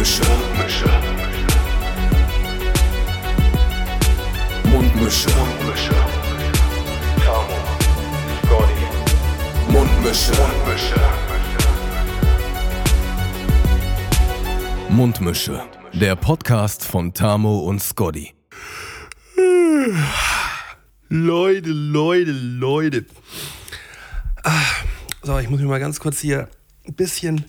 Mundmische. Mundmische. Mundmische. Tamo. Scotty. Mundmische. Mundmische. Mundmische. Der Podcast von Tamo und Scotty. Leute, Leute, Leute. Ah, so, ich muss mich mal ganz kurz hier ein bisschen,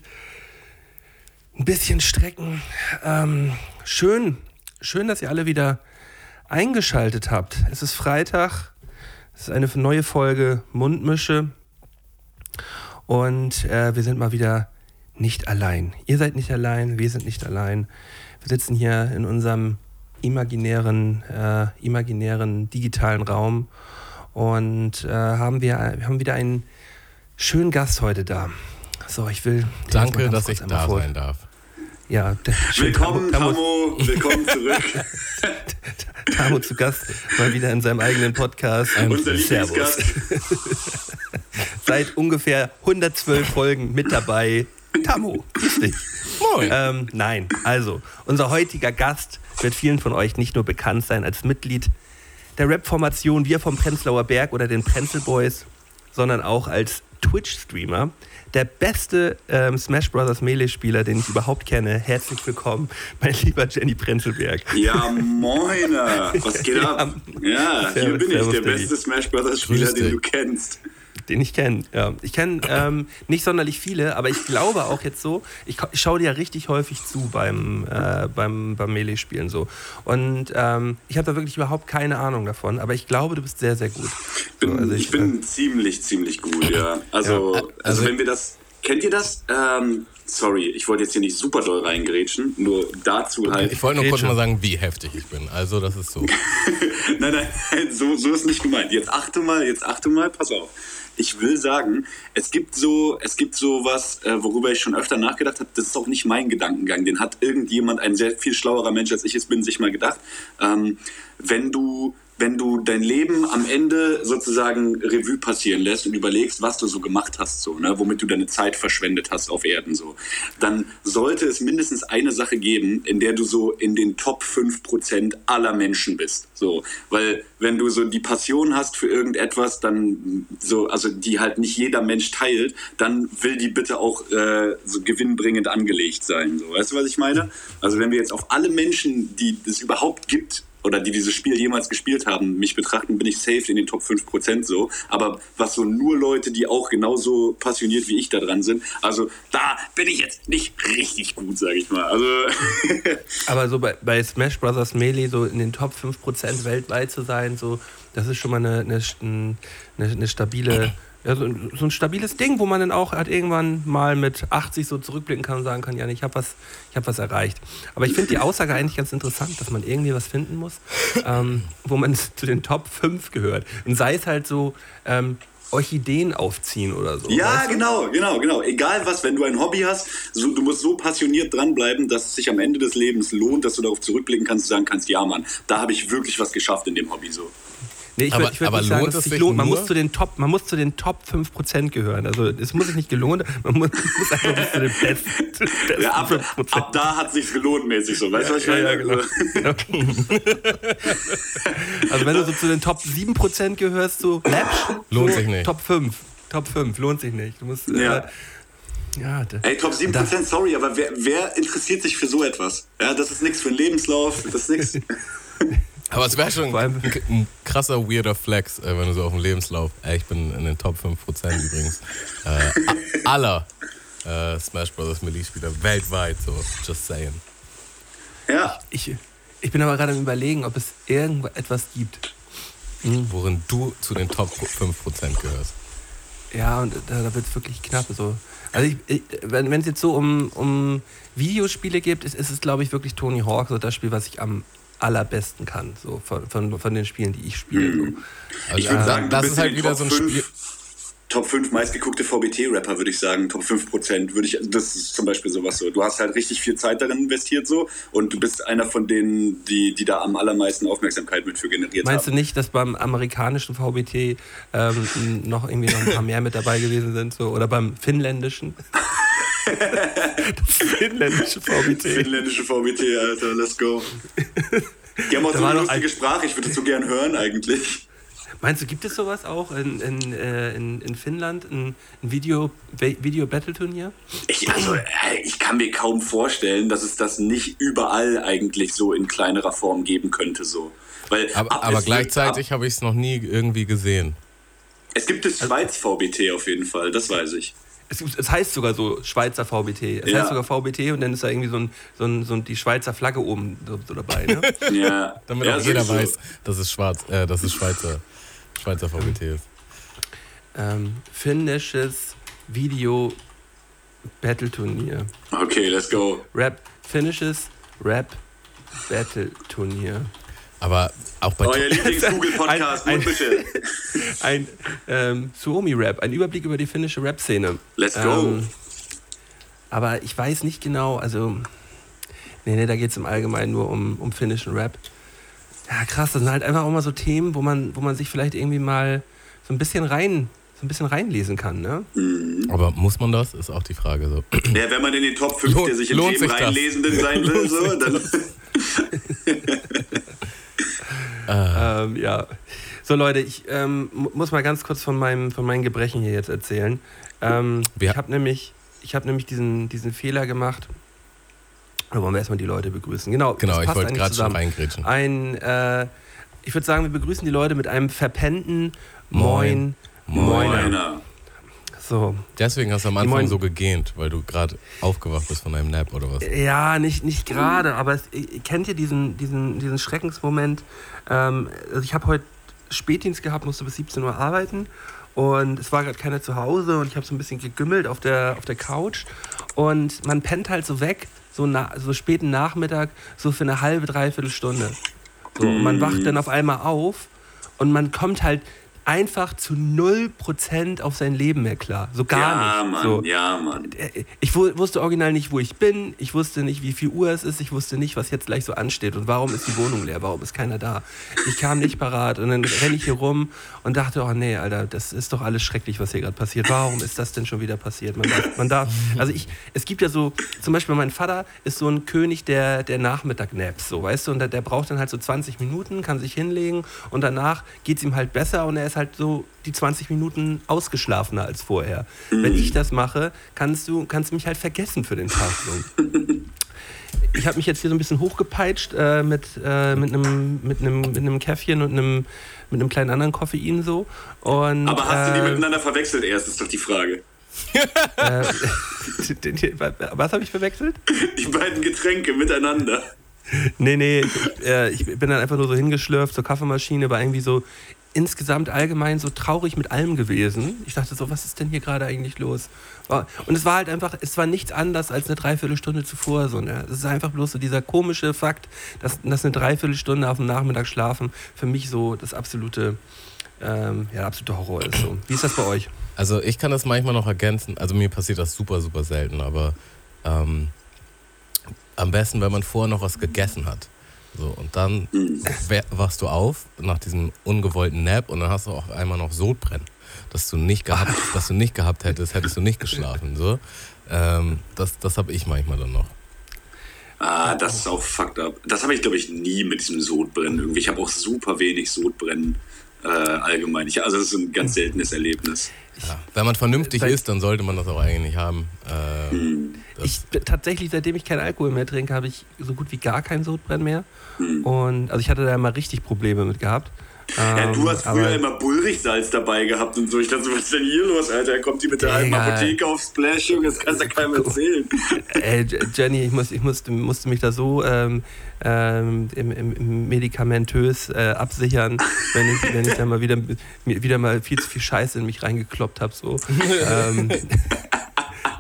ein bisschen strecken. Ähm, schön, schön, dass ihr alle wieder eingeschaltet habt. Es ist Freitag. Es ist eine neue Folge Mundmische. Und äh, wir sind mal wieder nicht allein. Ihr seid nicht allein, wir sind nicht allein. Wir sitzen hier in unserem imaginären, äh, imaginären digitalen Raum und äh, haben wir haben wieder einen schönen Gast heute da. So, ich will. Danke, dass ich da vor- sein darf. Ja, der, Willkommen, Tamo, Tamo. Willkommen zurück. Tamo zu Gast, mal wieder in seinem eigenen Podcast. Unser Servus. Lieblingsgast. Seit ungefähr 112 Folgen mit dabei. Tamo, grüß dich. Moin. Ähm, nein, also, unser heutiger Gast wird vielen von euch nicht nur bekannt sein als Mitglied der Rap-Formation Wir vom Prenzlauer Berg oder den Prenzl Boys, sondern auch als Twitch-Streamer. Der beste ähm, Smash Bros. Melee-Spieler, den ich überhaupt kenne. Herzlich willkommen, mein lieber Jenny Prenzlberg. Ja, moiner. Was geht ab? Ja, hier bin ich, der beste Smash Brothers Spieler, Grüß den du kennst. Den ich kenne, ja. Ich kenne ähm, nicht sonderlich viele, aber ich glaube auch jetzt so, ich, ich schaue dir ja richtig häufig zu beim, äh, beim, beim Melee-Spielen so. Und ähm, ich habe da wirklich überhaupt keine Ahnung davon, aber ich glaube, du bist sehr, sehr gut. So, Bin, also ich, äh, bin ziemlich, ziemlich gut, ja. Also, Ja, also, also- wenn wir das. Kennt ihr das? Ähm, sorry, ich wollte jetzt hier nicht super doll reingrätschen, nur dazu halt. Ich wollte nur kurz mal sagen, wie heftig ich bin. Also, das ist so. Nein, nein, so, so ist nicht gemeint. Jetzt achte mal, jetzt achte mal, pass auf. Ich will sagen, es gibt so, es gibt so was, äh, worüber ich schon öfter nachgedacht habe. Das ist auch nicht mein Gedankengang. Den hat irgendjemand, ein sehr viel schlauerer Mensch als ich es bin, sich mal gedacht. Ähm, wenn du wenn du dein Leben am Ende sozusagen Revue passieren lässt und überlegst, was du so gemacht hast, so, ne, womit du deine Zeit verschwendet hast auf Erden, so, dann sollte es mindestens eine Sache geben, in der du so in den Top 5% aller Menschen bist. So, weil wenn du so die Passion hast für irgendetwas, dann so, also die halt nicht jeder Mensch teilt, dann will die bitte auch äh, so gewinnbringend angelegt sein. So, weißt du, was ich meine? Also wenn wir jetzt auf alle Menschen, die es überhaupt gibt, oder die dieses Spiel jemals gespielt haben, mich betrachten, bin ich safe in den Top 5% so. Aber was so nur Leute, die auch genauso passioniert wie ich da dran sind, also da bin ich jetzt nicht richtig gut, sage ich mal. Also Aber so bei, bei Smash Bros. Melee so in den Top 5% weltweit zu sein, so, das ist schon mal eine, eine, eine, eine stabile, ja, so, ein- so ein stabiles Ding, wo man dann auch halt irgendwann mal mit 80 so zurückblicken kann und sagen kann, ja, ich habe was, ich hab was erreicht. Aber ich finde die Aussage eigentlich ganz interessant, dass man irgendwie was finden muss, ähm, wo man zu den Top 5 gehört. Und sei es halt so, ähm, Orchideen aufziehen oder so. ja, weißt du? genau, genau, genau. Egal was, wenn du ein Hobby hast, so, du musst so passioniert dranbleiben, dass es sich am Ende des Lebens lohnt, dass du darauf zurückblicken kannst und sagen kannst, ja Mann, da habe ich wirklich was geschafft in dem Hobby so. Nee, ich Aber- würde würd aber nicht sagen, lohnt dass es es sich sich lohnt. Man muss, zu den Top, man muss zu den Top 5% gehören. Also es muss sich nicht gelohnt, man muss, muss einfach bis zu den besten, Ja, ab, 5%. ab da hat sich's gelohnt mäßig so, weißt du, was ich Ja, meine? ja, genau. Also wenn du so zu den Top 7% gehörst, so läppsch, Lohnt so, sich nicht. Top 5. Top 5, lohnt sich nicht. Du musst, Ja. äh, ja, da- Ey, Top 7%, sorry, aber wer, wer interessiert sich für so etwas? Ja, das ist nichts für einen Lebenslauf, das ist nichts. Aber es wäre schon ein, ein krasser, weirder Flex, äh, wenn du so auf dem Lebenslauf. Ey, ich bin in den Top 5% übrigens. Äh, aller äh, Smash Bros. Melee-Spieler weltweit, so. Just saying. Ja, ich, ich bin aber gerade am überlegen, ob es irgendetwas gibt. Worin du zu den Top 5% gehörst. Ja, und da, da wird es wirklich knapp. So. Also ich, ich, wenn es jetzt so um, um Videospiele geht, ist, ist es, glaube ich, wirklich Tony Hawk so das Spiel, was ich am allerbesten kann, so von, von, von den Spielen, die ich spiele. So. Also, Ich würde da- sagen, du das ist halt wieder Top so ein Spiel. Top 5 meistgeguckte VBT-Rapper, würde ich sagen. Top 5 Prozent würde ich, das ist zum Beispiel sowas so. Du hast halt richtig viel Zeit darin investiert so und du bist einer von denen, die, die da am allermeisten Aufmerksamkeit mit für generiert Meinst du haben. nicht, dass beim amerikanischen VBT ähm, noch irgendwie noch ein paar mehr mit dabei gewesen sind? So? Oder beim finnländischen? Das finnländische VBT. Finnländische VBT, Alter, let's go. Die haben auch Da so war eine noch lustige ein- Sprache, ich würde das so gern hören eigentlich. Meinst du, gibt es sowas auch in, in, äh, in, in Finnland? Ein, ein Video? Ich, also, äh, ich kann mir kaum vorstellen, dass es das nicht überall eigentlich so in kleinerer Form geben könnte. So. Weil Aber, ab- aber gleichzeitig habe ich es noch nie irgendwie gesehen. es gibt das Schweiz VBT auf jeden Fall, das weiß ich. Es, es heißt sogar so Schweizer VBT. Es Ja. heißt sogar VBT und dann ist da irgendwie so, ein, so, ein, so ein, die Schweizer Flagge oben so, so dabei. Ne? Ja, Damit ja, auch jeder sowieso. weiß, dass es schwarz, äh, dass es Schweizer, Schweizer VBT ist. ähm, finnisches Video Battle Turnier. Okay, let's go. Rap, finnisches Rap Battle Turnier. Aber auch bei Euer Lieblings-Google-Podcast, Ein- ein- Mundmische. Ein ähm, Suomi-Rap, ein Überblick über die finnische Rap-Szene. Let's go. Ähm, aber ich weiß nicht genau, also. Nee, nee, da geht es im Allgemeinen nur um, um finnischen Rap. Ja, krass, das sind halt einfach auch mal so Themen, wo man, wo man sich vielleicht irgendwie mal so ein bisschen rein, so ein bisschen reinlesen kann, ne? Aber muss man das? Ist auch die Frage so. Ja, wenn man in den Top 5 Lohnt- der sich in lohnt Themen sich das? reinlesenden sein will, so, dann. Ähm, ja. So Leute, ich ähm, mu- muss mal ganz kurz von meinem von meinen Gebrechen hier jetzt erzählen. Ähm, ich habe nämlich, ich habe nämlich diesen, diesen Fehler gemacht. Oder wollen wir erstmal die Leute begrüßen? Genau, Genau, das ich wollte gerade schon zusammen. reingrätschen. Ein, äh, ich würde sagen, wir begrüßen die Leute mit einem verpennten Moin, Moin. Moiner. Einer. So, Deswegen hast du am Anfang Moin. so gegähnt, weil du gerade aufgewacht bist von einem Nap oder was? Ja, nicht, nicht gerade, aber es, kennt ihr diesen, diesen, diesen Schreckensmoment? Ähm, also ich habe heute Spätdienst gehabt, musste bis 17 Uhr arbeiten und es war gerade keiner zu Hause und ich habe so ein bisschen gegümmelt auf der, auf der Couch und man pennt halt so weg, so, na, so späten Nachmittag, so für eine halbe, dreiviertel Stunde. So, und man wacht dann auf einmal auf und man kommt halt einfach zu 0% auf sein Leben mehr klar. So gar Ja, nicht. Mann, so. ja, Mann. Ich wu- wusste original nicht, wo ich bin. Ich wusste nicht, wie viel Uhr es ist. Ich wusste nicht, was jetzt gleich so ansteht und warum ist die Wohnung leer, warum ist keiner da. Ich kam nicht parat und dann renne ich hier rum und dachte, oh nee, Alter, das ist doch alles schrecklich, was hier gerade passiert. Warum ist das denn schon wieder passiert? Man darf, man darf, also ich, es gibt ja so, zum Beispiel mein Vater ist so ein König der, der Nachmittag-Naps, so, weißt du, und der, der braucht dann halt so 20 Minuten, kann sich hinlegen und danach geht es ihm halt besser und er ist halt so die 20 Minuten ausgeschlafener als vorher. Wenn ich das mache, kannst du kannst du mich halt vergessen für den Tag. So. Ich habe mich jetzt hier so ein bisschen hochgepeitscht äh, mit, äh, mit einem mit einem mit einem Käffchen und einem mit einem kleinen anderen Koffein so. Und, Aber hast du die äh, miteinander verwechselt erst, ist doch die Frage. äh, Was habe ich verwechselt? Die beiden Getränke miteinander. Nee, nee, ich, äh, ich bin dann einfach nur so hingeschlürft zur Kaffeemaschine, war irgendwie so insgesamt allgemein so traurig mit allem gewesen. Ich dachte so, was ist denn hier gerade eigentlich los? War- Und es war halt einfach, es war nichts anderes als eine Dreiviertelstunde zuvor. So, ne? Es ist einfach bloß so dieser komische Fakt, dass, dass eine Dreiviertelstunde auf dem Nachmittag schlafen für mich so das absolute, ähm, ja, absolute Horror ist. So. Wie ist das bei euch? Also ich kann das manchmal noch ergänzen. Also mir passiert das super, super selten, aber ähm, am besten, wenn man vorher noch was gegessen hat. So, und dann wachst du auf nach diesem ungewollten Nap und dann hast du auch einmal noch Sodbrennen. Das du nicht gehabt, das du nicht gehabt hättest, hättest du nicht geschlafen. So. Ähm, das das habe ich manchmal dann noch. Ah, das ist auch fucked up. Das habe ich, glaube ich, nie mit diesem Sodbrennen irgendwie. Ich habe auch super wenig Sodbrennen äh, allgemein. Ich, also, das ist ein ganz seltenes Erlebnis. Ja. Wenn man vernünftig Bei- ist, dann sollte man das auch eigentlich nicht haben. Äh, das, Ich tatsächlich, seitdem ich keinen Alkohol mehr trinke, habe ich so gut wie gar keinen Sodbrennen mehr. Und also ich hatte da mal richtig Probleme mit gehabt. Ja, Ähm, du hast früher immer Bullrichsalz dabei gehabt und so. Ich dachte, so, was ist denn hier los, Alter? Kommt die mit der halben. Apotheke auf Splash, Junge? Das kannst du keinem erzählen. Ey, Jenny, ich, muss, ich musste, musste mich da so ähm, ähm, im, im, medikamentös äh, absichern, wenn ich, wenn ich da mal wieder, wieder mal viel zu viel Scheiße in mich reingekloppt habe. So. ähm,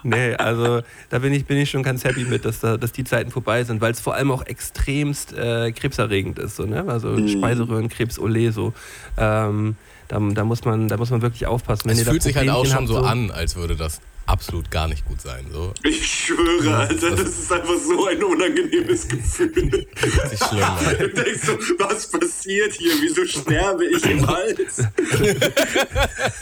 nee, also da bin ich, bin ich schon ganz happy mit, dass, da, dass die Zeiten vorbei sind, weil es vor allem auch extremst äh, krebserregend ist. So, ne? Also Speiseröhrenkrebs, Ole, so. Ähm, da, da, muss man, da muss man wirklich aufpassen. Wenn es fühlt sich halt auch schon so an, als würde das absolut gar nicht gut sein. So. Ich schwöre, Alter, das ist einfach so ein unangenehmes Gefühl. Richtig schlimm. Mann. Du denkst so, was passiert hier? Wieso sterbe ich im Hals?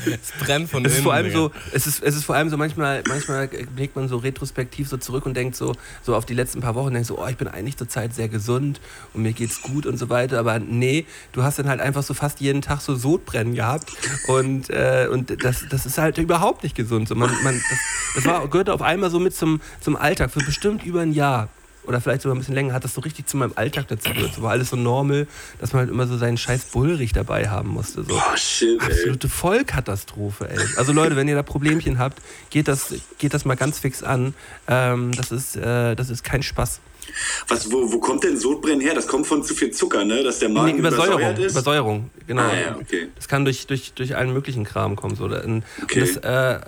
Es brennt von Es ist innen. vor allem so, es ist, es ist vor allem so, manchmal, manchmal blickt man so retrospektiv so zurück und denkt so, so auf die letzten paar Wochen und denkt so, oh, ich bin eigentlich zurzeit sehr gesund und mir geht's gut und so weiter. Aber nee, du hast dann halt einfach so fast jeden Tag so Sodbrennen gehabt und, äh, und das, das ist halt überhaupt nicht gesund. So, man, man, das, das war, gehörte auf einmal so mit zum, zum Alltag für bestimmt über ein Jahr. Oder vielleicht sogar ein bisschen länger, hat das so richtig zu meinem Alltag dazu gehört. So war alles so normal, dass man halt immer so seinen scheiß Bullrich dabei haben musste. So. Oh shit, ey. Absolute Vollkatastrophe, ey. Also Leute, wenn ihr da Problemchen habt, geht das, geht das mal ganz fix an. Ähm, das, ist, äh, das ist kein Spaß. Was, wo, wo kommt denn Sodbrennen her? Das kommt von zu viel Zucker, ne? Dass der Nee, Magen Übersäuerung, übersäuert ist? Übersäuerung, genau. Ah, ja, okay. Das kann durch, durch, durch allen möglichen Kram kommen. So. Und Okay. das äh,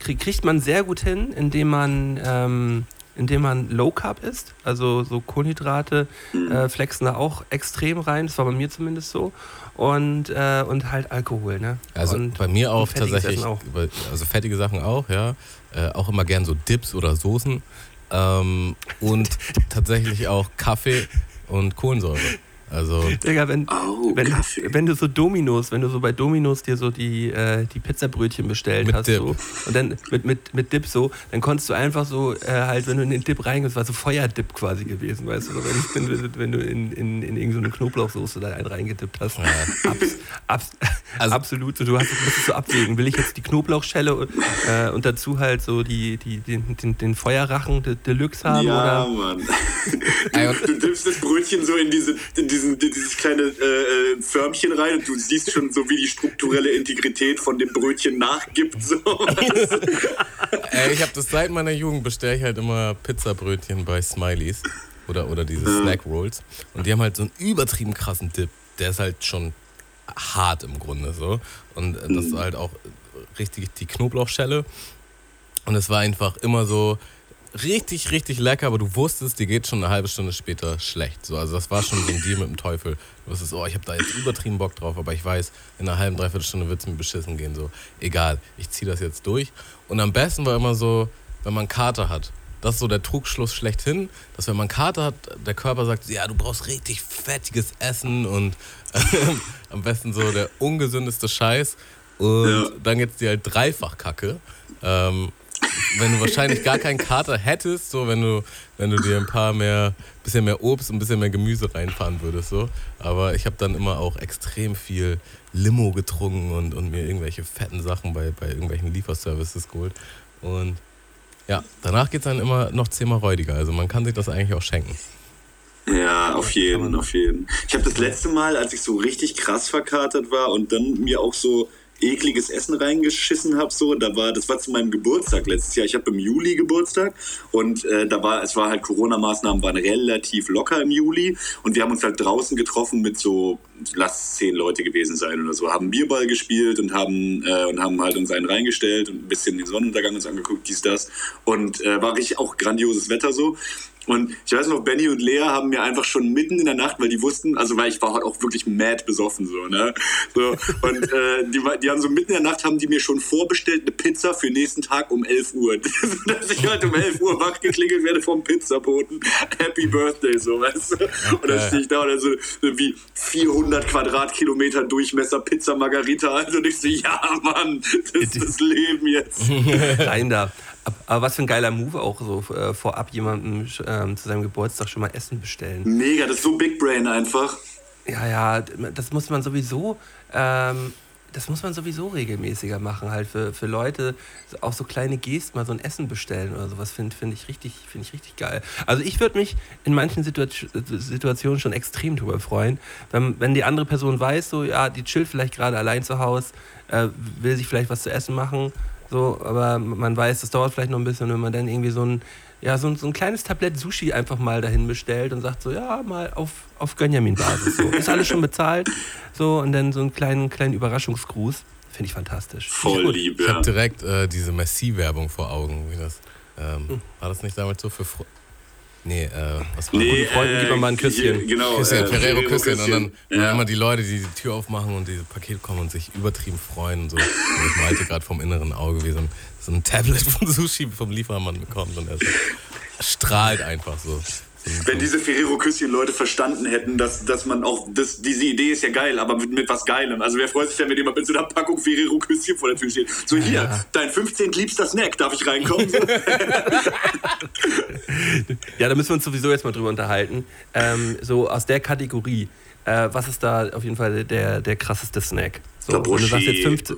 kriegt man sehr gut hin, indem man, ähm, indem man Low Carb isst. Also so Kohlenhydrate Mhm. äh, flexen da auch extrem rein. Das war bei mir zumindest so. Und, äh, und halt Alkohol. Ne? Also und, bei mir auch tatsächlich, auch. also fettige Sachen auch, ja. Äh, auch immer gern so Dips oder Soßen. Ähm, und tatsächlich auch Kaffee und Kohlensäure. Also Digga, wenn, Oh, wenn, wenn du so Dominos, wenn du so bei Dominos dir so die, äh, die Pizzabrötchen bestellt Mit hast Dip. so, und dann mit, mit, mit Dip so, dann konntest du einfach so äh, halt, wenn du in den Dip reingehst, war so Feuerdip quasi gewesen, weißt du, wenn, wenn, du- wenn du in, in, in irgendeine Knoblauchsoße da einen reingedippt hast. Ja. Abs, abs, Also- absolut, so, du hast, musstest so abwägen, will ich jetzt die Knoblauchschelle und, äh, und dazu halt so die, die, den, den, den Feuerrachen de, Deluxe haben Ja, oder Mann. Du dippst das Brötchen so in, diese, in diesen, dieses kleine äh, äh, Förmchen rein und du siehst schon so, wie die strukturelle Integrität von dem Brötchen nachgibt. So. Ey, ich habe das seit meiner Jugend bestelle ich halt immer Pizzabrötchen bei Smileys oder, oder diese Snack Rolls. Und die haben halt so einen übertrieben krassen Dip. Der ist halt schon hart im Grunde so. Und das ist halt auch richtig die Knoblauchschelle. Und es war einfach immer so richtig, richtig lecker, aber du wusstest, die geht schon eine halbe Stunde später schlecht. So, also das war schon so ein Deal mit dem Teufel. Du wusstest, oh, ich habe da jetzt übertrieben Bock drauf, aber ich weiß, in einer halben, dreiviertel Stunde wird es mir beschissen gehen. So, egal, ich ziehe das jetzt durch. Und am besten war immer so, wenn man Kater hat. Das ist so der Trugschluss schlechthin, dass wenn man Kater hat, der Körper sagt, ja, du brauchst richtig fettiges Essen und am besten so der ungesündeste Scheiß. Und Ja. dann geht's dir halt dreifach kacke. Ähm, wenn du wahrscheinlich gar keinen Kater hättest, so wenn du, wenn du dir ein paar mehr, bisschen mehr Obst und ein bisschen mehr Gemüse reinfahren würdest, so. Aber ich habe dann immer auch extrem viel Limo getrunken und, und mir irgendwelche fetten Sachen bei, bei irgendwelchen Lieferservices geholt. Und ja, danach geht's dann immer noch zehnmal räudiger. Also man kann sich das eigentlich auch schenken. Ja, auf jeden, auf jeden. Ich habe das letzte Mal, als ich so richtig krass verkatert war und dann mir auch so ekliges Essen reingeschissen habe, so, da war, das war zu meinem Geburtstag letztes Jahr. Ich habe im Juli Geburtstag und äh, da war, es war halt Corona-Maßnahmen waren relativ locker im Juli und wir haben uns halt draußen getroffen mit so, lass zehn Leute gewesen sein oder so, haben Bierball gespielt und haben äh, und haben halt uns einen reingestellt und ein bisschen den Sonnenuntergang uns angeguckt, dies das und äh, war richtig auch grandioses Wetter so. Und ich weiß noch, Benny und Lea haben mir einfach schon mitten in der Nacht, weil die wussten, also weil ich war halt auch wirklich mad besoffen so, ne? So, und äh, die, die haben so mitten in der Nacht haben die mir schon vorbestellt eine Pizza für nächsten Tag um 11 Uhr. Dass ich halt um 11 Uhr wach geklingelt werde vom Pizzaboten. Happy Birthday, so, weißt du? Und dann stehe ich da und dann so, wie 400 Quadratkilometer Durchmesser Pizza Margarita. Also und ich so, ja, Mann, das ist das Leben jetzt. rein da. Ab- Aber was für ein geiler Move auch so äh, vorab jemandem ähm, zu seinem Geburtstag schon mal Essen bestellen. Mega, das ist so Big Brain einfach. Ja, ja, das muss man sowieso, ähm, das muss man sowieso regelmäßiger machen, halt für, für Leute, auch so kleine Gesten, mal so ein Essen bestellen oder sowas, finde find ich, richtig- find ich richtig geil. Also ich würde mich in manchen Situa- Situationen schon extrem drüber freuen, wenn, wenn die andere Person weiß, so, ja, die chillt vielleicht gerade allein zu Hause, äh, will sich vielleicht was zu essen machen, so, aber man weiß, das dauert vielleicht noch ein bisschen, wenn man dann irgendwie so ein, ja, so ein, so ein kleines Tablett Sushi einfach mal dahin bestellt und sagt so, ja, mal auf, auf Gönjamin-Basis. So. Ist alles schon bezahlt. So, und dann so einen kleinen, kleinen Überraschungsgruß. Finde ich fantastisch. Voll lieb, Ich ja. habe direkt äh, diese Messi-Werbung vor Augen. Wie das, ähm, Hm. War das nicht damals so für Fro Nee, äh, was Nee, Freunden gibt man mal ein Küsschen. Genau, Küsschen, äh, Ferrero Küsschen. Und dann Ja. immer die Leute, die die Tür aufmachen und diese Pakete kommen und sich übertrieben freuen. Und so. Und ich malte gerade vom inneren Auge, wie so ein, so ein Tablet von Sushi vom Liefermann bekommt. Und er so strahlt einfach so. Wenn diese Ferrero-Küsschen-Leute verstanden hätten, dass, dass man auch, das, diese Idee ist ja geil, aber mit, mit was Geilem. Also wer freut sich denn, wenn jemand mit so einer Packung Ferrero-Küsschen vor der Tür steht? So hier, dein 15 liebster Snack, darf ich reinkommen? Ja, da müssen wir uns sowieso jetzt mal drüber unterhalten. Ähm, so aus der Kategorie, äh, was ist da auf jeden Fall der, der krasseste Snack? So, glaub, wenn du sagst Rocher. jetzt 15.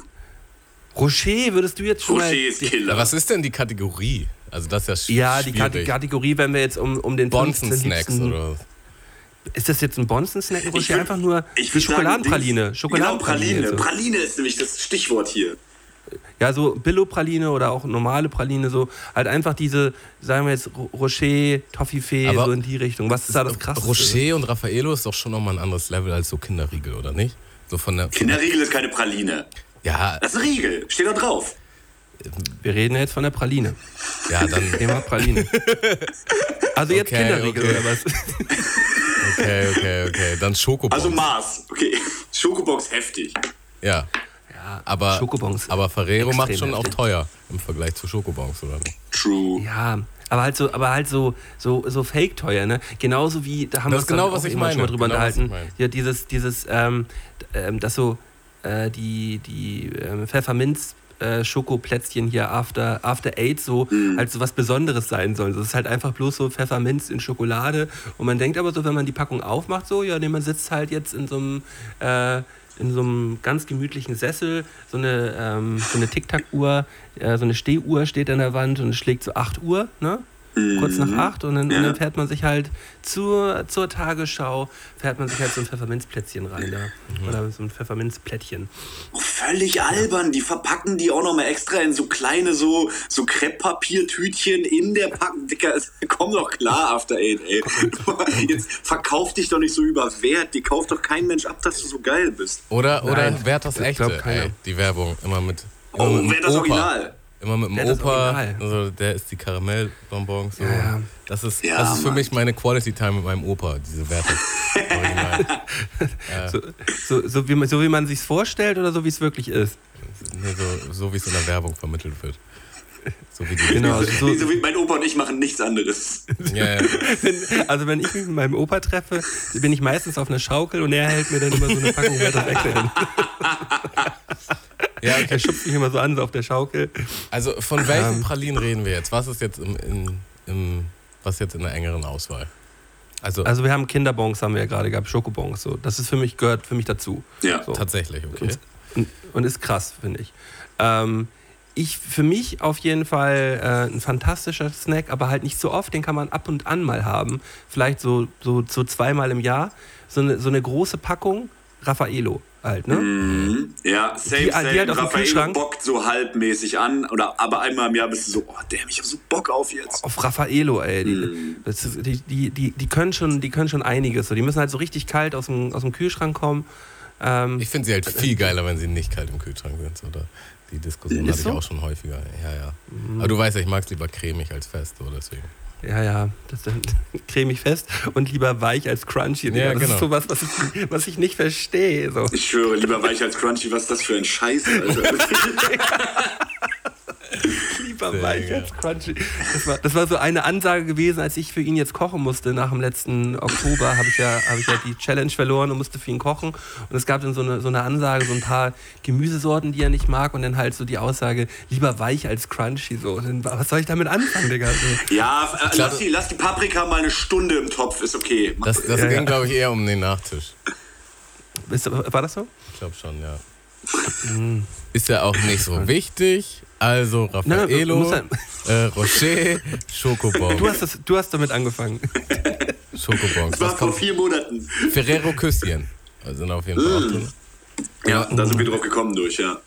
Rocher würdest du jetzt schon Rocher mal. ist Killer. Ja, was ist denn die Kategorie? Also das ist ja sch ja, die Kate- schwierig. Kategorie, wenn wir jetzt um, um den 15 Bonzen-Snacks liebsten- oder was? Ist das jetzt ein Bonzen-Snack? Rocher würd- einfach nur ich die würd sagen, Schokoladenpraline. Schokoladenpraline. Genau, Praline. so. Praline ist nämlich das Stichwort hier. Ja, so Billo-Praline oder auch normale Praline, so halt einfach diese, sagen wir jetzt, Ro- Rocher, Toffifee, Aber- so in die Richtung. Was ist da das krasseste? Rocher und Raffaello ist doch schon nochmal ein anderes Level als so Kinderriegel, oder nicht? So von der. Von der Kinderriegel ist keine Praline. ja, Das ist ein Riegel. Steht da drauf. Wir reden ja jetzt von der Praline. ja, dann. Thema Praline. Also jetzt Okay, Kinderriegel okay. oder was? Okay, okay, okay. Dann Schokobons. Also Maß. Okay. Schokobox heftig. Ja. Ja, Aber, Schokobons. aber Ferrero macht schon auch heftig. teuer im Vergleich zu Schokobons, oder nicht? True. Ja, aber halt so, aber halt so, so, so fake teuer, ne? Genauso wie, da haben Das wir ist genau, was auch ich schon meine. mal drüber Genau, unterhalten. Ja, dieses, dieses, ähm, ähm, das so, äh, die, die ähm, Pfefferminz. Äh, Schokoplätzchen hier After, After Eight so als so was Besonderes sein soll. Das ist halt einfach bloß so Pfefferminz in Schokolade. Und man denkt aber so, wenn man die Packung aufmacht, so, ja, nee, man sitzt halt jetzt in so einem äh, in so einem ganz gemütlichen Sessel, so eine, ähm, so eine Tic-Tac-Uhr, äh, so eine Stehuhr steht an der Wand und es schlägt so 8 Uhr, ne? Kurz nach 8 und dann, und dann fährt man sich halt zur, zur Tagesschau, fährt man sich halt so ein Pfefferminzplätzchen rein da. Oder so ein Pfefferminzplättchen. Oh, völlig albern. Die verpacken die auch nochmal extra in so kleine so, so Krepppapiertütchen in der Packung. Dicker, es- komm doch klar, After Eight, ey. Jetzt verkauf dich doch nicht so über Wert. Die kauft doch kein Mensch ab, dass du so geil bist. Oder, oder Nein, Wert das Echte, keiner. ey, die Werbung. Immer mit. Oh, wer das Opa. Original? Immer mit dem das Opa. Also der ist die Karamellbonbons. So. Ja. Das ist, Ja, das ist für Mann. mich meine Quality Time mit meinem Opa, diese Werte. So, so, so, wie man, so wie man sich's vorstellt oder so wie es wirklich ist. Nee, so, so wie es in der Werbung vermittelt wird. So wie die Genau. So, So wie mein Opa und ich machen nichts anderes. Ja, ja. wenn, also wenn ich mich mit meinem Opa treffe, bin ich meistens auf einer Schaukel und er hält mir dann immer so eine Packung Eckle hin. ja, okay. Er schubst mich immer so an, so auf der Schaukel. Also von welchen Pralinen reden wir jetzt? Was ist jetzt im, in, im was jetzt in der engeren Auswahl? Also, Also wir haben Kinderbons, haben wir ja gerade gehabt, Schokobons. So. Das ist für mich, gehört für mich dazu. Ja. So. tatsächlich, okay. Und, und ist krass, finde ich. Ähm, ich. Für mich auf jeden Fall äh, ein fantastischer Snack, aber halt nicht so oft. Den kann man ab und an mal haben. Vielleicht so, so, so zweimal im Jahr. So eine, so eine große Packung Raffaello halt, ne? Mhm. Ja, safe, Die- die halt Kühlschrank. bockt so halbmäßig an. Oder, aber einmal im Jahr bist du so, oh damn, ich hab so Bock auf jetzt. Auf Raffaello, ey. Die, Mhm. das ist, die, die, die, die, können schon, die können schon einiges. So. Die müssen halt so richtig kalt aus dem, aus dem Kühlschrank kommen. Ähm, Ich finde sie halt viel geiler, wenn sie nicht kalt im Kühlschrank sind. Oder die Diskussion Ist hatte ich so? Mhm. auch schon häufiger. Ja, ja. Aber du weißt ja, ich mag es lieber cremig als fest, so deswegen. Ja, ja, das dann cremig fest und lieber weich als crunchy. Ja, das genau. ist sowas, was ich, was ich nicht verstehe. So. Ich schwöre, lieber weich als Crunchy, was ist das für ein Scheiß, Alter. Lieber weich als crunchy. Das war, das war so eine Ansage gewesen, als ich für ihn jetzt kochen musste. Nach dem letzten Oktober habe ich, ja, hab ich ja die Challenge verloren und musste für ihn kochen. Und es gab dann so eine, so eine Ansage, so ein paar Gemüsesorten, die er nicht mag. Und dann halt so die Aussage, lieber weich als crunchy. So. Und dann, was soll ich damit anfangen, Digga? So. Ja, äh, lass, die, lass die Paprika mal eine Stunde im Topf, ist okay. Das, das Ja, ging, ja. glaube ich, eher um den Nachtisch. Ist, war das so? Ich glaube schon, ja. Ist ja auch nicht so wichtig. Also nein, Raffaello, äh, Rocher, Schokobon. Du hast, das, du hast damit angefangen. Schokobons. Das war Was vor kommt? vier Monaten. Ferrero Küsschen. Also sind auf jeden Fall auch drin. Ja, da sind wir drauf gekommen durch, ja.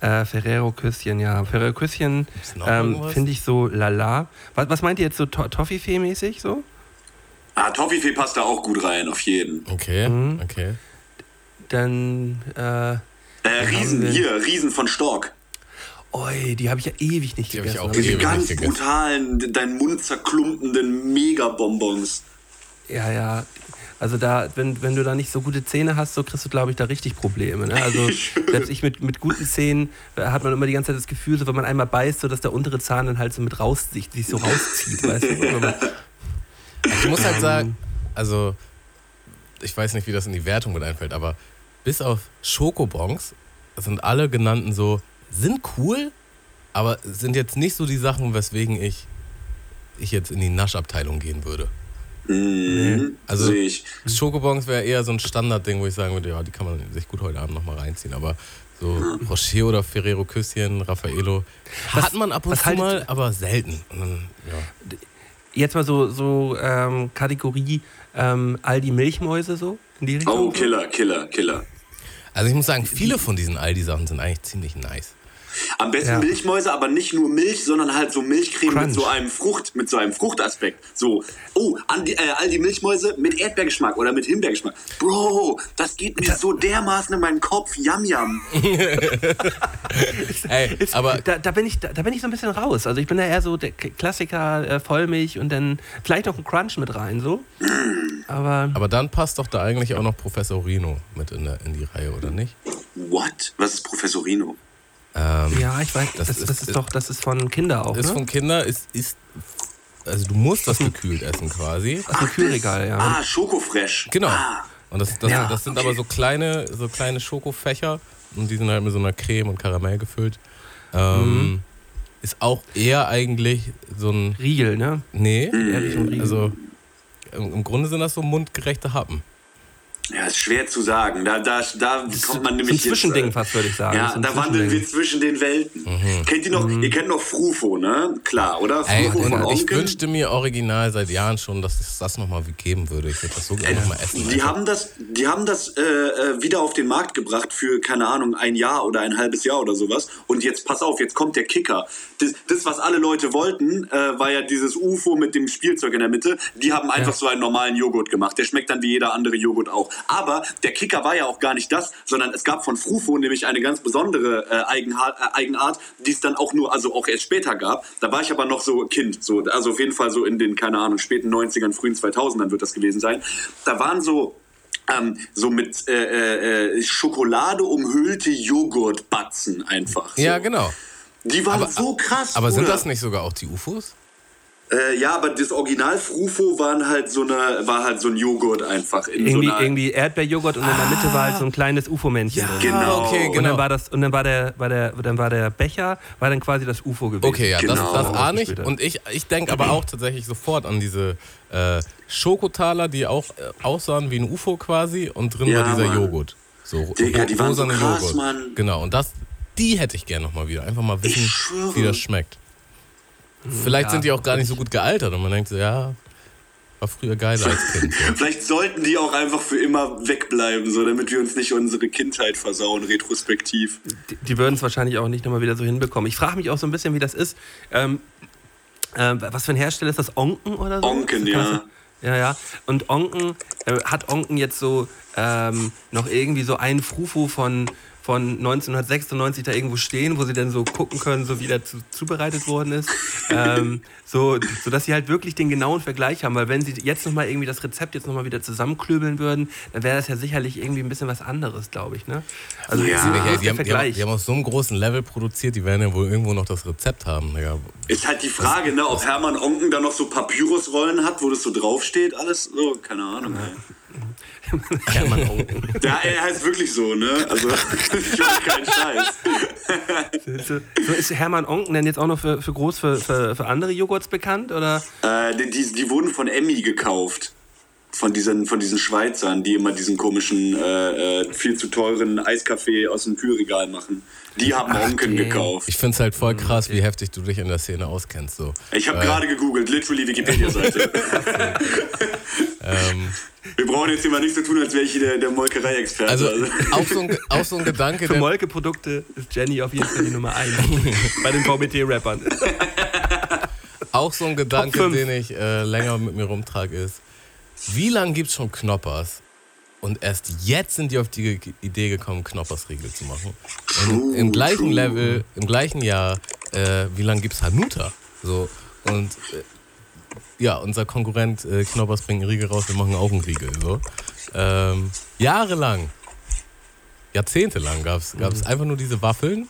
Äh, Ferrero Küsschen, ja. Ferrero Küsschen ähm, finde ich so lala. Was, was meint ihr jetzt so to Toffifee-mäßig so? Ah, Toffifee passt da auch gut rein, auf jeden. Okay, Mhm. okay. Dann, äh, Äh, Riesen, hier, Riesen von Stork. Oi, die habe ich ja ewig nicht Die hab ich gegessen. auch Diese ewig ganz gegessen. brutalen, deinen Mund zerklumpenden Megabonbons. Ja, ja. Also da, wenn, wenn du da nicht so gute Zähne hast, so kriegst du, glaube ich, da richtig Probleme. Ne? Also selbst ich mit, mit guten Zähnen äh, hat man immer die ganze Zeit das Gefühl, so wenn man einmal beißt, so dass der untere Zahn dann halt so mit raus sich, sich so rauszieht, weißt du? Man- Ich muss halt sagen, also ich weiß nicht, wie das in die Wertung mit einfällt, aber bis auf Schokobons sind alle genannten so, sind cool, aber sind jetzt nicht so die Sachen, weswegen ich, ich jetzt in die Naschabteilung gehen würde. Mhm. Also-. Schokobons wäre eher so ein Standardding, wo ich sagen würde, ja, die kann man sich gut heute Abend nochmal reinziehen, aber so Rocher oder Ferrero Küsschen, Raffaello, Was- hat man ab und zu haltet- mal, aber selten. Dann, ja. Jetzt mal so, so ähm, Kategorie ähm, Aldi Milchmäuse so in die Richtung. Oh, Killer, Killer, Killer. Also ich muss sagen, viele von diesen Aldi-Sachen sind eigentlich ziemlich nice. Am besten Ja. Milchmäuse, aber nicht nur Milch, sondern halt so Milchcreme Crunch. mit so einem Frucht, mit so einem Fruchtaspekt. So, oh, an die, äh, all die Milchmäuse mit Erdbeergeschmack oder mit Himbeergeschmack. Bro, das geht mir so dermaßen in meinen Kopf. Yam yam. Ey, Ist, aber da, da, bin ich, da, da bin ich so ein bisschen raus. Also ich bin da eher so der Klassiker äh, Vollmilch und dann vielleicht noch ein Crunch mit rein so. Aber Aber dann passt doch da eigentlich auch noch Professor Rino mit in, der, in die Reihe, oder nicht? What? Was ist Professorino? Ähm, ja, ich weiß, das, Das das, ist- ist, doch, das ist von Kinder auch, Ist ne? von Kindern, ist, ist, also du musst das gekühlt essen quasi. Aus dem Kühlregal, ja. Ah, Schokofresh. Genau. Ah, Und das, das, Ja, das sind okay. aber so kleine, so kleine Schokofächer und die sind halt mit so einer Creme und Karamell gefüllt. Ähm, Ist auch eher eigentlich so ein, Riegel, ne? nee, Riegel. also im, im Grunde sind das so mundgerechte Happen. Ja, ist schwer zu sagen. Da, da, da kommt man so ein nämlich Zwischending jetzt, äh, fast, würde ich sagen. Ja, da wandeln wir zwischen den Welten. Kennt ihr noch, ihr kennt noch Frufo, ne? Klar, oder? Ey, Frufo von und ich Onkel. wünschte mir original seit Jahren schon, dass es das nochmal geben würde. Ich würde das so gerne nochmal essen. Die haben das, die haben das äh, äh, wieder auf den Markt gebracht für, keine Ahnung, ein Jahr oder ein halbes Jahr oder sowas. Und jetzt, pass auf, jetzt kommt der Kicker. Das, das was alle Leute wollten, äh, war ja dieses UFO mit dem Spielzeug in der Mitte. Die haben einfach Ja. so einen normalen Joghurt gemacht. Der schmeckt dann wie jeder andere Joghurt auch. Aber der Kicker war ja auch gar nicht das, sondern es gab von Frufo nämlich eine ganz besondere äh, Eigenart, äh, Eigenart, die es dann auch nur, also auch erst später gab. Da war ich aber noch so Kind, so, also auf jeden Fall so in den, keine Ahnung, späten 90ern, frühen 2000ern wird das gewesen sein. Da waren so ähm, so mit äh, äh, Schokolade umhüllte Joghurtbatzen einfach. So. Ja, genau. Die waren Aber- so krass. Aber sind das nicht sogar auch die UFOs? Äh, ja, aber das Original Frufo waren halt so eine, war halt so ein Joghurt einfach in Irgendwie, so einer. irgendwie Erdbeerjoghurt und in der Mitte war halt so ein kleines UFO-Männchen drin. genau. Ah, okay, Und genau. dann war das, und dann war der, war der, dann war der Becher, war dann quasi das UFO gewesen. Okay, ja, Genau. das, das ahne ich. Und ich, ich denke aber auch tatsächlich sofort an diese äh, Schokotaler, die auch äh, aussahen wie ein UFO quasi und drin Ja, war dieser Mann. Joghurt. So Digga, die waren so krass, Mann. Genau, und das, die hätte ich gerne nochmal wieder. Einfach mal wissen, wie das schmeckt. Vielleicht ja, sind die auch gar nicht so gut gealtert und man denkt so, ja, war früher geiler als Kind. So. Vielleicht sollten die auch einfach für immer wegbleiben, so damit wir uns nicht unsere Kindheit versauen, retrospektiv. Die, die würden es wahrscheinlich auch nicht nochmal wieder so hinbekommen. Ich frage mich auch so ein bisschen, wie das ist. Ähm, ähm, was für ein Hersteller ist das? Onken oder so? Onken, das- ja. Ja, ja. Und Onken, äh, hat Onken jetzt so ähm, noch irgendwie so einen Frufo von, von 1996 da irgendwo stehen, wo sie dann so gucken können, so wie der zu, zubereitet worden ist. ähm, so, sodass sie halt wirklich den genauen Vergleich haben, weil wenn sie jetzt nochmal irgendwie das Rezept jetzt nochmal wieder zusammenklöbeln würden, dann wäre das ja sicherlich irgendwie ein bisschen was anderes, glaube ich. Ne? Also Ja. ist Ja, der die, haben, die, haben, Vergleich. die haben auf so einem großen Level produziert, die werden ja wohl irgendwo noch das Rezept haben. Ja, Ist halt die Frage, ne, ob Hermann Onken da noch so Papyrusrollen hat, wo das so draufsteht, alles so, keine Ahnung. ey. Hermann Onken. Ja, er heißt wirklich so, ne? Also, ich mache keinen Scheiß. So, so ist Hermann Onken denn jetzt auch noch für, für groß für, für, für andere Joghurts bekannt? Oder? Äh, die, die, die wurden von Emmy gekauft. Von diesen, von diesen Schweizern, die immer diesen komischen, äh, äh, viel zu teuren Eiskaffee aus dem Kühlregal machen. Die haben Onken okay. gekauft. Ich finde es halt voll krass, wie heftig du dich in der Szene auskennst. So. Ich habe Äh, gerade gegoogelt, literally Wikipedia-Seite. Ähm, Wir brauchen jetzt hier mal nichts zu tun, als wäre ich hier der, der Molkerei-Experte. also Also, auch so ein, auch so ein Gedanke, Für Molke-Produkte ist Jenny auf jeden Fall die Nummer 1 bei den VBT-Rappern. auch so ein Gedanke, den ich äh, länger mit mir rumtrage, ist, wie lange gibt es schon Knoppers? Und erst jetzt sind die auf die Idee gekommen, Knoppersriegel zu machen. Und im gleichen Level, im gleichen Jahr, äh, wie lange gibt's Hanuta? So, und äh, ja, unser Konkurrent äh, Knoppers bringt einen Riegel raus, wir machen auch einen Riegel. So. Ähm, jahrelang, jahrzehntelang gab es Mhm. einfach nur diese Waffeln.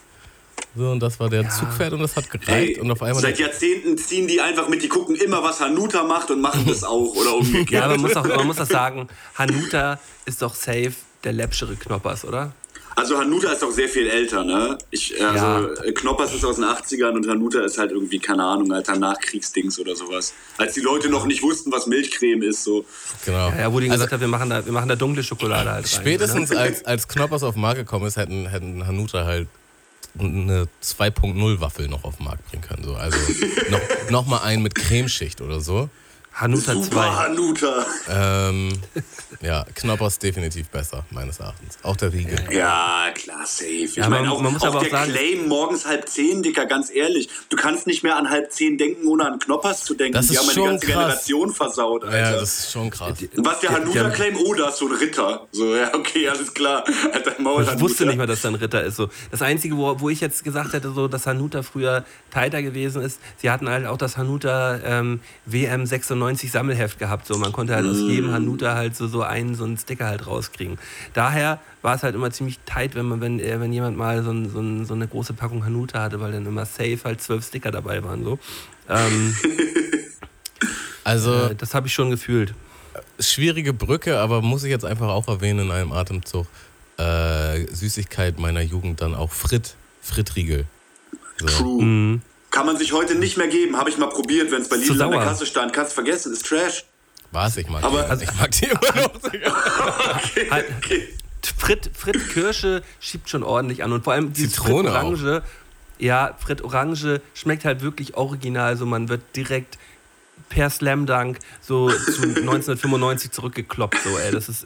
So, und das war der Zugpferd und das hat gereicht. Hey, und auf einmal seit Jahrzehnten ziehen die einfach mit, die gucken immer, was Hanuta macht und machen das auch oder umgekehrt. Ja, aber man muss, auch, man muss auch sagen, Hanuta ist doch safe der läppschere Knoppers, oder? Also Hanuta ist auch sehr viel älter, ne? Ich, also Ja. äh, Knoppers ist aus den 80ern und Hanuta ist halt irgendwie, keine Ahnung, alter Nachkriegsdings oder sowas. Als die Leute noch nicht wussten, was Milchcreme ist, so. genau. Ja, wo die Also, gesagt hat, wir machen da, wir machen da dunkle Schokolade halt rein. Spätestens Ne? als, als Knoppers auf den Markt gekommen ist, hätten, hätten Hanuta halt eine 2.0 Waffel noch auf den Markt bringen können. So. Also noch, noch mal einen mit Cremeschicht oder so. Hanuta Super 2. Hanuta. Ähm, ja, Knoppers definitiv besser, meines Erachtens. Auch der Riegel. Ja, klar, safe. Ich Ja, meine man- auch, man muss auch aber auch der sagen- Claim morgens halb zehn, Dicker, ganz ehrlich. Du kannst nicht mehr an halb zehn denken, ohne an Knoppers zu denken. Das die ist haben ja die schon ganze krass. Generation versaut, Alter. Ja, das ist schon krass. Was der Hanuta-Claim? Oh, da ist so ein Ritter. So, ja, okay, alles klar. Alter, Maul, Ich wusste nicht mal, dass da ein Ritter ist. So. Das Einzige, wo, wo ich jetzt gesagt hätte, so, dass Hanuta früher tighter gewesen ist, sie hatten halt auch das Hanuta ähm, WM 96 Sammelheft gehabt. So. Man konnte halt aus jedem Hanuta halt so, so einen, so einen Sticker halt rauskriegen. Daher war es halt immer ziemlich tight, wenn, man, wenn, äh, wenn jemand mal so, ein, so, ein, so eine große Packung Hanuta hatte, weil dann immer safe halt zwölf Sticker dabei waren. So. Ähm, Also, äh, das habe ich schon gefühlt. schwierige Brücke, aber muss ich jetzt einfach auch erwähnen in einem Atemzug. Äh, Süßigkeit meiner Jugend dann auch Frit. Fritriegel. So. True. Mhm. Kann man sich heute nicht mehr geben. Habe ich mal probiert, wenn es bei Lidl an der. Kasse stand. Kannst vergessen, ist Trash. Was? Ich mag Aber- die. Ich mag die immer noch. Halt, Frit, Frit Kirsche schiebt schon ordentlich an und vor allem dieses Zitrone Frit Orange. Ja, Frit Orange schmeckt halt wirklich original. So man wird direkt per Slam Dunk so zu 1995 zurückgekloppt. So, ey, das ist.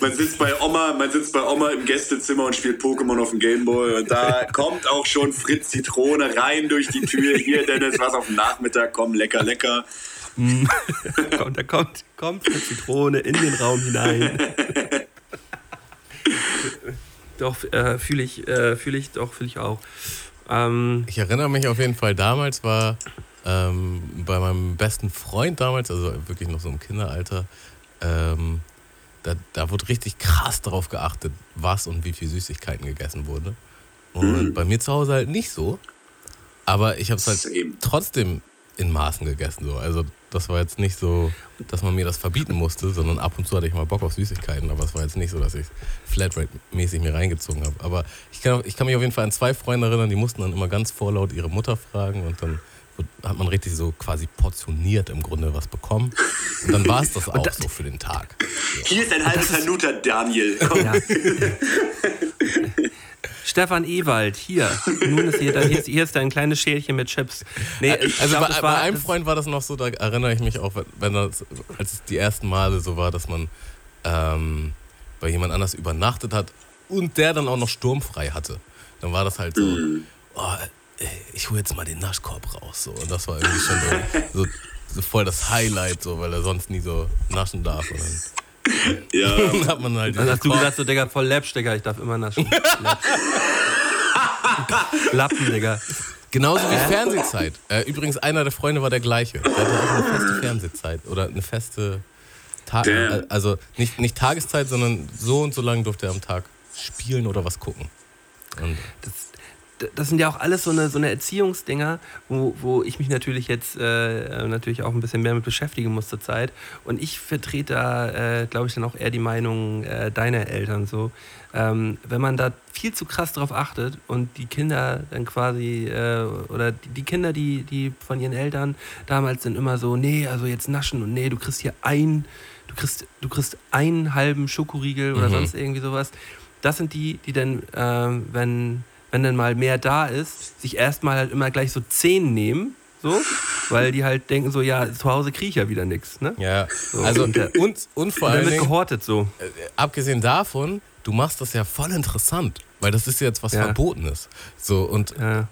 Man sitzt bei Oma, man sitzt bei Oma im Gästezimmer und spielt Pokémon auf dem Gameboy und da kommt auch schon Fritz Zitrone rein durch die Tür. Hier, Dennis, was auf dem Nachmittag, komm, lecker, lecker. kommt, da kommt, kommt Frit Zitrone in den Raum hinein. doch, äh, fühle ich, äh, fühle ich, doch, fühle ich auch. Ähm, Ich erinnere mich auf jeden Fall, damals war ähm, bei meinem besten Freund damals, also wirklich noch so im Kinderalter, ähm, da, da wurde richtig krass darauf geachtet, was und wie viel Süßigkeiten gegessen wurde. Und bei mir zu Hause halt nicht so. Aber ich habe es halt trotzdem in Maßen gegessen. So. Also das war jetzt nicht so, dass man mir das verbieten musste, sondern ab und zu hatte ich mal Bock auf Süßigkeiten. Aber es war jetzt nicht so, dass ich Flatrate-mäßig mir reingezogen habe. Aber ich kann, ich kann mich auf jeden Fall an zwei Freunde erinnern, die mussten dann immer ganz vorlaut ihre Mutter fragen und dann hat man richtig so quasi portioniert im Grunde was bekommen. Und dann war es das auch so für den Tag. Hier ist ein halbes Hanuta, Daniel. Komm. Ja. Stefan Ewald, hier. Nun ist hier, hier, ist, hier ist dein kleines Schälchen mit Chips. Nee, ich Also glaub, bei, das bei war- einem das- Freund war das noch so, da erinnere ich mich auch, wenn das, als es die ersten Male so war, dass man ähm, bei jemand anders übernachtet hat und der dann auch noch sturmfrei hatte. Dann war das halt so, oh, ey, ich hole jetzt mal den Naschkorb raus. So. Und das war irgendwie schon so, so, so voll das Highlight, so, weil er sonst nie so naschen darf. Und Ja. dann hat man halt Dann hast du gesagt, so, Digga, voll Läppsch, Digga, ich darf immer naschen. Lappen, Digga. Genauso wie Fernsehzeit. Äh, übrigens, einer der Freunde war der gleiche. Der hatte auch eine feste Fernsehzeit oder eine feste Tag. Damn. Also nicht, nicht Tageszeit, sondern so und so lange durfte er am Tag spielen oder was gucken. Und das, das sind ja auch alles so eine, so eine Erziehungsdinger, wo, wo ich mich natürlich jetzt äh, natürlich auch ein bisschen mehr mit beschäftigen muss zur Zeit. Und ich vertrete da, äh, glaube ich, dann auch eher die Meinung äh, deiner Eltern so. Ähm, wenn man da viel zu krass drauf achtet und die Kinder dann quasi, äh, oder die, die Kinder, die, die von ihren Eltern damals sind immer so, nee, also jetzt naschen und nee, du kriegst hier ein, du kriegst, du kriegst einen halben Schokoriegel oder Mhm. sonst irgendwie sowas. Das sind die, die dann, ähm, wenn, wenn dann mal mehr da ist, sich erstmal halt immer gleich so zehn nehmen, so, weil die halt denken so, ja, zu Hause kriege ich ja wieder nichts, ne? ja, So, also und der- und, und vor Dingen, gehortet so. äh, abgesehen davon, du machst das ja voll interessant, weil das ist jetzt was Ja. Verbotenes. So und Ja.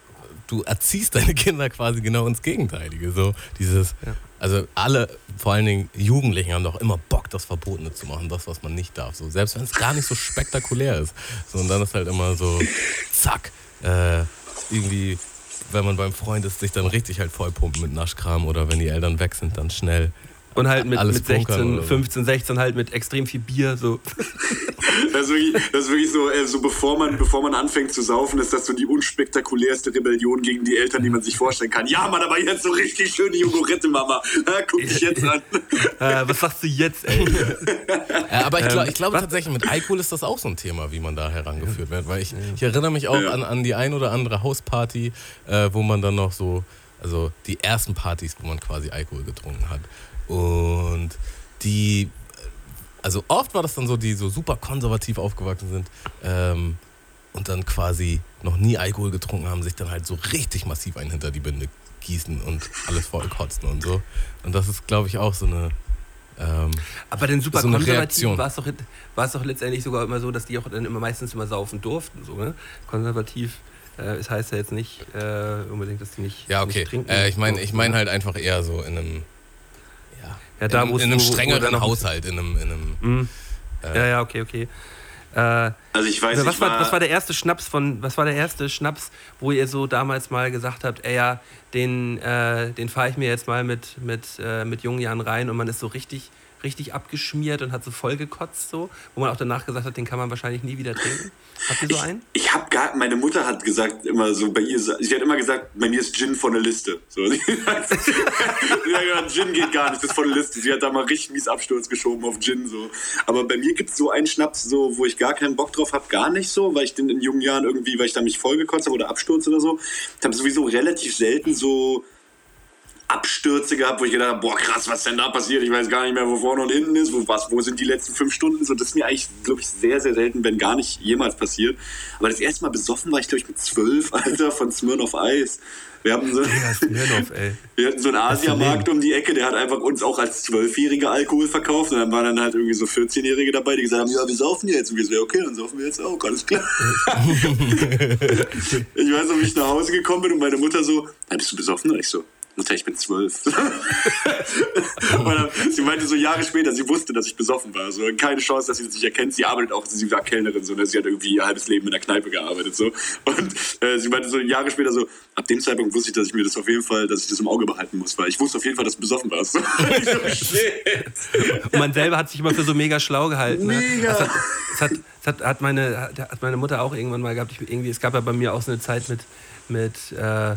du erziehst deine Kinder quasi genau ins Gegenteilige. So dieses, Ja. Also alle, vor allen Dingen Jugendlichen, haben doch immer Bock das Verbotene zu machen, das, was man nicht darf. So, selbst wenn es gar nicht so spektakulär ist. So, und dann ist halt immer so, zack, äh, irgendwie, wenn man beim Freund ist, sich dann richtig halt vollpumpen mit Naschkram oder wenn die Eltern weg sind, dann schnell. Und halt mit, mit 16, bunkern oder so. 15, 16 halt mit extrem viel Bier. So. Das ist wirklich, das ist wirklich so, äh, so bevor, man, bevor man anfängt zu saufen, ist das so die unspektakulärste Rebellion gegen die Eltern, die man sich vorstellen kann. Ja, Mann, aber jetzt so richtig schöne Jogurette, Mama. Ja, guck dich jetzt an. Äh, was sagst du jetzt, ey? Äh, aber ich, glaub, Ähm, ich glaube was- tatsächlich, mit Alkohol ist das auch so ein Thema, wie man da herangeführt wird. Weil ich, ich erinnere mich auch Ja. an, an die ein oder andere Hausparty, äh, wo man dann noch so, also die ersten Partys, wo man quasi Alkohol getrunken hat. Und die, also oft war das dann so, die so super konservativ aufgewachsen sind ähm, und dann quasi noch nie Alkohol getrunken haben, sich dann halt so richtig massiv einen hinter die Binde gießen und alles voll kotzen und so. Und das ist, glaube ich, auch so eine. Ähm, Aber den super So konservativen war es doch, doch letztendlich sogar immer so, dass die auch dann immer meistens immer saufen durften. So, ne? Konservativ, äh, es heißt ja jetzt nicht äh, unbedingt, dass die nicht, Ja, okay. nicht trinken. Äh, ich meine ich mein halt einfach eher so in einem, ja, da, in, in einem strengeren noch- Haushalt, in einem, in einem Mhm. Äh, Ja, ja, okay, okay. Äh, Also ich weiß, was, ich war, war, was war der erste Schnaps von, was war der erste Schnaps, wo ihr so damals mal gesagt habt, ey ja, den, äh, den fahre ich mir jetzt mal mit, mit, äh, mit jungen Jahren rein und man ist so richtig, richtig abgeschmiert und hat so voll gekotzt so, wo man auch danach gesagt hat, den kann man wahrscheinlich nie wieder trinken. Habt ihr so einen? ich habe gar, meine Mutter hat gesagt immer so, bei ihr, sie hat immer gesagt, bei mir ist Gin von der Liste. So, sie hat gesagt, Gin geht gar nicht, das ist von der Liste. Sie hat da mal richtig mies Absturz geschoben auf Gin so. Aber bei mir gibt es so einen Schnaps, so, wo ich gar keinen Bock drauf habe, gar nicht so, weil ich den in jungen Jahren irgendwie, weil ich da mich vollgekotzt habe oder Absturz oder so. Ich habe sowieso relativ selten so Abstürze gehabt, wo ich gedacht habe, boah krass, was denn da passiert? Ich weiß gar nicht mehr, wo vorne und hinten ist, wo, was, wo sind die letzten fünf Stunden? So, das ist mir eigentlich, glaube ich, sehr, sehr selten, wenn gar nicht jemals passiert. Aber das erste Mal besoffen war ich, glaube ich, mit zwölf, Alter, von Smirnoff Eis. Wir hatten so, Smirnoff, ey. wir hatten so einen Asiamarkt um die Ecke, der hat einfach uns auch als Zwölfjährige Alkohol verkauft. Und dann waren dann halt irgendwie so 14-Jährige dabei, die gesagt haben, ja, wir saufen jetzt. Und wir so, ja, okay, dann saufen wir jetzt auch, alles klar. ich weiß noch, wie ich nach Hause gekommen bin und meine Mutter so, "Na, bist du besoffen? Und ich so, Mutter, ich bin zwölf. dann, sie meinte so Jahre später, sie wusste, dass ich besoffen war. So, keine Chance, dass sie das nicht erkennt. Sie arbeitet auch, sie war Kellnerin, so, ne? sie hat irgendwie ihr halbes Leben in der Kneipe gearbeitet. So. Und äh, sie meinte so Jahre später so, ab dem Zeitpunkt wusste ich, dass ich mir das auf jeden Fall, dass ich das im Auge behalten muss, weil ich wusste auf jeden Fall, dass du besoffen warst. So. man selber hat sich immer für so mega schlau gehalten. Ne? Mega. Das, hat, das, hat, das hat, hat, meine, hat, meine Mutter auch irgendwann mal gehabt. Ich, irgendwie, es gab ja bei mir auch so eine Zeit mit, mit äh,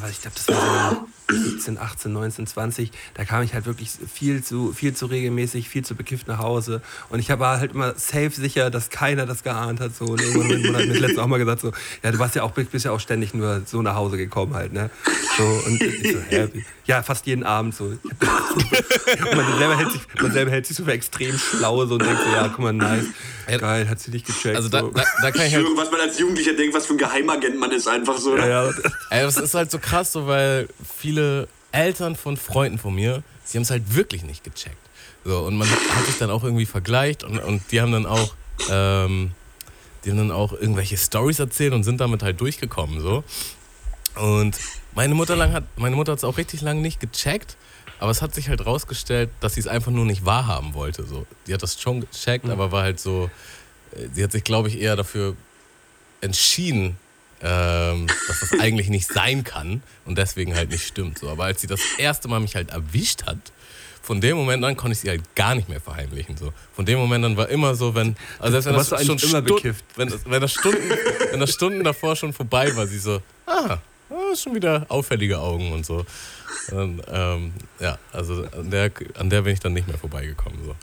was ich glaube, das war so 17, 18, 19, 20. Da kam ich halt wirklich viel zu, viel zu regelmäßig, viel zu bekifft nach Hause. Und ich war halt immer safe sicher, dass keiner das geahnt hat. So. Und irgendwann hat mir letztens auch mal gesagt, so, ja, du warst ja auch, bist ja auch ständig nur so nach Hause gekommen halt, ne? So, und ich so, hä? Ja, fast jeden Abend so. Und man selber, hält sich, man selber hält sich so für extrem schlau so und denkt so, ja, guck mal, nice, geil, hat sie nicht gecheckt. Also da, so. da, da kann Ich halt, was man als Jugendlicher denkt, was für ein Geheimagent man ist, einfach so. ja, ja. ey, das ist halt so krass, so, weil viele Eltern von Freunden von mir, sie haben es halt wirklich nicht gecheckt. So, und man hat sich dann auch irgendwie vergleicht und, und die haben dann auch, ähm, die haben dann auch irgendwelche Stories erzählt und sind damit halt durchgekommen, so. Und meine Mutter lang hat, meine Mutter hat es auch richtig lange nicht gecheckt, aber es hat sich halt rausgestellt, dass sie es einfach nur nicht wahrhaben wollte. So. Die hat das schon gecheckt, aber war halt so, äh, sie hat sich, glaube ich, eher dafür entschieden, ähm, dass das eigentlich nicht sein kann und deswegen halt nicht stimmt. So. Aber als sie das erste Mal mich halt erwischt hat, von dem Moment an konnte ich sie halt gar nicht mehr verheimlichen. So. Von dem Moment an war immer so, wenn, also selbst wenn das schon immer Stunden, bekifft. wenn, das, wenn, das Stunden, wenn das Stunden davor schon vorbei war, sie so, ah, ah, schon wieder auffällige Augen und so. Und, ähm, ja, also an der, an der bin ich dann nicht mehr vorbeigekommen. So.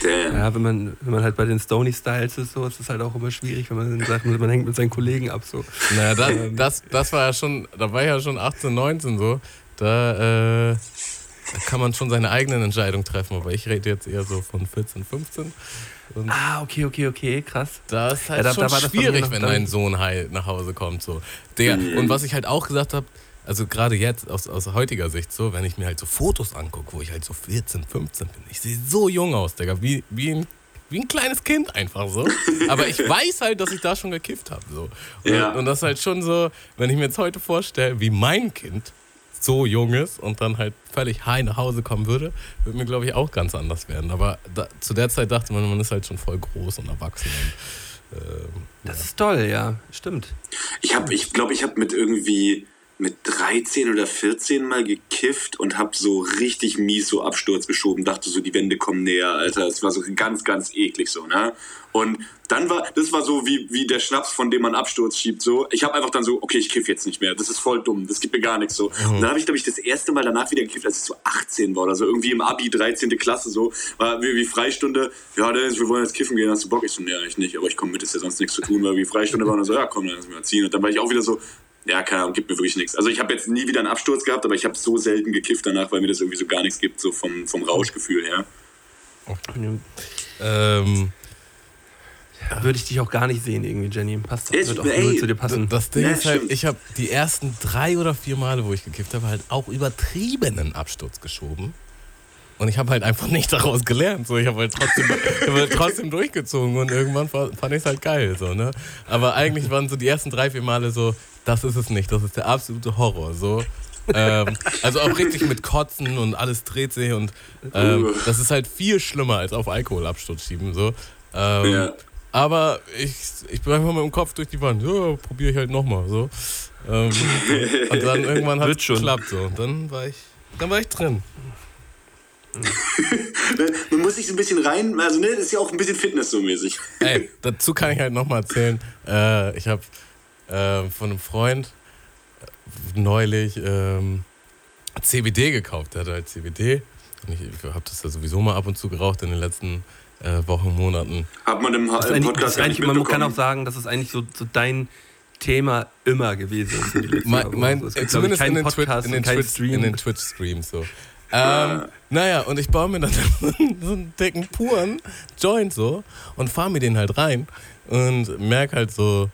Damn. Ja, wenn man, wenn man halt bei den Stony Styles ist, so, ist es halt auch immer schwierig, wenn man sagt, man hängt mit seinen Kollegen ab. So. Naja, da, das, das war ja schon, da war ich ja schon 18, 19 so. Da, äh, da kann man schon seine eigenen Entscheidungen treffen, aber ich rede jetzt eher so von 14, 15. Und Ah, okay, okay, okay, krass. da ist halt Ja, da- schon da das schwierig, wenn dein Sohn heil nach Hause kommt. So. Der, Und was ich halt auch gesagt habe, also gerade jetzt aus, aus heutiger Sicht so, wenn ich mir halt so Fotos angucke, wo ich halt so 14, 15 bin, ich sehe so jung aus, Digga, wie, wie, ein, wie ein kleines Kind einfach so. Aber ich weiß halt, dass ich da schon gekifft habe. So. Und, Ja. und das ist halt schon so, wenn ich mir jetzt heute vorstelle, wie mein Kind so jung ist und dann halt völlig high nach Hause kommen würde, würde mir, glaube ich, auch ganz anders werden. Aber da, zu der Zeit dachte man, man ist halt schon voll groß und erwachsen. Und, ähm, Das ist toll, ja, stimmt. Ich habe, ich glaube, ich habe mit irgendwie mit 13 oder 14 mal gekifft und habe so richtig mies so Absturz geschoben, dachte so, die Wände kommen näher, Alter. Es war so ganz, ganz eklig so, ne? Und dann war, das war so wie, wie der Schnaps, von dem man Absturz schiebt, so. Ich habe einfach dann so, okay, ich kiff jetzt nicht mehr, das ist voll dumm, das gibt mir gar nichts so. Und dann habe ich, glaube ich, das erste Mal danach wieder gekifft, als ich so 18 war oder so, irgendwie im Abi, 13. Klasse so, war wie, wie Freistunde, ja, Dennis, wir wollen jetzt kiffen gehen, hast du Bock? Ich so, nee, eigentlich nicht, aber ich komme mit, ist ja sonst nichts zu tun, weil wie Freistunde war und dann so, ja, komm, dann lass mich mal ziehen. Und dann war ich auch wieder so, ja, keine Ahnung, gibt mir wirklich nichts. Also ich habe jetzt nie wieder einen Absturz gehabt, aber ich habe so selten gekifft danach, weil mir das irgendwie so gar nichts gibt, so vom, vom Rauschgefühl her. ähm, Würde ich dich auch gar nicht sehen, irgendwie, Jenny. Passt, Ist- wird auch ey, null zu dir passen. Das Ding Ja, ist halt, stimmt. ich habe die ersten drei oder vier Male, wo ich gekifft habe, halt auch übertriebenen Absturz geschoben. Und ich habe halt einfach nicht daraus gelernt. So, ich habe halt trotzdem, hab halt trotzdem durchgezogen und irgendwann fa- fand ich es halt geil. So, ne? Aber eigentlich waren so die ersten drei, vier Male so, das ist es nicht, das ist der absolute Horror. So. ähm, also auch richtig mit Kotzen und alles dreht sich und ähm, das ist halt viel schlimmer als auf Alkoholabsturz schieben. So. Ähm, Ja. aber ich, ich bin einfach mit dem Kopf durch die Wand. Ja, probiere ich halt nochmal. So. Ähm, und dann irgendwann hat es geklappt. So. Und dann war ich, dann war ich drin. Man muss sich so ein bisschen rein, also ne, das ist ja auch ein bisschen Fitness so mäßig. Ey, dazu kann ich halt nochmal erzählen. Äh, ich habe äh, von einem Freund äh, neulich ähm, CBD gekauft. Der hatte halt CBD. Und ich, ich habe das ja sowieso mal ab und zu geraucht in den letzten äh, Wochen, Monaten. Hat man im, im Podcast eigentlich, nicht man kann auch sagen, dass es eigentlich so, so dein Thema immer gewesen ist. Mein, mein, Also es äh, gibt, ich, zumindest in den, Podcast in, den Twitch, Stream. in den Twitch-Streams so. Ähm, naja, und ich baue mir dann so einen, dicken puren Joint so und fahre mir den halt rein und merke halt so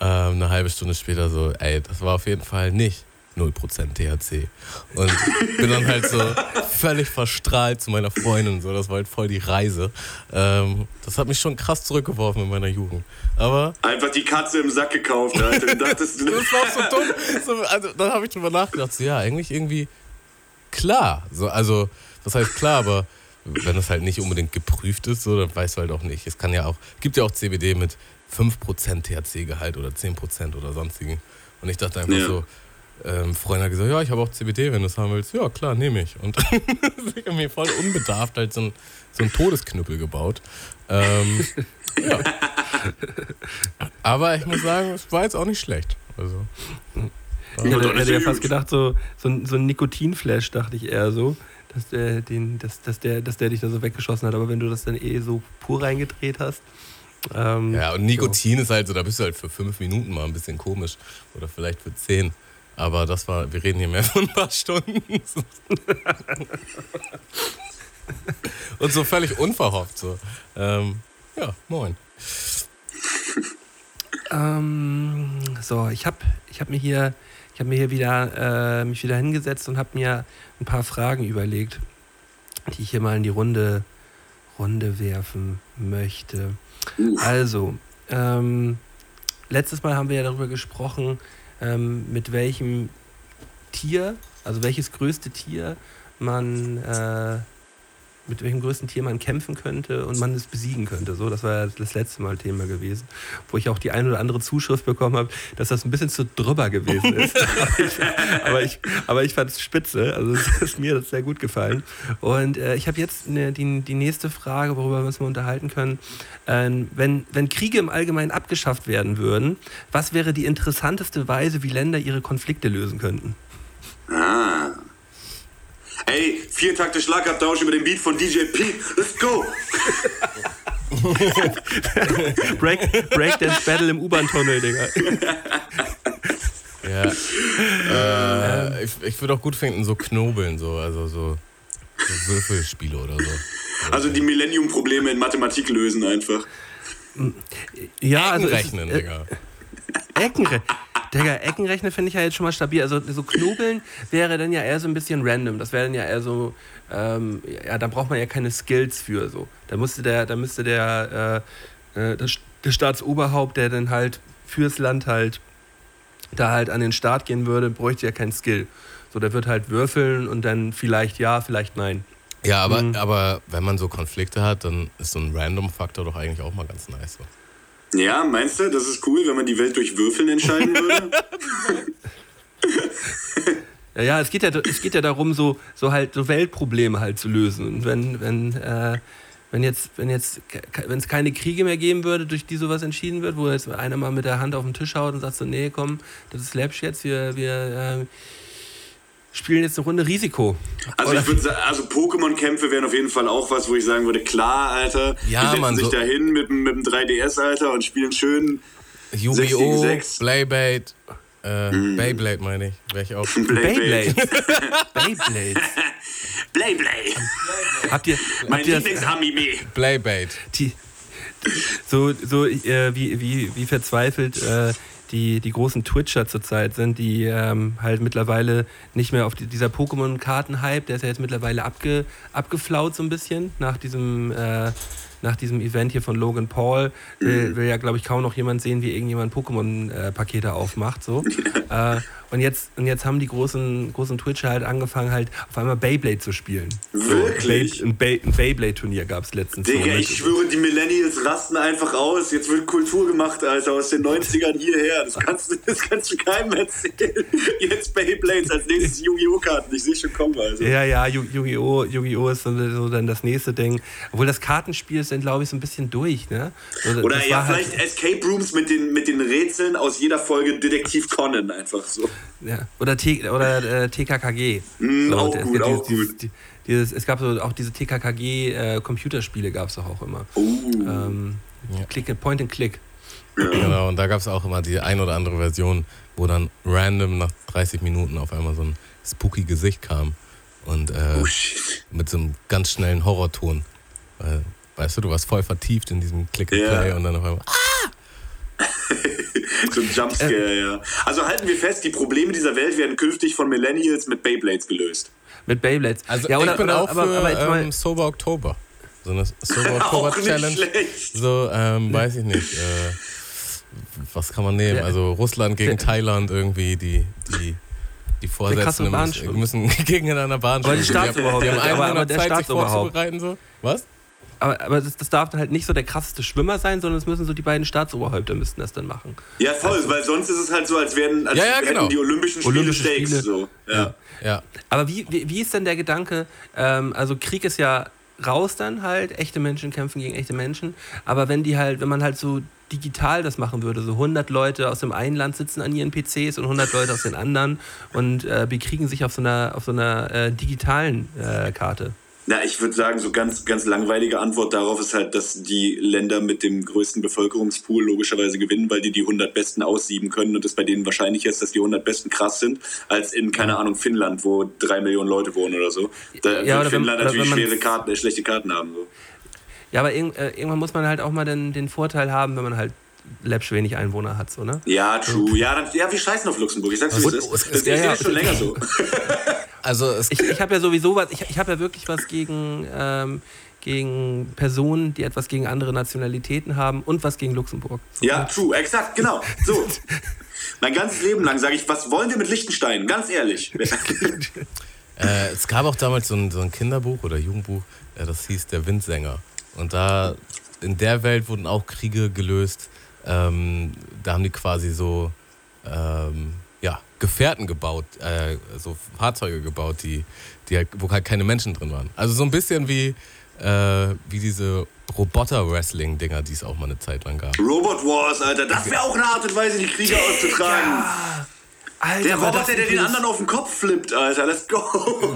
ähm, eine halbe Stunde später so, ey, das war auf jeden Fall nicht 0% THC. Und bin dann halt so völlig verstrahlt zu meiner Freundin. So. Das war halt voll die Reise. Ähm, das hat mich schon krass zurückgeworfen in meiner Jugend. Aber Einfach die Katze im Sack gekauft, Alter. Das war auch so dumm. So, also, dann habe ich drüber nachgedacht, so, ja, eigentlich irgendwie klar. So, also, das heißt klar, aber wenn das halt nicht unbedingt geprüft ist, so, dann weißt du halt auch nicht. Es kann ja auch, gibt ja auch CBD mit 5% THC-Gehalt oder 10% oder sonstigen. Und ich dachte einfach Ja. so, ähm, Freund hat gesagt, ja, ich habe auch CBD, wenn du es haben willst. Ja, klar, nehme ich. Und ich habe mir voll unbedarft halt so ein, so ein Todesknüppel gebaut. Ähm, ja. Aber ich muss sagen, es war jetzt auch nicht schlecht. Also, Ich hätte, hätte ja fast gedacht, so, so, ein, so ein Nikotinflash, dachte ich eher so, dass der, den, dass, dass, der, dass der dich da so weggeschossen hat. Aber wenn du das dann eh so pur reingedreht hast. Ähm, ja, und Nikotin ist halt so, da bist du halt für fünf Minuten mal ein bisschen komisch. Oder vielleicht für zehn. Aber das war, wir reden hier mehr von ein paar Stunden. und so völlig unverhofft so. Ähm, ja, moin. Ähm, so, ich habe ich hab mir hier, ich hab mir hier wieder, äh, mich wieder hingesetzt und habe mir ein paar Fragen überlegt, die ich hier mal in die Runde, Runde werfen möchte. Also, ähm, letztes Mal haben wir ja darüber gesprochen, ähm, mit welchem Tier, also welches größte Tier man, äh, mit welchem größten Tier man kämpfen könnte und man es besiegen könnte. So, das war ja das letzte Mal Thema gewesen, wo ich auch die ein oder andere Zuschrift bekommen habe, dass das ein bisschen zu drüber gewesen ist. aber ich, aber ich, aber ich fand es spitze. Also es ist mir das sehr gut gefallen. Und äh, ich habe jetzt eine, die, die nächste Frage, worüber wir uns mal unterhalten können. Ähm, wenn, wenn Kriege im Allgemeinen abgeschafft werden würden, was wäre die interessanteste Weise, wie Länder ihre Konflikte lösen könnten? ah. Ey, vier Takte Schlagabtausch über den Beat von DJ P. Let's go! Break, Breakdance Battle im U-Bahn-Tunnel, Digga. Ja. äh, ich ich würde auch gut finden, so Knobeln, so, also so, so Würfelspiele oder so. Also die Millennium-Probleme in Mathematik lösen einfach. Ja, also es ist- Rechnen, äh, Digga. Eckenre Digga, Eckenrechnen finde ich ja jetzt schon mal stabil. Also so Knobeln wäre dann ja eher so ein bisschen random. Das wäre dann ja eher so, ähm, ja, da braucht man ja keine Skills für so. Da müsste der, da müsste der, äh, äh, der, der Staatsoberhaupt, der dann halt fürs Land halt da halt an den Start gehen würde, bräuchte ja keinen Skill. So, der wird halt würfeln und dann vielleicht ja, vielleicht nein. Ja, aber, Mhm. aber wenn man so Konflikte hat, dann ist so ein Random-Faktor doch eigentlich auch mal ganz nice. So. Ja, meinst du, das ist cool, wenn man die Welt durch Würfeln entscheiden würde? Ja, ja, es geht ja, es geht ja darum, so, so halt so Weltprobleme halt zu lösen. Und wenn, wenn, äh, wenn jetzt, wenn jetzt, wenn es keine Kriege mehr geben würde, durch die sowas entschieden wird, wo jetzt einer mal mit der Hand auf den Tisch haut und sagt so, nee, komm, das ist läppsch jetzt, wir, wir äh, spielen jetzt eine Runde Risiko. Also Oder- ich würde sagen, also Pokémon-Kämpfe wären auf jeden Fall auch was, wo ich sagen würde, klar, Alter, Ja, die setzen Mann, sich so- da hin mit, dem- mit dem 3DS, Alter, und spielen schön Yu-Gi-Oh!, 6 Beyblade, äh, Beyblade meine ich, wäre ich auch. Beyblade. Habt ihr, Mein habt ihr das, Lieblingsanime. Beyblade. die, so, so äh, wie, wie, wie verzweifelt äh, die, die großen Twitcher zurzeit sind, die ähm, halt mittlerweile nicht mehr auf die, dieser Pokémon-Karten-Hype, der ist ja jetzt mittlerweile abge, abgeflaut so ein bisschen nach diesem, äh, nach diesem Event hier von Logan Paul. Will, will ja, glaube ich, kaum noch jemand sehen, wie irgendjemand Pokémon-Pakete aufmacht. So. und, jetzt, und jetzt haben die großen, großen Twitcher halt angefangen, halt auf einmal Beyblade zu spielen. Wirklich? So, ein, Bey, ein Beyblade-Turnier gab es letztens. Digga, mit- ich schwöre, die Millennials rasten einfach aus. Jetzt wird Kultur gemacht, Alter, aus den 90ern hierher. Das kannst du, das kannst du keinem erzählen. Jetzt Beyblades, als nächstes Yu-Gi-Oh! Karten. Ich sehe schon kommen, also. Ja, ja, Yu- Yu-Gi-Oh! Yu-Gi-Oh! ist so, dann das nächste Ding. Obwohl das Kartenspiel ist dann, glaube ich, so ein bisschen durch, ne? So, Oder ja, halt- vielleicht Escape Rooms mit den, mit den Rätseln aus jeder Folge Detektiv Conan einfach so. Ja. Oder, T oder äh, TKKG. Mm, auch der- gut, auch dieses, gut. Dieses, dieses, es gab so auch diese TKKG-Computerspiele, gab es doch auch immer. Oh. Ähm, Ja. Click, Point and Click. Genau, und da gab es auch immer die ein oder andere Version, wo dann random nach 30 Minuten auf einmal so ein spooky Gesicht kam. Und äh, Oh mit so einem ganz schnellen Horrorton. Weil, weißt du, du warst voll vertieft in diesem Click and Ja. Play und dann auf einmal. So ein Jumpscare, ja. Also halten wir fest, die Probleme dieser Welt werden künftig von Millennials mit Beyblades gelöst. Mit Beyblades. Also ja, oder, ich bin oder, auch aber, für aber mal, ähm, Sober Oktober. So eine Sober Oktober Challenge. schlecht. So, ähm, weiß ich nicht. Äh, was kann man nehmen? Der- Also Russland gegen der- Thailand irgendwie, die, die, die Bahnschwimmer. müssen, müssen gegeneinander Bahn Aber die. Staatsoberhaupt- Die haben, die haben aber- aber der Zeit, sich Staatsoberhaupt. vorzubereiten. So. Was? Aber, aber das, das darf dann halt nicht so der krasseste Schwimmer sein, sondern es müssen so die beiden Staatsoberhäupter müssten das dann machen. Ja, voll, weil sonst ist es halt so, als wären als Ja, ja, genau. die Olympischen Spiele Olympische Stakes. Spiele. So. Ja. Ja. Aber wie, wie, wie ist denn der Gedanke? Ähm, also Krieg ist ja raus dann halt, echte Menschen kämpfen gegen echte Menschen. Aber wenn die halt, wenn man halt so digital das machen würde, so 100 Leute aus dem einen Land sitzen an ihren PCs und 100 Leute aus den anderen und äh, bekriegen sich auf so einer, auf so einer äh, digitalen äh, Karte. Na, ich würde sagen, so ganz, ganz langweilige Antwort darauf ist halt, dass die Länder mit dem größten Bevölkerungspool logischerweise gewinnen, weil die die 100 Besten aussieben können und es bei denen wahrscheinlicher ist, dass die 100 Besten krass sind, als in, keine Ahnung, Finnland, wo drei Millionen Leute wohnen oder so. Da Ja, wird Finnland natürlich wenn man- schwere Karten, äh, schlechte Karten haben. So. Ja, aber äh, irgendwann muss man halt auch mal den, den Vorteil haben, wenn man halt läppsch wenig Einwohner hat, so, ne? Ja, true. Ja, dann, ja, wir scheißen auf Luxemburg. Ich sag's, wie ist. und- Das ist ja, ja, schon länger so. Also es, Ich, ich habe ja sowieso was, ich, ich habe ja wirklich was gegen, ähm, gegen Personen, die etwas gegen andere Nationalitäten haben und was gegen Luxemburg. So, Ja, ne? true, exakt, genau. So. Mein ganzes Leben lang sage ich, was wollen wir mit Liechtenstein? Ganz ehrlich. Äh, es gab auch damals so ein, so ein Kinderbuch oder Jugendbuch, äh, das hieß Der Windsänger. Und da in der Welt wurden auch Kriege gelöst. Ähm, da haben die quasi so ähm, ja, Gefährten gebaut, äh, so Fahrzeuge gebaut, die, die halt, wo halt keine Menschen drin waren. Also so ein bisschen wie, äh, wie diese Roboter-Wrestling-Dinger, die es auch mal eine Zeit lang gab. Robot Wars, Alter, das wäre auch eine Art und Weise, die Kriege auszutragen. Alter, Der Roboter, der den anderen auf den Kopf flippt, Alter, let's go.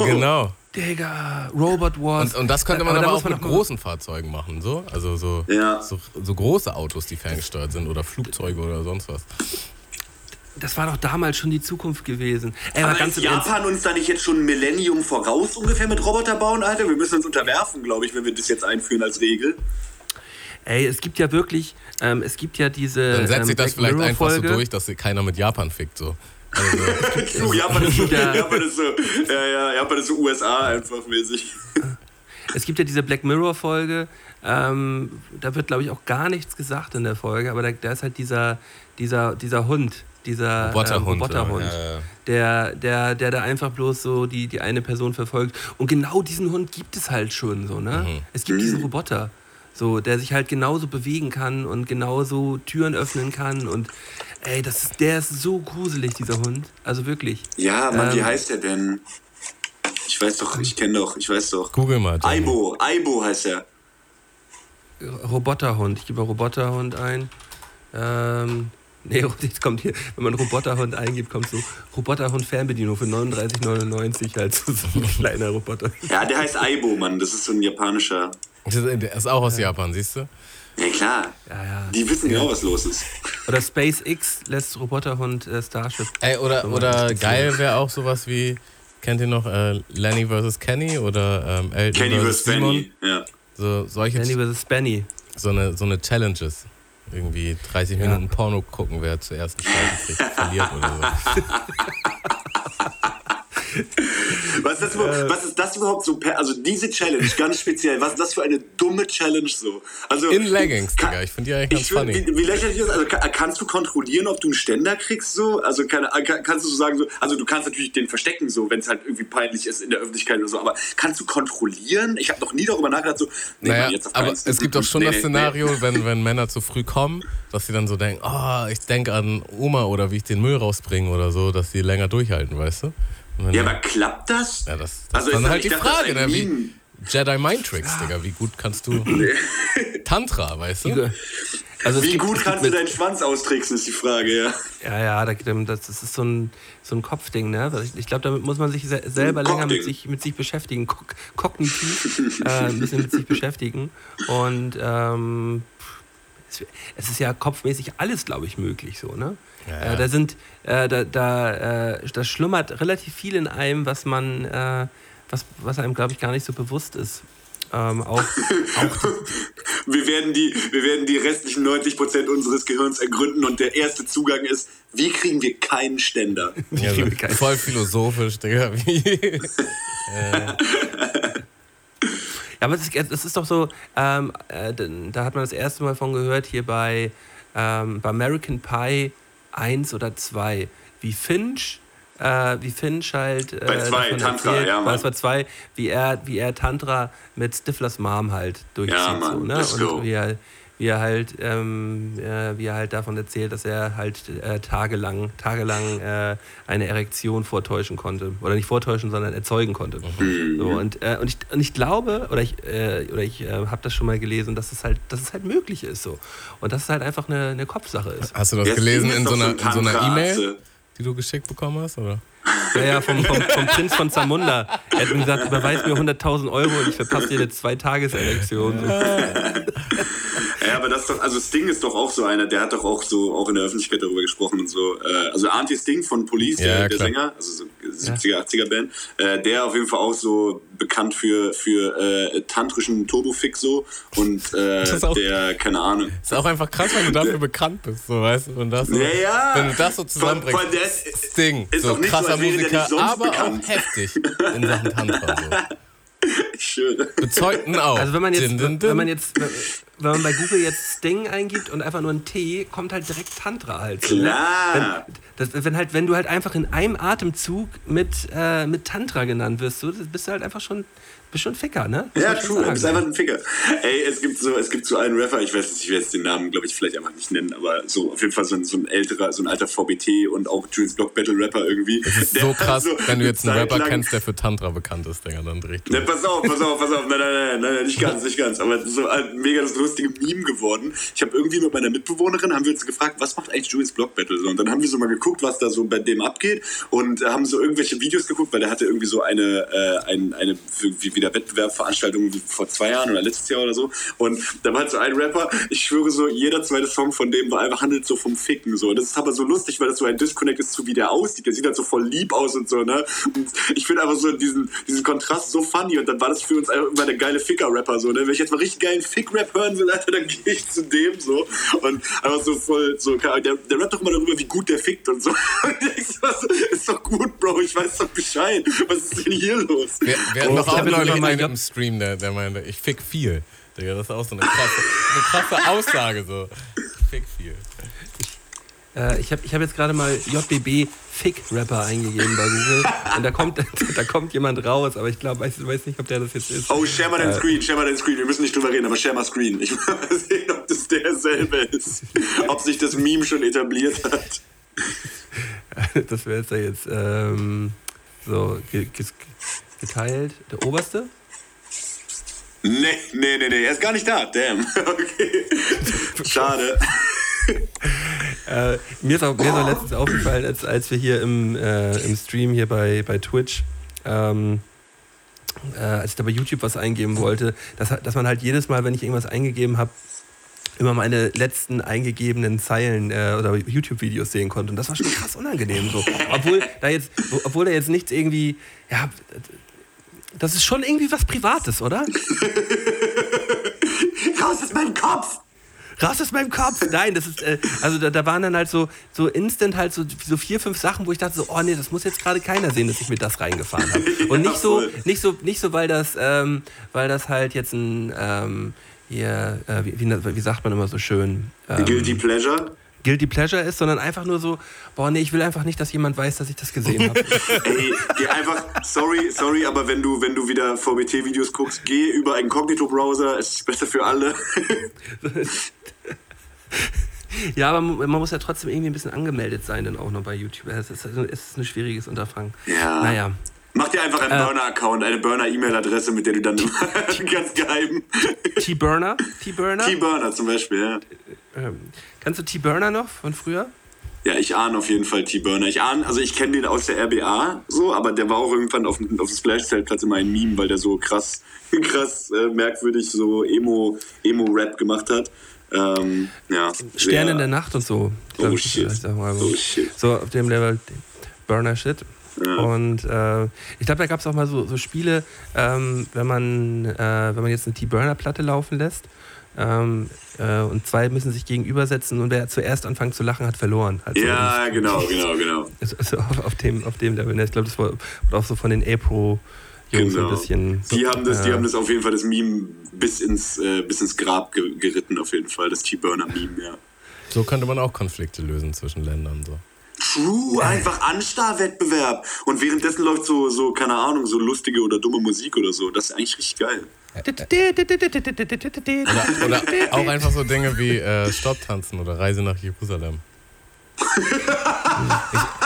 Genau. Digga, Robot Wars. Und, und das könnte man aber, muss auch man mit großen Fahrzeugen machen, so? Also so, Ja. so, so große Autos, die ferngesteuert sind oder Flugzeuge oder sonst was. Das war doch damals schon die Zukunft gewesen. Ey, aber Aber ganz ist Japan uns da nicht jetzt schon ein Millennium voraus ungefähr mit Roboter bauen, Alter? Wir müssen uns unterwerfen, glaube ich, wenn wir das jetzt einführen als Regel. ey, es gibt ja wirklich, ähm, es gibt ja diese Dann setzt ähm, sich das Black vielleicht einfach so Folge. durch, dass keiner mit Japan fickt, so. Also, True, Japan ist so, Ja. Japan ist so, ja, ja, Japan ist so USA einfach mäßig. Es gibt ja diese Black Mirror Folge, ähm, da wird glaube ich auch gar nichts gesagt in der Folge, aber da, da ist halt dieser, dieser, dieser Hund, Dieser Roboterhund. ähm, Roboterhund. Ja, ja. Der, der, der da einfach bloß so die, die eine Person verfolgt. Und genau diesen Hund gibt es halt schon so, ne? Mhm. Es gibt diesen Roboter, so, der sich halt genauso bewegen kann und genauso Türen öffnen kann. Und ey, das ist, der ist so gruselig, dieser Hund. Also wirklich. Ja, Mann, wie Ähm, heißt der denn? Ich weiß doch, ich kenne doch, ich weiß doch. Google mal. Jenny. Aibo, Aibo heißt er. Roboterhund. Ich gebe mal Roboterhund ein. Ähm, nee, jetzt kommt hier, wenn man Roboterhund eingibt, kommt so Roboterhund Fernbedienung für 39,99 halt so ein kleiner Roboter. Ja, der heißt Aibo, Mann. Das ist so ein japanischer. Das ist- Der ist auch aus Japan, siehst du? Ja, klar. Ja, ja. Die wissen genau, was los ist. Oder SpaceX lässt Roboterhund äh, Starship. Ey, oder, So, oder geil wäre auch sowas wie, kennt ihr noch äh, Lenny vs. Kenny oder ähm, Elton Kenny vs. Benny. Ja. So, solche, Danny vs. Benny. so, eine, so eine Challenges. Irgendwie 30 Ja. Minuten Porno gucken, wer zuerst einen Scheiben kriegt, verliert oder so. Was ist, das überhaupt, was ist das überhaupt so? Also diese Challenge, ganz speziell. Was ist das für eine dumme Challenge so? Also, In Leggings, Kann- Digga. Ich finde die eigentlich Ich ganz find, funny. wie, wie lächerlich ist das? Also kann, kannst du kontrollieren, ob du einen Ständer kriegst so? Also keine, kann, kannst du so sagen so, also du kannst natürlich den verstecken so, wenn es halt irgendwie peinlich ist in der Öffentlichkeit oder so, aber kannst du kontrollieren? Ich habe noch nie darüber nachgedacht so, nee, Naja, jetzt auf aber es gibt doch schon Nee, das nee, Szenario, wenn, wenn Männer zu früh kommen, dass sie dann so denken, oh, ich denke an Oma oder wie ich den Müll rausbringe oder so, dass sie länger durchhalten, weißt du? Ja, aber klappt das? ja, das, das also ist ist dann halt die Frage, ne? wie Jedi Mind Tricks, Digga, wie gut kannst du Tantra, weißt du? Also Wie gibt- gut kannst du deinen Schwanz austricksen, ist die Frage, ja. Ja, ja, da, das ist so ein, so ein Kopfding, ne? Ich, ich glaube, damit muss man sich se selber länger mit sich, mit sich beschäftigen, Kog kognitiv äh, ein bisschen mit sich beschäftigen. Und ähm, es, es ist ja kopfmäßig alles, glaube ich, möglich so, ne? Ja, ja. Äh, da sind, äh, da, da, äh, da schlummert relativ viel in einem, was man, äh, was, was einem, glaube ich, gar nicht so bewusst ist. Ähm, auch, auch Wir werden, die, wir werden die restlichen 90% unseres Gehirns ergründen und der erste Zugang ist, wie kriegen wir keinen Ständer? Ja, so, kriege keinen- voll philosophisch, Digga. Wie, Ja, aber es ist, ist doch so, ähm, äh, da hat man das erste Mal von gehört, hier bei, ähm, bei American Pie 1 oder 2, wie Finch, äh, wie Finch halt. Äh, Bei zwei, Tantra, erzählt, ja, Mann. Bei zwei, wie er, wie er Tantra mit Stiflers Mom halt durchzieht. Ja, Mann, so, ne? Und wie er, wie er halt, ähm, äh, wie er halt davon erzählt, dass er halt äh, tagelang, tagelang äh, eine Erektion vortäuschen konnte. Oder nicht vortäuschen, sondern erzeugen konnte. Mhm. So, und, äh, und, ich, und ich glaube, oder ich, äh, oder ich äh, habe das schon mal gelesen, dass es halt, dass es halt möglich ist so. Und dass es halt einfach eine, eine Kopfsache ist. hast du das Das gelesen in so einer, ein in so einer. E-Mail, die du geschickt bekommen hast? Oder? Ja, ja, vom, vom, vom Prinz von Zamunda. Er hat mir gesagt, überweis mir 100.000 Euro und ich verpasse dir eine Zwei-Tages-Erektion. So. Ja, aber das ist doch, also Sting ist doch auch so einer, der hat doch auch so auch in der Öffentlichkeit darüber gesprochen und so. Äh, also Auntie Sting von Police, Ja, der, der. Sänger, also so 70er, 80er Band, äh, der auf jeden Fall auch so bekannt für, für äh, tantrischen Turbofix so und äh, auch- der, keine Ahnung. Ist auch einfach krass, wenn du dafür bekannt bist, so weißt du? Und das so, Ja, ja. Wenn du das so zusammenbringst. Der ist- Sting, ist so doch nicht so, krasser als wäre der Musiker, nicht sonst aber bekannt. auch heftig in Sachen Tantra. So. Schön. Bezeugten auch. Also wenn man jetzt, Din, din, din. wenn man jetzt, wenn man bei Google jetzt Sting eingibt und einfach nur ein T, kommt halt direkt Tantra halt. Klar. Das, wenn, halt, wenn du halt einfach in einem Atemzug mit, äh, mit Tantra genannt wirst, so, bist du halt einfach schon, bist schon Ficker, ne? Muss Ja, true, du bist einfach ein Ficker. Ey, es gibt so, es gibt so einen Rapper, ich weiß nicht, ich werde jetzt den Namen, glaube ich, vielleicht einfach nicht nennen, aber so auf jeden Fall so ein, so ein älterer, so ein alter VBT und auch Jules Block Battle Rapper irgendwie. Das so krass, wenn du jetzt einen Rapper kennst, der für Tantra bekannt ist, Digga, dann ich Ne, pass auf, pass auf, pass auf. Nein, nein, nein, nein, nein, nicht ganz, nicht ganz. Aber so ein mega das lustige Meme geworden. Ich habe irgendwie mit meiner Mitbewohnerin haben wir uns gefragt, was macht eigentlich Julius Block Battle so? Und dann haben wir so mal geguckt, was da so bei dem abgeht und äh, haben so irgendwelche Videos geguckt, weil der hatte irgendwie so eine äh, ein, eine wie wieder Wettbewerbveranstaltung wie vor zwei Jahren oder letztes Jahr oder so. Und da war halt so ein Rapper. Ich schwöre so, jeder zweite Song von dem war einfach handelt so vom Ficken so. Und das ist aber so lustig, weil das so ein Disconnect ist zu wie der aussieht. Der sieht halt so voll lieb aus und so ne. Und ich finde einfach so diesen diesen Kontrast so funny und dann war das für uns einfach immer der geile Ficker-Rapper so. Ne? Wenn ich jetzt mal richtig geilen Fick-Rap hören will, Alter, dann gehe ich zu dem so und einfach so voll so. Der, der rappt doch immer darüber, wie gut der fickt und so. Und ich denk so, was, ist doch gut, Bro. Ich weiß doch Bescheid. Was ist denn hier los? Wir, wir hatten Oh, ich auch hab mal einen gehabt- im Stream, der, der meinte, ich fick viel. Digga, das ist auch so eine krasse, eine krasse Aussage so. Ich fick viel. Äh, ich habe ich hab jetzt gerade mal JBB Fick-Rapper eingegeben bei Google und da kommt, da kommt jemand raus, aber ich glaube, weiß, weiß nicht, ob der das jetzt ist. Oh, share mal den Screen, share mal den Screen. Wir müssen nicht drüber reden, aber share mal Screen. Ich will mal sehen, ob das derselbe ist. Ob sich das Meme schon etabliert hat. Das wäre jetzt da jetzt ähm, so geteilt. Der oberste? Nee, nee, nee, nee, er ist gar nicht da. Damn. Okay. Schade. Äh, mir, ist auch, mir ist auch letztens aufgefallen, als, als wir hier im, äh, im Stream hier bei, bei Twitch, ähm, äh, als ich da bei YouTube was eingeben wollte, dass, dass man halt jedes Mal, wenn ich irgendwas eingegeben habe, immer meine letzten eingegebenen Zeilen äh, oder YouTube-Videos sehen konnte. Und das war schon krass unangenehm so. Obwohl da jetzt, obwohl da jetzt nichts irgendwie, ja, das ist schon irgendwie was Privates, oder? Raus aus meinem Kopf! raus aus meinem Kopf. Nein, das ist, äh, also da, da waren dann halt so, so instant halt so, so vier, fünf Sachen, wo ich dachte so, oh nee, das muss jetzt gerade keiner sehen, dass ich mir das reingefahren habe. Und nicht so, nicht so, nicht so, weil das, ähm, weil das halt jetzt ein, ähm, hier, äh, wie, wie, wie sagt man immer so schön? Ähm, Guilty Pleasure? Guilty Pleasure ist, sondern einfach nur so, boah, nee, ich will einfach nicht, dass jemand weiß, dass ich das gesehen habe. Ey, geh einfach, sorry, sorry, aber wenn du, wenn du wieder VBT-Videos guckst, geh über einen Inkognito-Browser, es ist besser für alle. ja, aber man muss ja trotzdem irgendwie ein bisschen angemeldet sein, dann auch noch bei YouTube. Es ist, es ist ein schwieriges Unterfangen. Ja. Naja. Mach dir einfach einen Äh. Burner-Account, eine Burner-E-Mail-Adresse, mit der du dann ganz geheim. T-Burner? T-Burner? T-Burner zum Beispiel, ja. Ähm, kannst du T-Burner noch von früher? Ja, ich ahne auf jeden Fall T-Burner. Ich ahne, also ich kenne den aus der RBA so, aber der war auch irgendwann auf, dem- auf dem Splash-Zeltplatz immer ein Meme, weil der so krass, krass äh, merkwürdig so Emo, Emo-Rap gemacht hat. Ähm, ja. Sterne in der Nacht und so. Oh, shit. Oh shit. So auf dem Level Burner Shit. Und äh, ich glaube, da gab es auch mal so, so Spiele, ähm, wenn, man, äh, wenn man jetzt eine T-Burner-Platte laufen lässt ähm, äh, und zwei müssen sich gegenübersetzen und wer zuerst anfängt zu lachen, hat verloren. Halt so. Ja, genau, genau, genau. Also, also auf, auf, dem, auf dem Level. ne? Ich glaube, das war wurde auch so von den A-Pro-Jungs Genau. ein bisschen. Die haben das, die haben das auf jeden Fall das Meme bis ins, äh, bis ins Grab ge geritten, auf jeden Fall, das T-Burner-Meme, ja. So könnte man auch Konflikte lösen zwischen Ländern. So. True, einfach Anstar-Wettbewerb. Und währenddessen läuft so, so, keine Ahnung, so lustige oder dumme Musik oder so. Das ist eigentlich richtig geil. Oder, oder auch einfach so Dinge wie äh, Stopptanzen oder Reise nach Jerusalem.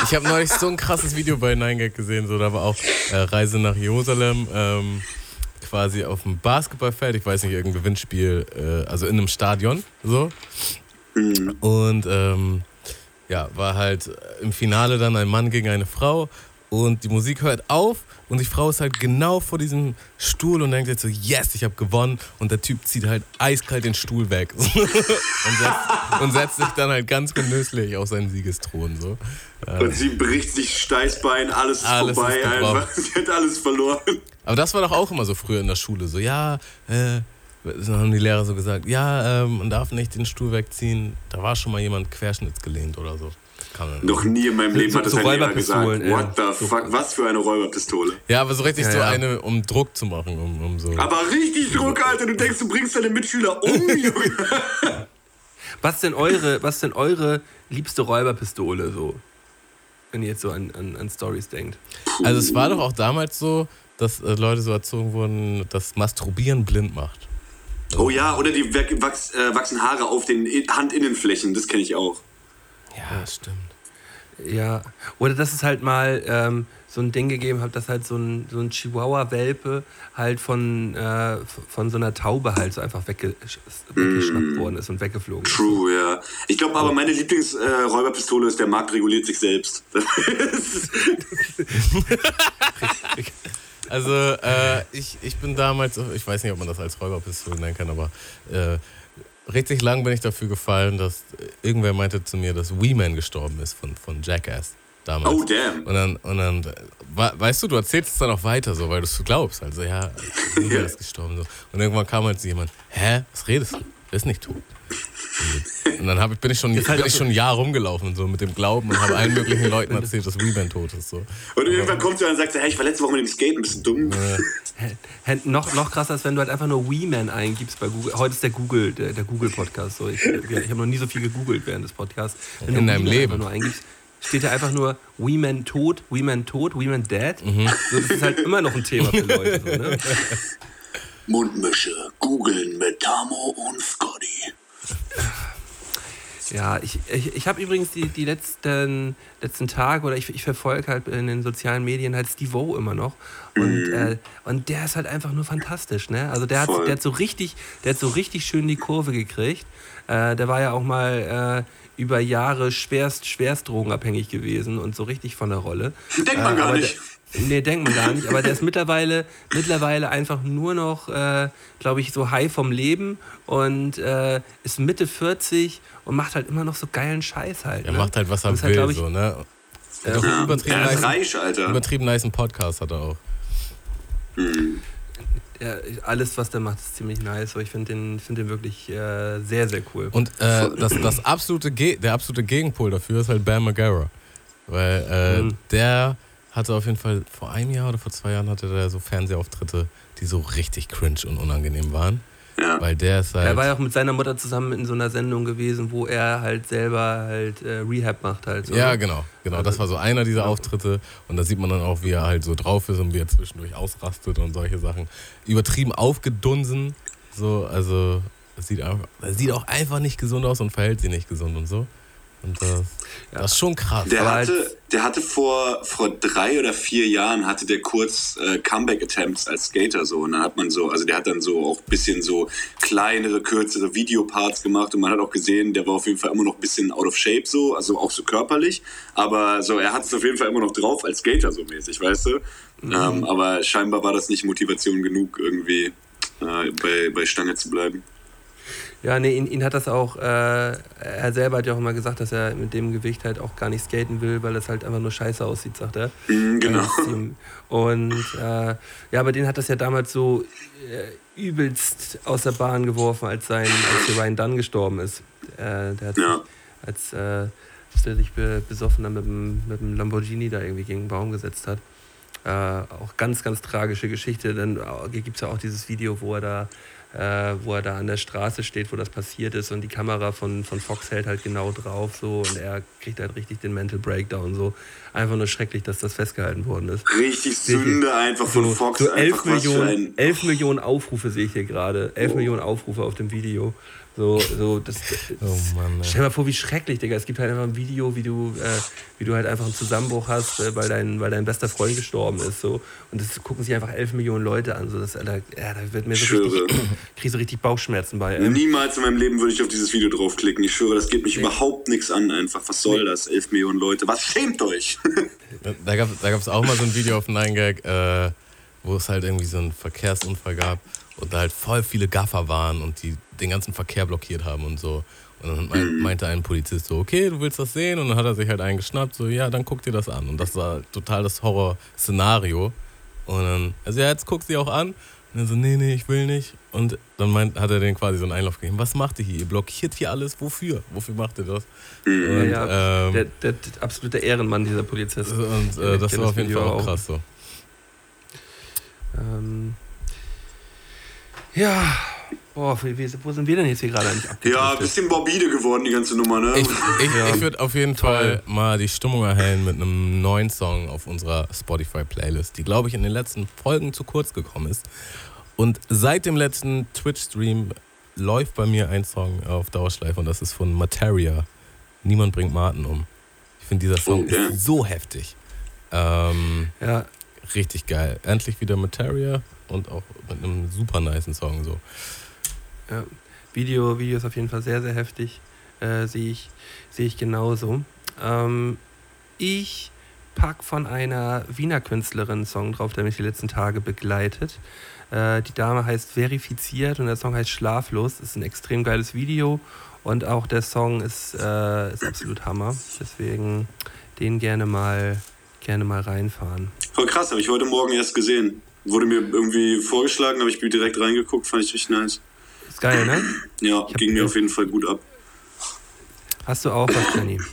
ich ich habe neulich so ein krasses Video bei 9gag gesehen, so da war auch äh, Reise nach Jerusalem, ähm, quasi auf dem Basketballfeld, ich weiß nicht, irgendein Gewinnspiel, äh, also in einem Stadion, so. Und ähm, ja, war halt im Finale dann ein Mann gegen eine Frau und die Musik hört auf und die Frau ist halt genau vor diesem Stuhl und denkt jetzt so, yes, ich habe gewonnen und der Typ zieht halt eiskalt den Stuhl weg und, setzt, und setzt sich dann halt ganz genüsslich auf seinen Siegesthron so. Und sie bricht sich Steißbein, alles ist Alles vorbei ist einfach. Sie hat alles verloren. Aber das war doch auch immer so früher in der Schule, so ja, äh, so haben die Lehrer so gesagt, ja, ähm, man darf nicht den Stuhl wegziehen, da war schon mal jemand querschnittsgelehnt oder so. Kann man- Noch nie in meinem Leben So- hat das so ein Lehrer gesagt. Räuberpistolen, ey. What the So- fuck? Was für eine Räuberpistole. Ja, aber so richtig Ja, so ja. eine, um Druck zu machen, um, um so. Aber richtig Druck, Alter. Du denkst, du bringst deine Mitschüler um, Junge. Was denn eure, was denn eure liebste Räuberpistole so? Wenn ihr jetzt so an, an, an Stories denkt. Also es war doch auch damals so, dass äh, Leute so erzogen wurden, dass Masturbieren blind macht. Oh ja, oder die wach- wachs, äh, wachsen Haare auf den Handinnenflächen. Das kenne ich auch. Ja, stimmt. Ja. Oder dass es halt mal ähm, so ein Ding gegeben hat, dass halt so ein, so ein Chihuahua-Welpe halt von, äh, von so einer Taube halt so einfach wegge weggeschnappt worden ist und weggeflogen ist. True, ja. Ich glaube aber, meine Lieblingsräuberpistole äh, ist, der Markt reguliert sich selbst. Also äh, ich, ich bin damals, ich weiß nicht, ob man das als Räuberpistole nennen kann, aber äh, richtig lang bin ich dafür gefallen, dass irgendwer meinte zu mir, dass Wee-Man gestorben ist von, von Jackass damals. Oh, damn. Und dann, und dann weißt du, du erzählst es dann auch weiter, so, weil du es glaubst. Also ja, Wee-Man ist gestorben. So. Und irgendwann kam halt jemand, hä, was redest du? Der ist nicht tot. Und dann hab, ich- bin ich schon, halt bin ich so- schon ein Jahr rumgelaufen so mit dem Glauben und habe allen möglichen Leuten erzählt, dass Reband tot ist. So. Und irgendwann kommt sie und sagt, hey, ich war letzte Woche mit dem Skaten, bist du dumm? Hä, noch, noch krasser ist, wenn du halt einfach nur Weeman eingibst bei Google. Heute ist der Google, der, der Google-Podcast. So, ich ich habe noch nie so viel gegoogelt während des Podcasts. Wenn In du deinem Weeman Leben. nur eingibst, steht da einfach nur Weeman tot, Weeman tot, Weeman dead. Mhm. So, das ist halt immer noch ein Thema für Leute. So, ne? Mundmische, googeln mit Tamo und Scotty. Ja, ich, ich, ich habe übrigens die, die letzten, letzten Tage oder ich, ich verfolge halt in den sozialen Medien halt Steve O immer noch. Und, äh, und der ist halt einfach nur fantastisch, ne? Also der hat, Voll. der hat so richtig, der hat so richtig schön die Kurve gekriegt. Äh, der war ja auch mal äh, über Jahre schwerst, schwerst drogenabhängig gewesen und so richtig von der Rolle. Denkt man Äh, gar aber nicht. Der, nee, denkt man gar nicht. Aber der ist mittlerweile, mittlerweile einfach nur noch, äh, glaube ich, so high vom Leben und äh, ist Mitte 40 und macht halt immer noch so geilen Scheiß halt. Er ne? macht halt, was er Und ist will, glaub ich, so, ne? Ja. Doch einen übertrieben, Er ist nice, reich, Alter. übertrieben nice Podcast hat er auch. ja, alles, was der macht, ist ziemlich nice. So, Ich finde den, find den wirklich äh, sehr, sehr cool. Und äh, das, das absolute Ge der absolute Gegenpol dafür ist halt Bam Margera. Weil äh, Mhm. der hatte auf jeden Fall vor einem Jahr oder vor zwei Jahren hatte der so Fernsehauftritte, die so richtig cringe und unangenehm waren. Ja. Weil der ist halt. er war ja auch mit seiner Mutter zusammen in so einer Sendung gewesen, wo er halt selber halt äh, Rehab macht halt. So. ja, genau, genau. Das war so einer dieser. Auftritte und da sieht man dann auch, wie er halt so drauf ist und wie er zwischendurch ausrastet und solche Sachen. Übertrieben aufgedunsen, so, also sieht auch, sieht auch einfach nicht gesund aus und verhält sich nicht gesund und so. Und das, das ist schon krass. Der hatte, als- der hatte vor, vor drei oder vier Jahren hatte der kurz äh, Comeback-Attempts als Skater so. Und dann hat man so, also der hat dann so auch ein bisschen so kleinere, kürzere Videoparts gemacht und man hat auch gesehen, der war auf jeden Fall immer noch ein bisschen out of shape so, also auch so körperlich. Aber so, er hat es auf jeden Fall immer noch drauf als Skater so mäßig, weißt du? Ähm, aber scheinbar war das nicht Motivation genug, irgendwie äh, bei, bei Stange zu bleiben. Ja, nee, ihn, ihn hat das auch, äh, er selber hat ja auch immer gesagt, dass er mit dem Gewicht halt auch gar nicht skaten will, weil das halt einfach nur scheiße aussieht, sagt er. Mhm, genau. Ihm- Und äh, ja, aber den hat das ja damals so äh, übelst aus der Bahn geworfen, als sein, als Ryan Dunn gestorben ist. Äh, der hat Ja. sich, als, äh, der sich be besoffen dann mit dem, mit dem Lamborghini da irgendwie gegen einen Baum gesetzt hat. Äh, auch ganz, ganz tragische Geschichte. Dann gibt es ja auch dieses Video, wo er da äh, wo er da an der Straße steht, wo das passiert ist und die Kamera von, von Fox hält halt genau drauf so und er kriegt halt richtig den Mental Breakdown so. Einfach nur schrecklich, dass das festgehalten worden ist. Richtig Sünde einfach von So, Fox. so 11, einfach was für Millionen, ein 11 Millionen Aufrufe sehe ich hier gerade. 11 Millionen Aufrufe auf dem Video. So, so, das, das, Oh Mann, ey. Stell dir mal vor, wie schrecklich, Digga. Es gibt halt einfach ein Video, wie du, äh, wie du halt einfach einen Zusammenbruch hast, äh, weil, dein, weil dein bester Freund gestorben ist. So. Und das gucken sich einfach 11 Millionen Leute an. So, das, Alter, ja, da wird mir so Schwöre. richtig, krieg so richtig Bauchschmerzen bei. Ähm, Niemals in meinem Leben würde ich auf dieses Video draufklicken. Ich schwöre, das geht mich überhaupt nichts an einfach. Was soll das? 11 Millionen Leute. Was schämt euch? Da gab es da gab's auch mal so ein Video auf 9gag, äh, wo es halt irgendwie so einen Verkehrsunfall gab und da halt voll viele Gaffer waren und die den ganzen Verkehr blockiert haben und so. Und dann mein, meinte ein Polizist so, okay, du willst das sehen? Und dann hat er sich halt einen geschnappt, so, ja, dann guck dir das an. Und das war total das Horror-Szenario. Und dann, also ja, jetzt guck sie auch an. Und dann so, nee, nee, ich will nicht. Und dann meint, hat er den quasi so einen Einlauf gegeben. Was macht ihr hier? Ihr blockiert hier alles. Wofür? Wofür macht ihr das? Und, ja, ähm, der, der, der absolute Ehrenmann, dieser Polizist. und äh, das war auf jeden Video Fall auch auch. krass so. Ähm, ja, boah, wo sind wir denn jetzt hier gerade eigentlich Ja, ein bisschen morbide geworden, die ganze Nummer, ne? Ich, ich, ich würde auf jeden Fall mal die Stimmung erhellen mit einem neuen Song auf unserer Spotify-Playlist, die, glaube ich, in den letzten Folgen zu kurz gekommen ist. Und seit dem letzten Twitch-Stream läuft bei mir ein Song auf Dauerschleife und das ist von Materia. Niemand bringt Martin um. Ich finde, dieser Song Okay. ist so heftig. Ähm, Ja, richtig geil. Endlich wieder Materia und auch mit einem super niceen Song so. Ja, Video, Video ist auf jeden Fall sehr, sehr heftig. Äh, Sehe ich, sehe ich genauso. Ähm, ich pack von einer Wiener Künstlerin einen Song drauf, der mich die letzten Tage begleitet. Äh, die Dame heißt Verifiziert und der Song heißt Schlaflos. Ist ein extrem geiles Video und auch der Song ist, äh, ist absolut Hammer. Deswegen den gerne mal, gerne mal reinfahren. Voll krass, habe ich heute Morgen erst gesehen. Wurde mir irgendwie vorgeschlagen, habe ich direkt reingeguckt, fand ich richtig nice. Ist geil, ne? Ja, ging mir auf jeden Fall gut ab. Hast du auch was, Janine?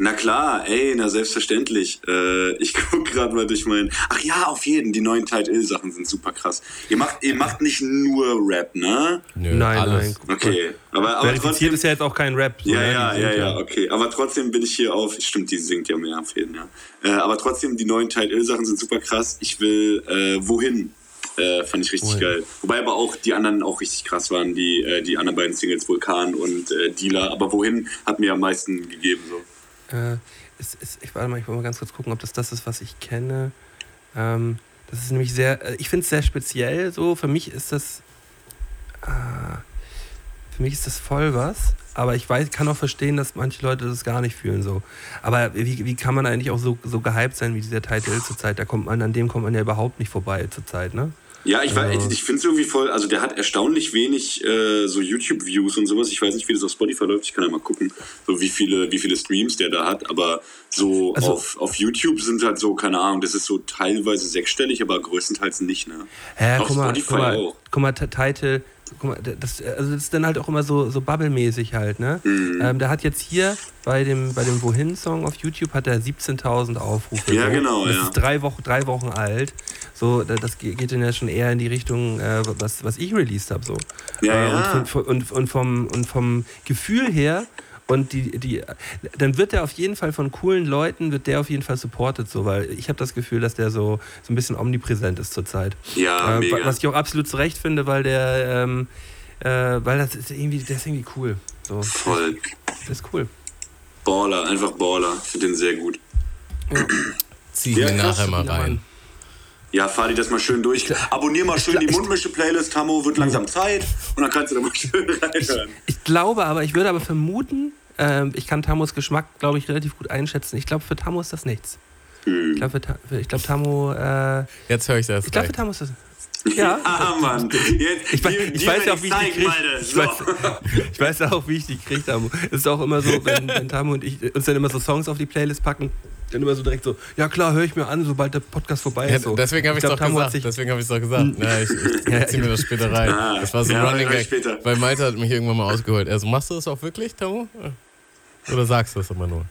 Na klar, ey, na selbstverständlich. Äh, ich gucke gerade mal durch meinen. Ach ja, auf jeden. Die neuen Tide Ill Sachen sind super krass. Ihr macht, ihr macht nicht nur Rap, ne? Nö, nein, alles. nein. Okay. Aber, aber trotzdem. ist ja jetzt auch kein Rap. so, Ja, ne? ja, ja, ja, okay. Aber trotzdem bin ich hier auf. Stimmt, die singt ja mehr auf jeden, ja. Äh, aber trotzdem, die neuen Tide Ill Sachen sind super krass. Ich will äh, wohin. Äh, fand ich richtig Wohin? geil. Wobei aber auch die anderen auch richtig krass waren, die, äh, die anderen beiden Singles, Vulkan und äh, Dealer. Aber wohin hat mir am meisten gegeben. So. Äh, es, es, ich warte mal, ich will mal ganz kurz gucken, ob das das ist, was ich kenne. Ähm, das ist nämlich sehr, äh, ich finde es sehr speziell so. Für mich ist das, äh, für mich ist das voll was. Aber ich weiß, kann auch verstehen, dass manche Leute das gar nicht fühlen so. Aber wie, wie kann man eigentlich auch so, so gehypt sein wie dieser Title zurzeit? Da kommt man, an dem kommt man ja überhaupt nicht vorbei zurzeit, ne? Ja, ich, weiß, ich, finde es irgendwie voll, also der hat erstaunlich wenig äh, so YouTube-Views und sowas. Ich weiß nicht, wie das auf Spotify läuft, ich kann ja mal gucken, so wie viele, wie viele Streams der da hat, aber so Also- auf, auf YouTube sind halt so, keine Ahnung, das ist so teilweise sechsstellig, aber größtenteils nicht, ne? Ja, auf guck mal, Spotify guck mal, auch. guck mal, Title, guck mal, das, also das ist dann halt auch immer so, so Bubble-mäßig halt, ne? Mhm. Ähm, der hat jetzt hier bei dem, bei dem Wohin-Song auf YouTube hat er 17.000 Aufrufe. Ja, so. genau, Und Das ja. ist drei Wochen, drei Wochen alt. So, da- das ge- geht dann ja schon eher in die Richtung, äh, was, was ich released habe, so. Ja, äh, ja. Und, von, und, und, vom, und vom Gefühl her und die, die, dann wird der auf jeden Fall von coolen Leuten, wird der auf jeden Fall supported, so, weil ich habe das Gefühl, dass der so, so ein bisschen omnipräsent ist zurzeit. Ja, Äh, mega. was ich auch absolut zu Recht finde, weil der, ähm, äh, weil das ist irgendwie, der ist irgendwie cool. So, Voll. das ist cool. Baller, einfach Baller. Ich finde den sehr gut. Zieh Ja, mir krass. nachher mal Ja, rein. Ja, fahr dir das mal schön durch. Abonnier mal schön die Mundmische-Playlist, Tammo, wird langsam Zeit. Und dann kannst du da mal schön reinhören. Ich glaube aber, ich würde aber vermuten, ähm, ich kann Tamos Geschmack, glaube ich, relativ gut einschätzen. Ich glaube, für Tamo ist das nichts. Hm. Ich glaube, ich glaube, Tamo, äh, Jetzt höre ich das ich glaube, für. Tamo ist das. Ja. Ah, Mann. Jetzt, Ich weiß, dir- ich weiß will ja auch, wie ich die zeigen, kriege. Alter. Ich, So. weiß, ich weiß ja auch, wie ich die kriege, Tamo. Es ist auch immer so, wenn, wenn Tamo und ich uns dann immer so Songs auf die Playlist packen, dann immer so direkt so, ja klar, höre ich mir an, sobald der Podcast vorbei Ja, ist. So. deswegen habe ich es doch gesagt. sich- Deswegen habe ich es doch gesagt. Na, ich, ich, Ja, ich ziehe mir das später rein. Ah, das war so ein ja, Running Gag. ich. Weil Malte hat mich irgendwann mal ausgeholt. Also machst du das auch wirklich, Tamo? Oder sagst du das immer nur?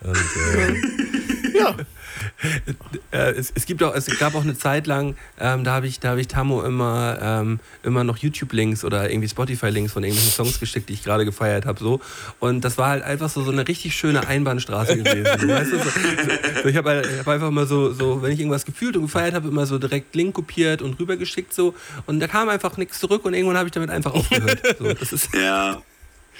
Und, äh, ja. Äh, es, es, gibt auch, es gab auch eine Zeit lang, ähm, da habe ich, hab ich Tammo immer, ähm, immer noch YouTube-Links oder irgendwie Spotify-Links von irgendwelchen Songs geschickt, die ich gerade gefeiert habe. So. Und das war halt einfach so, so eine richtig schöne Einbahnstraße gewesen. Weißt du? so, so, ich habe halt, hab einfach immer so, so, wenn ich irgendwas gefühlt und gefeiert habe, immer so direkt Link kopiert und rübergeschickt. So. Und da kam einfach nichts zurück und irgendwann habe ich damit einfach aufgehört. So, das ist, Ja.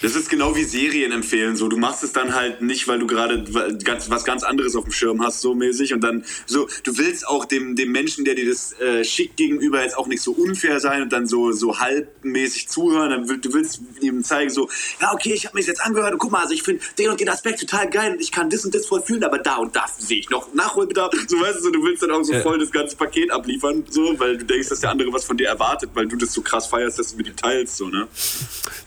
Das ist genau wie Serien empfehlen. So, du machst es dann halt nicht, weil du gerade ganz, was ganz anderes auf dem Schirm hast, so mäßig. Und dann so, du willst auch dem, dem Menschen, der dir das äh, schickt gegenüber, jetzt auch nicht so unfair sein und dann so, so halbmäßig zuhören. Dann will, du willst ihm zeigen, so, ja, okay, ich habe mir das jetzt angehört und guck mal, also ich finde den und den Aspekt total geil und ich kann das und das voll fühlen, aber da und da sehe ich noch Nachholbedarf. So weißt du, so, du willst dann auch so voll das ganze Paket abliefern, so, weil du denkst, dass der andere was von dir erwartet, weil du das so krass feierst, dass du mit ihm teilst, so, ne?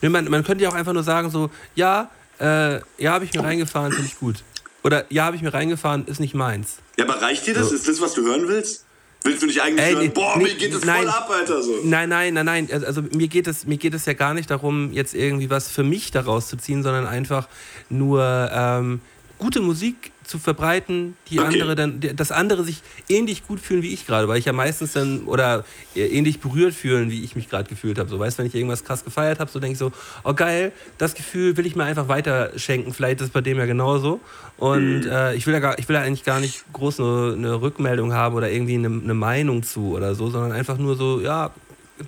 Nee, man, man könnte ja auch einfach nur sagen, so, ja, äh, ja, habe ich mir reingefahren, finde ich gut. Oder ja, habe ich mir reingefahren, ist nicht meins. Ja, aber reicht dir das? Ist das, was du hören willst? Willst du nicht eigentlich Ey, hören, boah, nee, mir geht das nein. voll ab, Alter, so? Nein, nein, nein, nein. Also- Also mir geht es, mir geht es ja gar nicht darum, jetzt irgendwie was für mich daraus zu ziehen, sondern einfach nur ähm, gute Musik zu verbreiten, die Okay. andere dann, dass andere sich ähnlich gut fühlen wie ich gerade, weil ich ja meistens dann oder ähnlich berührt fühlen, wie ich mich gerade gefühlt habe. So, weißt, wenn ich irgendwas krass gefeiert habe, so denke ich so, oh geil, das Gefühl will ich mir einfach weiter schenken. Vielleicht ist es bei dem ja genauso. Und äh, ich will ja gar, ich will ja eigentlich gar nicht groß eine, eine Rückmeldung haben oder irgendwie eine, eine Meinung zu oder so, sondern einfach nur so, ja,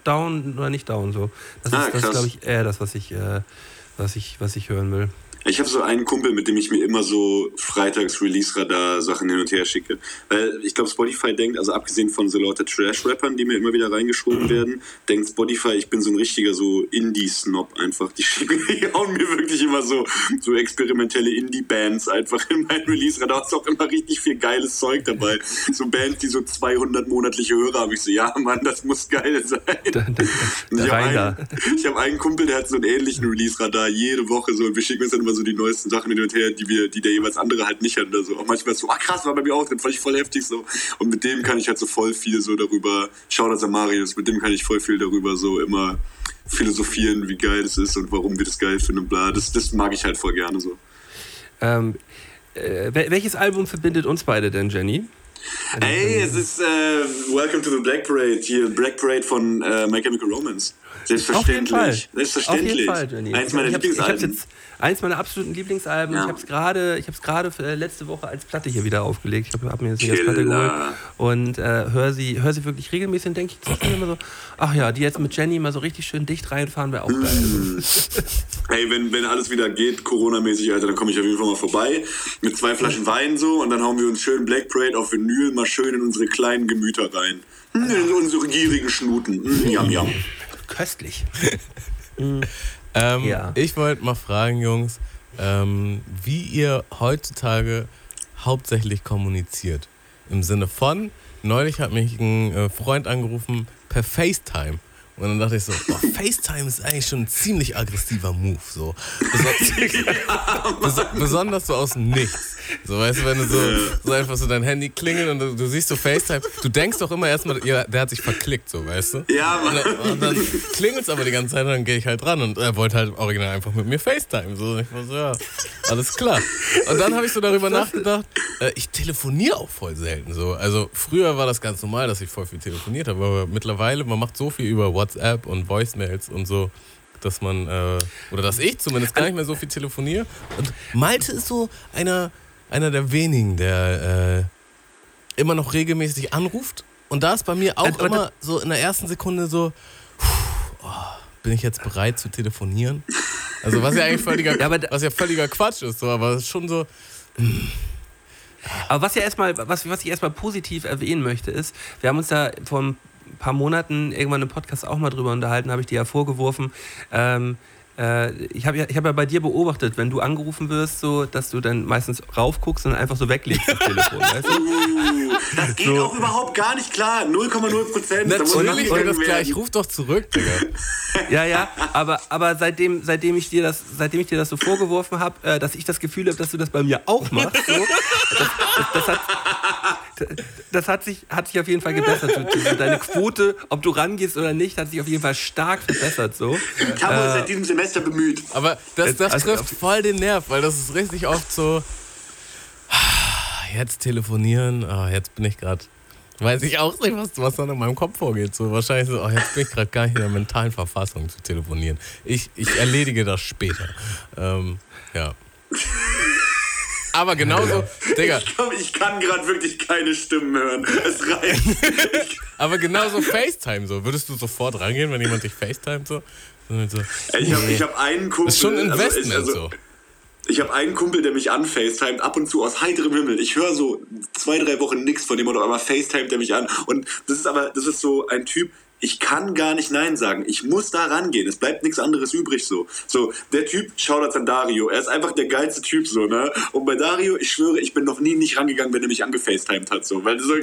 down oder nicht down so. Das Ah, ist, das glaube ich, eher das, was ich, äh, was ich, was ich hören will. Ich habe so einen Kumpel, mit dem ich mir immer so freitags Release-Radar-Sachen hin und her schicke. Weil ich glaube, Spotify denkt, also abgesehen von so lauter Trash-Rappern, die mir immer wieder reingeschoben werden, denkt Spotify, ich bin so ein richtiger so Indie-Snob einfach. Die, schicken, die hauen mir wirklich immer so, so experimentelle Indie-Bands einfach in mein Release-Radar. Da ist auch immer richtig viel geiles Zeug dabei. So Bands, die so 200 monatliche Hörer haben. Ich so, ja Mann, das muss geil sein. Da, da, ich habe einen, ich hab einen Kumpel, der hat so einen ähnlichen Release-Radar jede Woche so und wir schicken uns dann immer so die neuesten Sachen hin und her, die wir, die der jeweils andere halt nicht hat oder so. Auch manchmal so, ah krass, war bei mir auch drin, fand ich voll heftig so. Und mit dem kann ich halt so voll viel so darüber, Shoutouts an Marius, mit dem kann ich voll viel darüber so immer philosophieren, wie geil es ist und warum wir das geil finden und bla. Das, das mag ich halt voll gerne so. Ähm, äh, wel- welches Album verbindet uns beide denn, Jenny? Ey, es ist äh, Welcome to the Black Parade, hier Black Parade von äh, My Chemical Romance. Selbstverständlich. Auf jeden Fall. Selbstverständlich. Auf jeden Fall, Jenny. Eins meiner ich ich Lieblingsalben. jetzt eins meiner absoluten Lieblingsalben. Ja. Ich habe es gerade, ich habe es gerade äh, letzte Woche als Platte hier wieder aufgelegt. Ich habe hab mir jetzt als Platte geholt und äh, höre sie, hör sie wirklich regelmäßig und denke ich immer so, ach ja, die jetzt mit Jenny mal so richtig schön dicht reinfahren wäre auch geil. Mm. Hey, wenn, wenn alles wieder geht, Corona-mäßig, Alter, dann komme ich auf jeden Fall mal vorbei. Mit zwei Flaschen Wein so und dann hauen wir uns schön Black Parade auf Vinyl mal schön in unsere kleinen Gemüter rein. In unsere gierigen Schnuten. Hm, Yam, yam. Köstlich. Ähm, Ja. Ich wollte mal fragen, Jungs, ähm, wie ihr heutzutage hauptsächlich kommuniziert. Im Sinne von, neulich hat mich ein äh, Freund angerufen per FaceTime. Und dann dachte ich so, boah, FaceTime ist eigentlich schon ein ziemlich aggressiver Move. So. Beson Bes besonders so aus dem Nichts. So, weißt du, wenn du so, so einfach so dein Handy klingelt und du, du siehst so FaceTime, du denkst doch immer erstmal, ja, der hat sich verklickt, so, weißt du? Ja, Und Mann. dann, und dann klingelt es aber die ganze Zeit und dann gehe ich halt ran und er wollte halt original einfach mit mir FaceTime. So, ich war so, ja, alles klar. Und dann habe ich so darüber nachgedacht, äh, ich telefoniere auch voll selten so. Also früher war das ganz normal, dass ich voll viel telefoniert habe, aber mittlerweile, man macht so viel über WhatsApp und Voicemails und so, dass man, äh, oder dass ich zumindest gar nicht mehr so viel telefoniere. Und Malte ist so einer, einer der wenigen, der äh, immer noch regelmäßig anruft. Und da ist bei mir auch Aber immer so in der ersten Sekunde so, oh, bin ich jetzt bereit zu telefonieren? Also was ja eigentlich völliger, Ja, was ja völliger Quatsch ist, so, aber es ist schon so, Aber was ja erstmal, was, was ich erstmal positiv erwähnen möchte, ist, wir haben uns da vor ein paar Monaten irgendwann im Podcast auch mal drüber unterhalten, habe ich dir ja vorgeworfen. Ähm, äh, ich habe ja, ich hab ja bei dir beobachtet, wenn du angerufen wirst, so, dass du dann meistens raufguckst und einfach so weglegst das Telefon, weißt du? Das geht auch überhaupt gar nicht klar. 0,0 Prozent. natürlich geht das klar, ich ruf doch zurück, Digga. Ja, ja, aber, aber seitdem, seitdem, ich dir das, seitdem ich dir das so vorgeworfen habe, äh, dass ich das Gefühl habe, dass du das bei mir auch machst, so, das, das, das, hat, das hat, sich, hat sich auf jeden Fall gebessert. Deine Quote, ob du rangehst oder nicht, hat sich auf jeden Fall stark verbessert. So. Tamo ist seit diesem Semester bemüht. Aber das, das Also- trifft voll den Nerv, weil das ist richtig oft so, jetzt telefonieren, ah, jetzt bin ich gerade, weiß ich auch nicht, was, was dann in meinem Kopf vorgeht. So wahrscheinlich so, oh, jetzt bin ich gerade gar nicht in der mentalen Verfassung zu telefonieren. Ich, ich erledige das später. Ähm, ja. Aber genauso, Digga, Ich, komm, ich kann gerade wirklich keine Stimmen hören. Es reicht. aber genauso FaceTime so. Würdest du sofort rangehen, wenn jemand dich FaceTime so? so, Ich habe ich hab einen Kumpel. das ist schon ein also Investment ich, also, so. Ich habe einen Kumpel, der mich anfacetimet, ab und zu aus heiterem Himmel. Ich höre so zwei, drei Wochen nichts von dem und auf einmal facetimet der mich an. Und das ist aber, das ist so ein Typ, ich kann gar nicht Nein sagen. Ich muss da rangehen. Es bleibt nichts anderes übrig so. So, der Typ, Shoutouts an Dario. Er ist einfach der geilste Typ so, ne? Und bei Dario, ich schwöre, ich bin noch nie nicht rangegangen, wenn er mich angefacetimed hat, so. Weil so,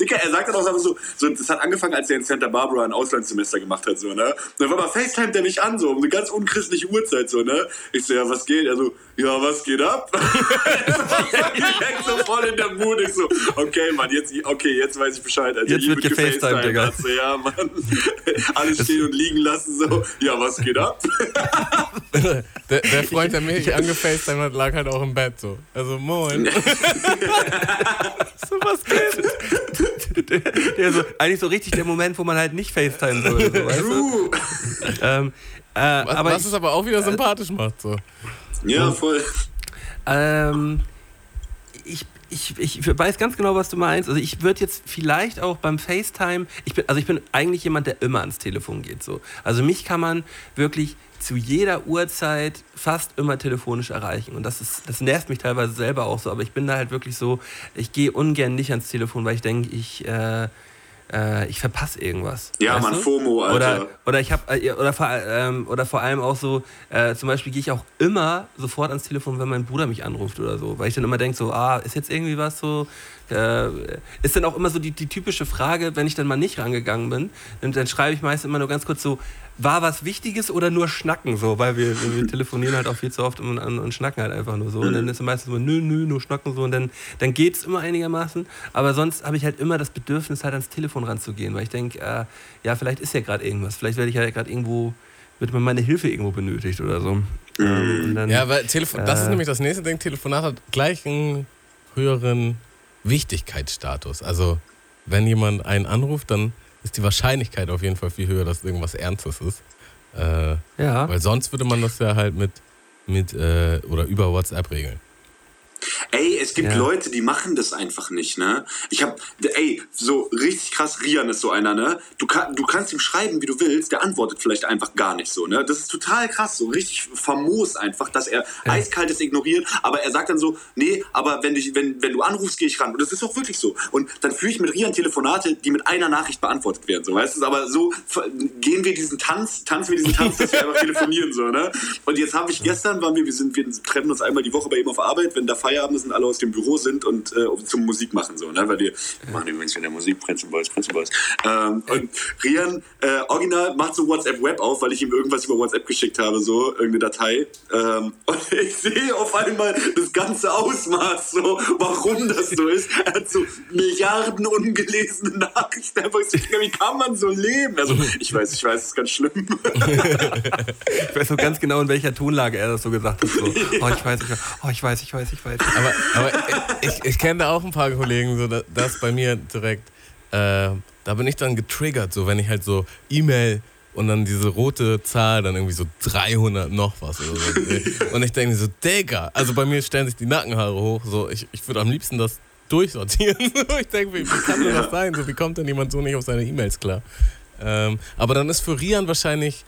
Dicker, er sagt dann auch so, so, das hat angefangen, als er in Santa Barbara ein Auslandssemester gemacht hat, so, ne? Dann war mal facetimet er mich an, so, um eine ganz unchristliche Uhrzeit, so, ne? Ich so, ja, was geht? Er so, ja, was geht ab? Direkt so voll in der Mut. Ich so, okay, Mann, jetzt, okay, jetzt weiß ich Bescheid. Alter. Jetzt wird gefacetimed, Digga. du, Ja, Mann. Alles stehen und liegen lassen, so, ja, was geht ab? Der, der Freund, der mich angefacetimed hat, lag halt auch im Bett so. Also moin. so was geht. Der, der so, eigentlich so richtig der Moment, wo man halt nicht FaceTime würde. So, weißt du? True. ähm, äh, Was, aber was es aber auch wieder sympathisch macht so. Ja, voll. Ähm, ich, ich, ich weiß ganz genau, was du meinst. Also ich würde jetzt vielleicht auch beim FaceTime, ich bin, also ich bin eigentlich jemand, der immer ans Telefon geht. So. Also mich kann man wirklich zu jeder Uhrzeit fast immer telefonisch erreichen. Und das ist, das nervt mich teilweise selber auch so, aber ich bin da halt wirklich so, ich gehe ungern nicht ans Telefon, weil ich denke, ich, äh, äh, ich verpasse irgendwas. Ja, du? FOMO, Alter. Oder, oder ich habe oder, vor- ähm, oder vor allem auch so, äh, zum Beispiel gehe ich auch immer sofort ans Telefon, wenn mein Bruder mich anruft oder so, weil ich dann immer denke, so, ah, ist jetzt irgendwie was so, äh, ist dann auch immer so die, die typische Frage, wenn ich dann mal nicht rangegangen bin, dann, dann schreibe ich meist immer nur ganz kurz so, war was Wichtiges oder nur Schnacken so, weil wir, wir telefonieren halt auch viel zu oft und, und, und schnacken halt einfach nur so. Und dann ist es meistens so, nö, nö, nur schnacken so und dann, dann geht es immer einigermaßen. Aber sonst habe ich halt immer das Bedürfnis, halt ans Telefon ranzugehen, weil ich denke, äh, ja, vielleicht ist ja gerade irgendwas. Vielleicht werde ich ja gerade irgendwo wird man meine Hilfe irgendwo benötigt oder so. Ähm, und dann, Ja, weil Telefon, das ist Äh. nämlich das nächste Ding. Telefonat hat gleich einen höheren Wichtigkeitsstatus. Also, wenn jemand einen anruft, dann ist die Wahrscheinlichkeit auf jeden Fall viel höher, dass irgendwas Ernstes ist. Äh, ja. weil sonst würde man das ja halt mit, mit äh, oder über WhatsApp regeln. Ey, es gibt Ja. Leute, die machen das einfach nicht, ne? Ich hab, ey, so richtig krass, Rian ist so einer, ne? Du, kann, du kannst ihm schreiben, wie du willst, der antwortet vielleicht einfach gar nicht so, ne? Das ist total krass, so richtig famos einfach, dass er eiskaltes ignoriert, aber er sagt dann so, nee, aber wenn, dich, wenn, wenn du anrufst, gehe ich ran. Und das ist auch wirklich so. Und dann führe ich mit Rian Telefonate, die mit einer Nachricht beantwortet werden, so, weißt du? Aber so gehen wir diesen Tanz, tanzen wir diesen Tanz, dass wir einfach telefonieren, so, ne? Und jetzt habe ich gestern, waren wir, wir, sind, wir treffen uns einmal die Woche bei ihm auf Arbeit, wenn da Feierabend ist und alle aus dem Büro sind und äh, zum Musik machen, so, ne? Weil wir machen übrigens wieder Musik, Prince Boys, Prince Boys. Ähm, und Rian, äh, original, macht so WhatsApp Web auf, weil ich ihm irgendwas über WhatsApp geschickt habe, so, irgendeine Datei. Ähm, und ich sehe auf einmal das ganze Ausmaß, so, warum das so ist. Er hat so Milliarden ungelesene Nachrichten. Einfach so, wie kann man so leben? Also, ich weiß, ich weiß, es ist ganz schlimm. Ich weiß so ganz genau, in welcher Tonlage er das so gesagt hat. So, oh, ich weiß, ich weiß, oh, ich weiß, ich weiß, ich weiß. Aber, aber ich, ich kenne da auch ein paar Kollegen, so da- das bei mir direkt, äh, da bin ich dann getriggert, so wenn ich halt so E-Mail und dann diese rote Zahl, dann irgendwie so 300 noch was oder so. Und ich denke so, Digga, also bei mir stellen sich die Nackenhaare hoch, so ich, ich würde am liebsten das durchsortieren. So, ich denke, wie, wie kann denn das sein? So, wie kommt denn jemand so nicht auf seine E-Mails klar? Ähm, aber dann ist für Rian wahrscheinlich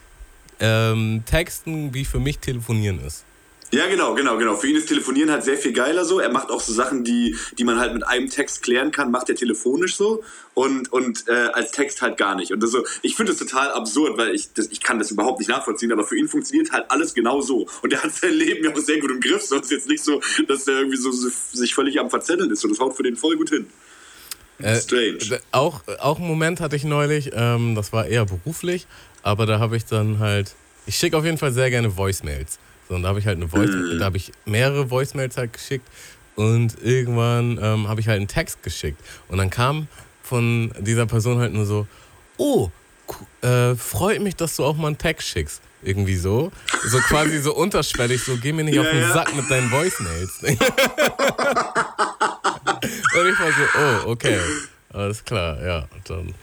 ähm, Texten wie für mich telefonieren ist. Ja, genau, genau, genau. Für ihn ist Telefonieren halt sehr viel geiler so. Er macht auch so Sachen, die, die man halt mit einem Text klären kann, macht er telefonisch so und, und äh, als Text halt gar nicht. Und das so, ich finde das total absurd, weil ich, das, ich kann das überhaupt nicht nachvollziehen, aber für ihn funktioniert halt alles genau so. Und er hat sein Leben ja auch sehr gut im Griff. So ist jetzt nicht so, dass er irgendwie so, so sich völlig am Verzetteln ist. Und das haut für den voll gut hin. Äh, Strange. d- Auch, auch einen Moment hatte ich neulich, ähm, das war eher beruflich, aber da habe ich dann halt, ich schicke auf jeden Fall sehr gerne Voicemails. So, und da habe ich halt eine Voice, da habe ich mehrere Voicemails halt geschickt und irgendwann ähm, habe ich halt einen Text geschickt. Und dann kam von dieser Person halt nur so, oh, äh, freut mich, dass du auch mal einen Text schickst. Irgendwie so. So quasi so unterschwellig, so geh mir nicht Ja, auf den ja. Sack mit deinen Voicemails. Und ich war so, oh, okay. Alles klar, ja. Und dann,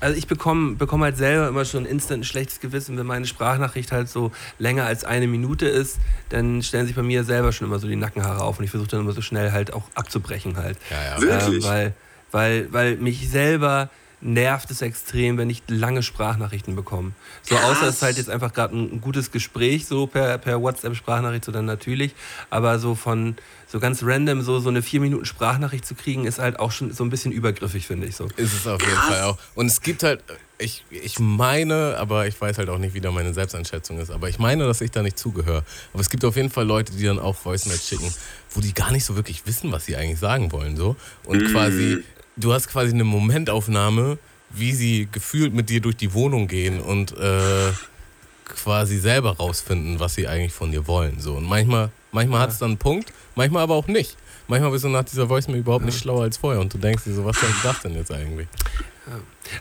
Also ich bekomme bekomm halt selber immer schon instant ein schlechtes Gewissen, wenn meine Sprachnachricht halt so länger als eine Minute ist, dann stellen sich bei mir selber schon immer so die Nackenhaare auf und ich versuche dann immer so schnell halt auch abzubrechen halt. ja, ja. Wirklich? Ähm, weil, weil, weil mich selber nervt es extrem, wenn ich lange Sprachnachrichten bekomme. So Krass. außer es ist halt jetzt einfach gerade ein, gutes Gespräch, so per, per WhatsApp-Sprachnachricht, so dann natürlich. Aber so von so ganz random so, so eine vier Minuten Sprachnachricht zu kriegen, ist halt auch schon so ein bisschen übergriffig, finde ich so. Ist es auf jeden Fall auch. Und es gibt halt, ich, ich meine, aber ich weiß halt auch nicht, wie da meine Selbsteinschätzung ist, aber ich meine, dass ich da nicht zugehöre. Aber es gibt auf jeden Fall Leute, die dann auch Voicemails schicken, wo die gar nicht so wirklich wissen, was sie eigentlich sagen wollen. So. Und quasi, du hast quasi eine Momentaufnahme, wie sie gefühlt mit dir durch die Wohnung gehen und äh, quasi selber rausfinden, was sie eigentlich von dir wollen. So. Und manchmal, manchmal hat es dann einen Punkt, manchmal aber auch nicht. Manchmal bist du nach dieser Voicemail überhaupt nicht schlauer als vorher und du denkst dir so, was soll ich das denn jetzt eigentlich?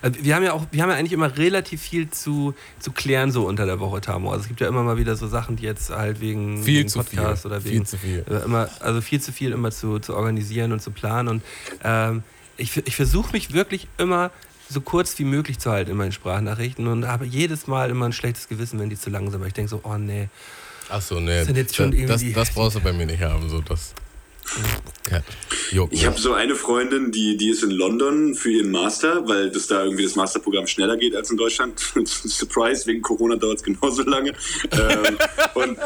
Also wir haben ja auch, wir haben ja eigentlich immer relativ viel zu, zu klären so unter der Woche, Tamo. Also es gibt ja immer mal wieder so Sachen, die jetzt halt wegen, Viel wegen zu viel. Podcast oder Viel wegen zu viel. äh, immer, also viel zu viel immer zu, zu organisieren und zu planen. Und ähm, ich, ich versuche mich wirklich immer so kurz wie möglich zu halten in meinen Sprachnachrichten und habe jedes Mal immer ein schlechtes Gewissen, wenn die zu lang sind. Weil ich denke so, oh nee. Ach so, nee. Das sind jetzt schon das, das, irgendwie- das brauchst du bei mir nicht haben. So, das, ja, Ich habe so eine Freundin, die, die ist in London für ihren Master, weil das da irgendwie das Masterprogramm schneller geht als in Deutschland. Surprise, wegen Corona dauert es genauso lange. ähm, und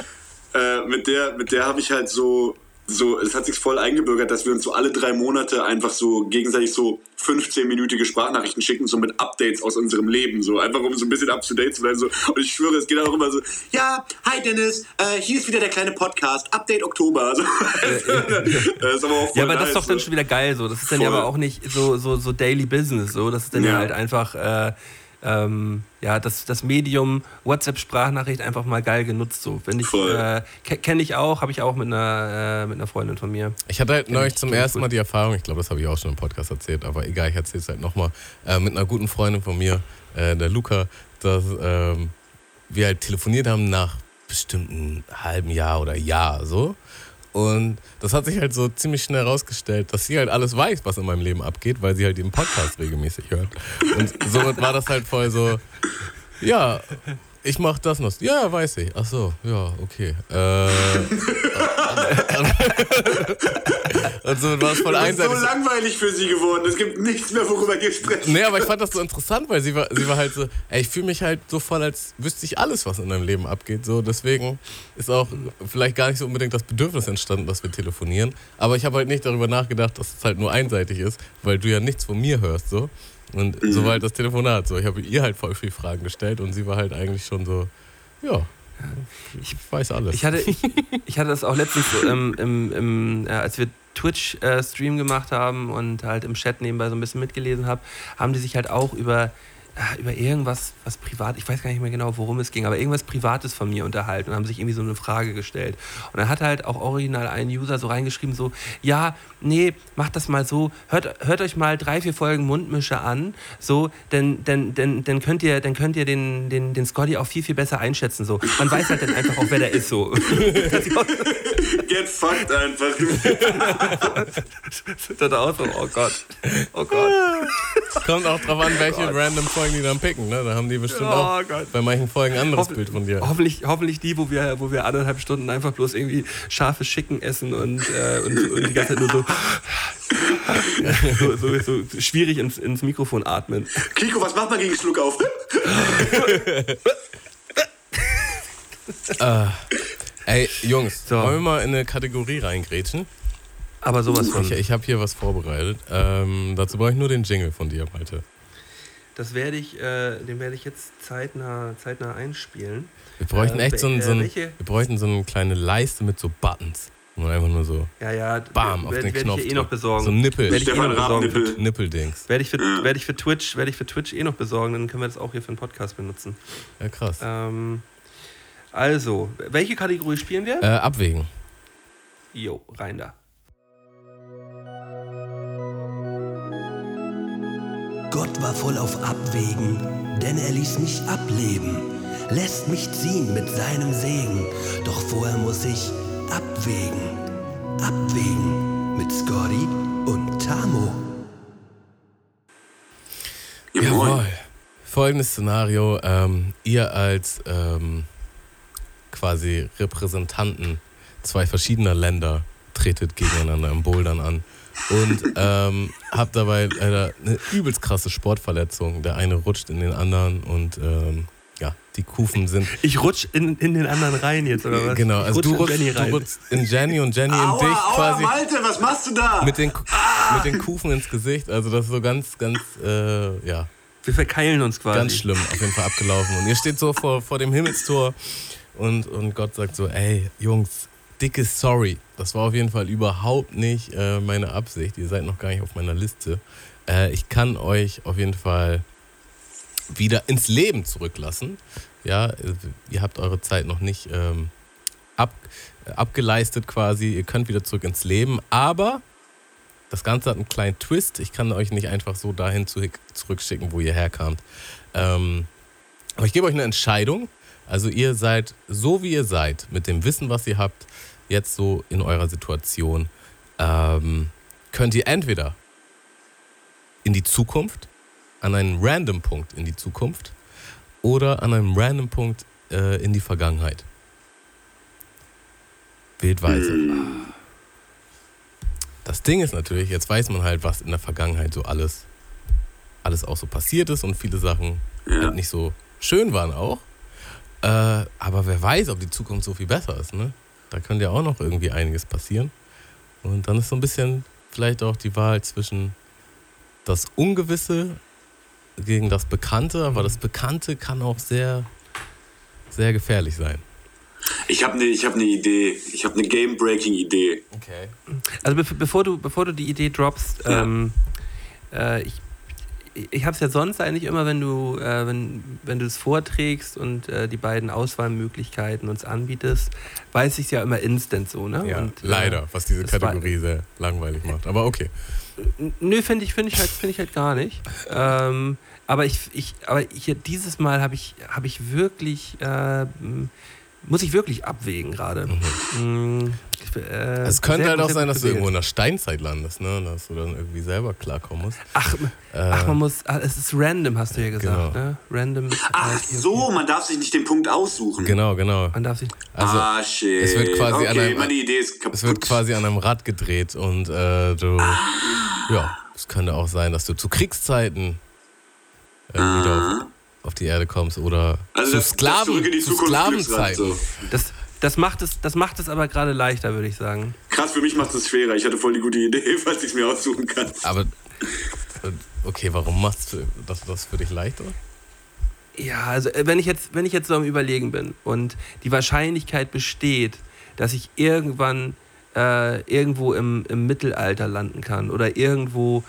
äh, mit der, mit der habe ich halt so, so, es hat sich voll eingebürgert, dass wir uns so alle drei Monate einfach so gegenseitig so 15-minütige Sprachnachrichten schicken, so mit Updates aus unserem Leben, so einfach um so ein bisschen up to date zu bleiben. So. Und ich schwöre, es geht auch immer so, ja, hi Dennis, äh, hier ist wieder der kleine Podcast, Update Oktober. So. das aber Ja, aber das nice, ist doch dann so. schon wieder geil so. Das ist dann ja aber auch nicht so, so, so Daily Business so. Das ist dann ja, Ja. halt einfach, äh, ähm, ja, das, das Medium WhatsApp-Sprachnachricht einfach mal geil genutzt so. Finde ich, äh, ke- kenne ich auch, habe ich auch mit einer, äh, mit einer Freundin von mir. Ich hatte halt neulich zum ersten. Mal die Erfahrung, ich glaube, das habe ich auch schon im Podcast erzählt, aber egal, ich erzähle es halt nochmal, äh, mit einer guten Freundin von mir, äh, der Luca, dass ähm, wir halt telefoniert haben nach bestimmten halben Jahr oder Jahr so. Und das hat sich halt so ziemlich schnell herausgestellt, dass sie halt alles weiß, was in meinem Leben abgeht, weil sie halt den Podcast regelmäßig hört. Und somit war das halt voll so, ja, ich mach das noch. Ja, weiß ich. Ach so, ja, okay. Äh, und war es voll Das ist so einseitig. langweilig für sie geworden. Es gibt nichts mehr, worüber wir sprechen. Nee, aber ich fand das so interessant, weil sie war, sie war halt so, ey, ich fühle mich halt so voll, als wüsste ich alles, was in deinem Leben abgeht. So, deswegen ist auch vielleicht gar nicht so unbedingt das Bedürfnis entstanden, dass wir telefonieren. Aber ich habe halt nicht darüber nachgedacht, dass es halt nur einseitig ist, weil du ja nichts von mir hörst. So. Und so war halt das Telefonat. So. Ich habe ihr halt voll viele Fragen gestellt und sie war halt eigentlich schon so, ja, ich weiß alles. Ich hatte, ich, ich hatte das auch letztens so, ähm, im, im, äh, als wir Twitch-Stream gemacht haben und halt im Chat nebenbei so ein bisschen mitgelesen habe, haben die sich halt auch über, äh, über irgendwas, was privat, ich weiß gar nicht mehr genau, worum es ging, aber irgendwas Privates von mir unterhalten und haben sich irgendwie so eine Frage gestellt. Und dann hat halt auch original ein User so reingeschrieben, so, ja, nee, macht das mal so, hört, hört euch mal drei, vier Folgen Mundmische an, so, denn, denn, denn, dann könnt ihr, dann könnt ihr den, den, den Scotty auch viel, viel besser einschätzen. So. Man weiß halt dann einfach auch, wer der ist. So. Get fucked einfach. dann auch so, oh Gott. Oh Gott. Kommt auch drauf an, welche random Folgen die dann picken. Ne? Da haben die bestimmt Oh auch Gott. bei manchen Folgen ein anderes Hoff- Bild von dir. Hoffentlich, hoffentlich die, wo wir, wo wir anderthalb Stunden einfach bloß irgendwie scharfe Schicken essen und, äh, und, und die ganze Zeit nur so, so, so, so schwierig ins, ins Mikrofon atmen. Kiko, was macht man gegen Schluck auf? Ey, Jungs, So. wollen wir mal in eine Kategorie reingrätschen? Aber sowas von. Ich, ich habe hier was vorbereitet. Ähm, dazu brauche ich nur den Jingle von dir, Malte. Das werde ich, äh, den werde ich jetzt zeitnah, zeitnah einspielen. Wir bräuchten Äh, echt so, ein, äh, so, ein, wir bräuchten so eine kleine Leiste mit so Buttons. Und einfach nur so Ja, ja, Bam auf werde, den Knopf. ich eh noch besorgen. So ein Nippel. Werde ich eh noch besorgen. Raab-Nippel. Nippeldings. Werde ich, für, werde, ich für Twitch, werde ich für Twitch eh noch besorgen, dann können wir das auch hier für den Podcast benutzen. Ja, krass. Ähm, also, welche Kategorie spielen wir? Äh, abwägen. Jo, rein da. Gott war voll auf Abwägen, denn er ließ mich ableben, lässt mich ziehen mit seinem Segen. Doch vorher muss ich abwägen, abwägen mit Scotty und Tamo. Jawohl. Folgendes Szenario. Ähm, ihr als ähm, quasi Repräsentanten zwei verschiedener Länder tretet gegeneinander im Bouldern an und ähm, habt dabei leider eine übelst krasse Sportverletzung. Der eine rutscht in den anderen und ähm, ja, die Kufen sind Ich rutsch in, in den anderen rein jetzt, oder was? genau. Also du in rutschst, Jenny du rein. rutschst in Jenny und Jenny in Aua, dich aua, quasi Malte, was machst du da? mit den, mit den Kufen ins Gesicht. Also das ist so ganz, ganz, äh, ja, Wir verkeilen uns quasi. Ganz schlimm, auf jeden Fall abgelaufen. Und ihr steht so vor, vor dem Himmelstor und, und Gott sagt so, ey, Jungs, dickes Sorry. Das war auf jeden Fall überhaupt nicht äh, meine Absicht. Ihr seid noch gar nicht auf meiner Liste. Äh, ich kann euch auf jeden Fall wieder ins Leben zurücklassen. Ja, ihr habt eure Zeit noch nicht ähm, ab, abgeleistet quasi. Ihr könnt wieder zurück ins Leben, aber das Ganze hat einen kleinen Twist. Ich kann euch nicht einfach so dahin zu, zurückschicken, wo ihr herkamt. Ähm, aber ich gebe euch eine Entscheidung. Also ihr seid so, wie ihr seid, mit dem Wissen, was ihr habt, jetzt so in eurer Situation, ähm, könnt ihr entweder in die Zukunft, an einen random Punkt in die Zukunft oder an einem random Punkt äh, in die Vergangenheit. Wählt weise. Das Ding ist natürlich, jetzt weiß man halt, was in der Vergangenheit so alles, alles auch so passiert ist und viele Sachen Ja. halt nicht so schön waren auch. Äh, aber wer weiß, ob die Zukunft so viel besser ist, ne? Da könnte ja auch noch irgendwie einiges passieren. Und dann ist so ein bisschen vielleicht auch die Wahl zwischen das Ungewisse gegen das Bekannte, aber das Bekannte kann auch sehr, sehr gefährlich sein. Ich habe eine hab ne Idee. Ich habe eine Game-Breaking-Idee. Okay. Also be bevor du, bevor du die Idee droppst, Ja. ähm, äh, ich, ich habe es ja sonst eigentlich immer, wenn du, äh, wenn, wenn du es vorträgst und äh, die beiden Auswahlmöglichkeiten uns anbietest, weiß ich es ja immer instant so, ne? Ja, und, äh, leider, was diese Kategorie sehr langweilig macht. Aber okay. Nö, finde ich, finde ich halt, finde ich halt gar nicht. Ähm, aber ich, ich, aber hier dieses Mal habe ich, habe ich wirklich, äh, muss ich wirklich abwägen gerade. Mm, ich, äh, Mhm. Es könnte sehr halt auch sein, dass du irgendwo in der Steinzeit landest, ne? Dass du dann irgendwie selber klarkommen musst. Ach, Äh, ach, man muss, ah, es ist random, hast du ja gesagt, Genau. ne? Random. Ach okay, so, man darf sich nicht den Punkt aussuchen. Genau, genau. Man darf sich. Also, ah, shit. es wird quasi an okay, einem- meine Idee ist kaputt. es wird quasi an einem Rad gedreht und äh, du. Ja, es könnte auch sein, dass du zu Kriegszeiten äh, wieder auf, auf die Erde kommst oder Ah. also zu das, das Sklaven, die zu Sklavenzeiten. so. Das, das, macht es, das macht es aber gerade leichter, würde ich sagen. Krass, für mich macht es schwerer. Ich hatte voll die gute Idee, falls ich es mir aussuchen kann. Aber äh, okay, warum machst du das, das für dich leichter? Ja, also äh, wenn ich jetzt, wenn ich jetzt so am Überlegen bin und die Wahrscheinlichkeit besteht, dass ich irgendwann äh, irgendwo im, im Mittelalter landen kann oder irgendwo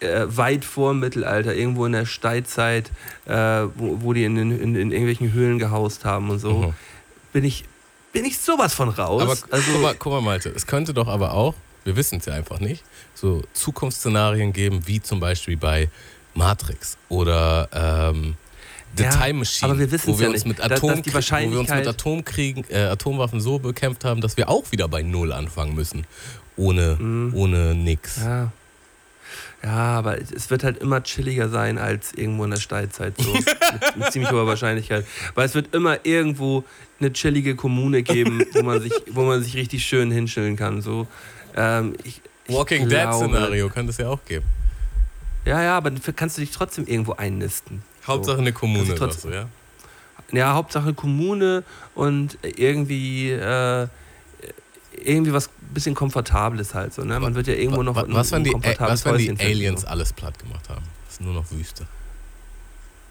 äh, weit vor dem Mittelalter, irgendwo in der Steinzeit, äh, wo, wo die in, den- in, in irgendwelchen Höhlen gehaust haben und so, Mhm. bin ich bin ich sowas von raus. Aber also, guck, mal, guck mal, Malte, es könnte doch aber auch, wir wissen es ja einfach nicht, so Zukunftsszenarien geben, wie zum Beispiel bei Matrix oder ähm, The Ja, Time Machine, aber wir wo wir ja uns mit Da- dass wo wir uns mit Atomkriegen, äh, Atomwaffen so bekämpft haben, dass wir auch wieder bei Null anfangen müssen. Ohne, Mhm. ohne nix. Ja. Ja, aber es wird halt immer chilliger sein als irgendwo in der Steinzeit. So. mit, mit ziemlich hoher Wahrscheinlichkeit. Weil es wird immer irgendwo eine chillige Kommune geben, wo man sich, wo man sich richtig schön hinstellen kann. So. Ähm, ich, Walking Dead glaube- Szenario könnte es ja auch geben. Ja, ja, aber dafür kannst du dich trotzdem irgendwo einnisten. Hauptsache eine Kommune, Also trotz- sagst du, ja? Ja, Hauptsache Kommune und irgendwie, äh, irgendwie was bisschen Komfortables halt so. Ne? Man wird ja irgendwo noch was, wenn ein die, komfortables was, wenn die Aliens so. alles platt gemacht haben? Das ist nur noch Wüste.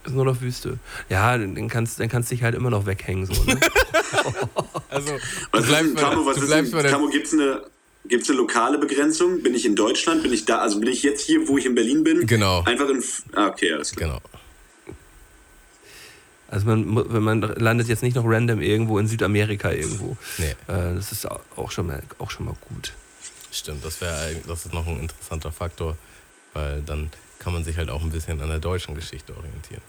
ist nur noch Wüste. Ja, dann kannst, dann kannst du dich halt immer noch weghängen. So, ne? Also, du Was ist bleibst denn, bei, Camo, was du ist denn, Camo, gibt's eine, gibt's eine lokale Begrenzung? Bin ich in Deutschland? Bin ich da? Also bin ich jetzt hier, wo ich in Berlin bin? Genau. Einfach in. Ah, okay, alles klar. Genau. Also man, wenn man landet jetzt nicht noch random irgendwo in Südamerika irgendwo. Nee, Äh, das ist au- auch schon mal, auch schon mal gut. stimmt. Das wäre das ist noch ein interessanter Faktor, weil dann kann man sich halt auch ein bisschen an der deutschen Geschichte orientieren.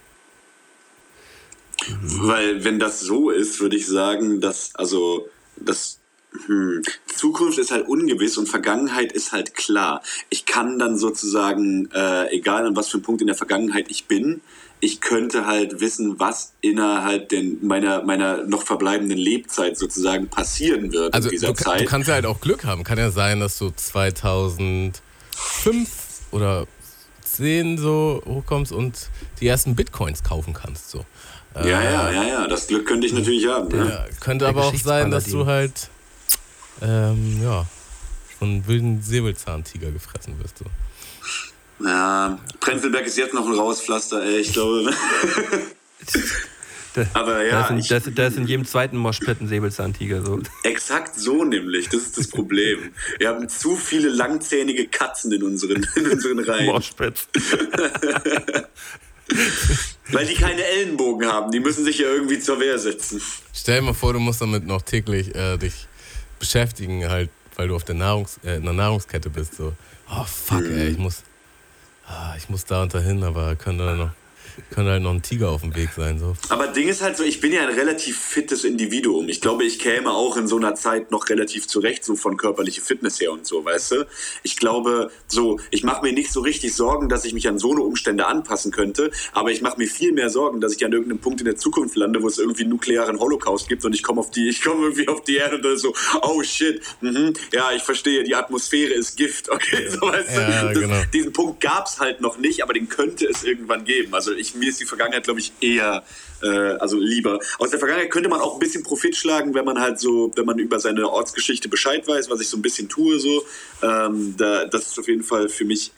Weil, wenn das so ist, würde ich sagen, dass, also, das. Hm, Zukunft ist halt ungewiss und Vergangenheit ist halt klar. Ich kann dann sozusagen, äh, egal an was für einem Punkt in der Vergangenheit ich bin, ich könnte halt wissen, was innerhalb den, meiner, meiner noch verbleibenden Lebzeit sozusagen passieren wird Also in dieser du, Zeit. du kannst ja halt auch Glück haben. Kann ja sein, dass du 2005 oder 10 so hochkommst und die ersten Bitcoins kaufen kannst. So. ja, ja, ja, ja, das Glück könnte ich natürlich haben. Ja, Ja. könnte Der aber auch sein, dass du halt ähm, ja, von wilden Säbelzahntiger gefressen wirst. So. Ja, Prenzlberg ist jetzt noch ein Rauspflaster, ey, ich glaube. Da, Aber da, ja, ist in, ich, da, ist, da ist in jedem zweiten Moshpit ein Säbelzahntiger. So. exakt so nämlich, das ist das Problem. Wir haben zu viele langzähnige Katzen in unseren, in unseren Reihen. Moshpits. Weil die keine Ellenbogen haben, die müssen sich ja irgendwie zur Wehr setzen. Stell dir mal vor, du musst damit noch täglich äh, dich beschäftigen, halt, weil du auf der Nahrungs äh, in der Nahrungskette bist. So, oh fuck, ey, ich muss, ich muss da und dahin, aber könnte da noch, könnte halt noch ein Tiger auf dem Weg sein. So. Aber Ding ist halt so, ich bin ja ein relativ fittes Individuum. Ich glaube, ich käme auch in so einer Zeit noch relativ zurecht, so von körperlicher Fitness her und so, weißt du? Ich glaube, so, ich mache mir nicht so richtig Sorgen, dass ich mich an so eine Umstände anpassen könnte, aber ich mache mir viel mehr Sorgen, dass ich an irgendeinem Punkt in der Zukunft lande, wo es irgendwie einen nuklearen Holocaust gibt und ich komme auf die, ich komme irgendwie auf die Erde und dann so, oh shit, mhm, ja, ich verstehe, die Atmosphäre ist Gift, okay, so weißt Ja, du? genau. Diesen Punkt gab es halt noch nicht, aber den könnte es irgendwann geben. Also ich, mir ist die Vergangenheit, glaube ich, eher, äh, also lieber. Aus der Vergangenheit könnte man auch ein bisschen Profit schlagen, wenn man halt so, wenn man über seine Ortsgeschichte Bescheid weiß, was ich so ein bisschen tue, so. Ähm, da, das ist auf jeden Fall für mich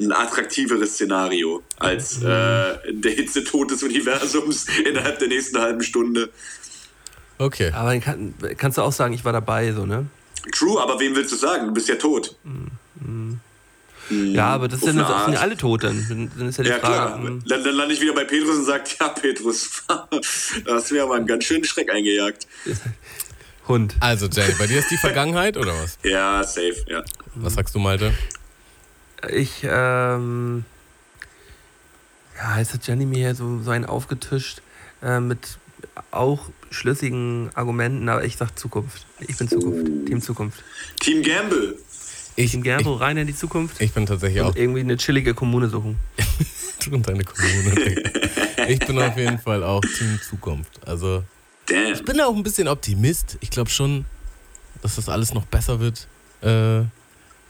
ein attraktiveres Szenario als äh, der Hitzetod des Universums innerhalb der nächsten halben Stunde. Okay. Aber dann kann, kannst du auch sagen, ich war dabei, so, ne? True, aber wem willst du sagen? Du bist ja tot. Ja, aber das sind, das sind ja alle tot dann. Dann ist ja die Ja, Frage. klar. hm, Dann, dann lande ich wieder bei Petrus und sage, ja, Petrus, da hast du mir aber einen ganz schönen Schreck eingejagt. Hund. Also, Jenny, bei dir ist die Vergangenheit oder was? Ja, safe, ja. Was sagst du, Malte? Ich, ähm. Ja, jetzt hat Jenny mir so, so einen aufgetischt äh, mit auch schlüssigen Argumenten, aber ich sag Zukunft. Ich bin Zukunft. Team Zukunft. Team Gamble. Ich, Team Gerbo rein in die Zukunft. ich bin tatsächlich auch und irgendwie eine chillige Kommune suchen. drin, deine Kommune. Ich bin auf jeden Fall auch Team Zukunft. Also, Damn. ich bin auch ein bisschen Optimist. Ich glaube schon, dass das alles noch besser wird. Äh,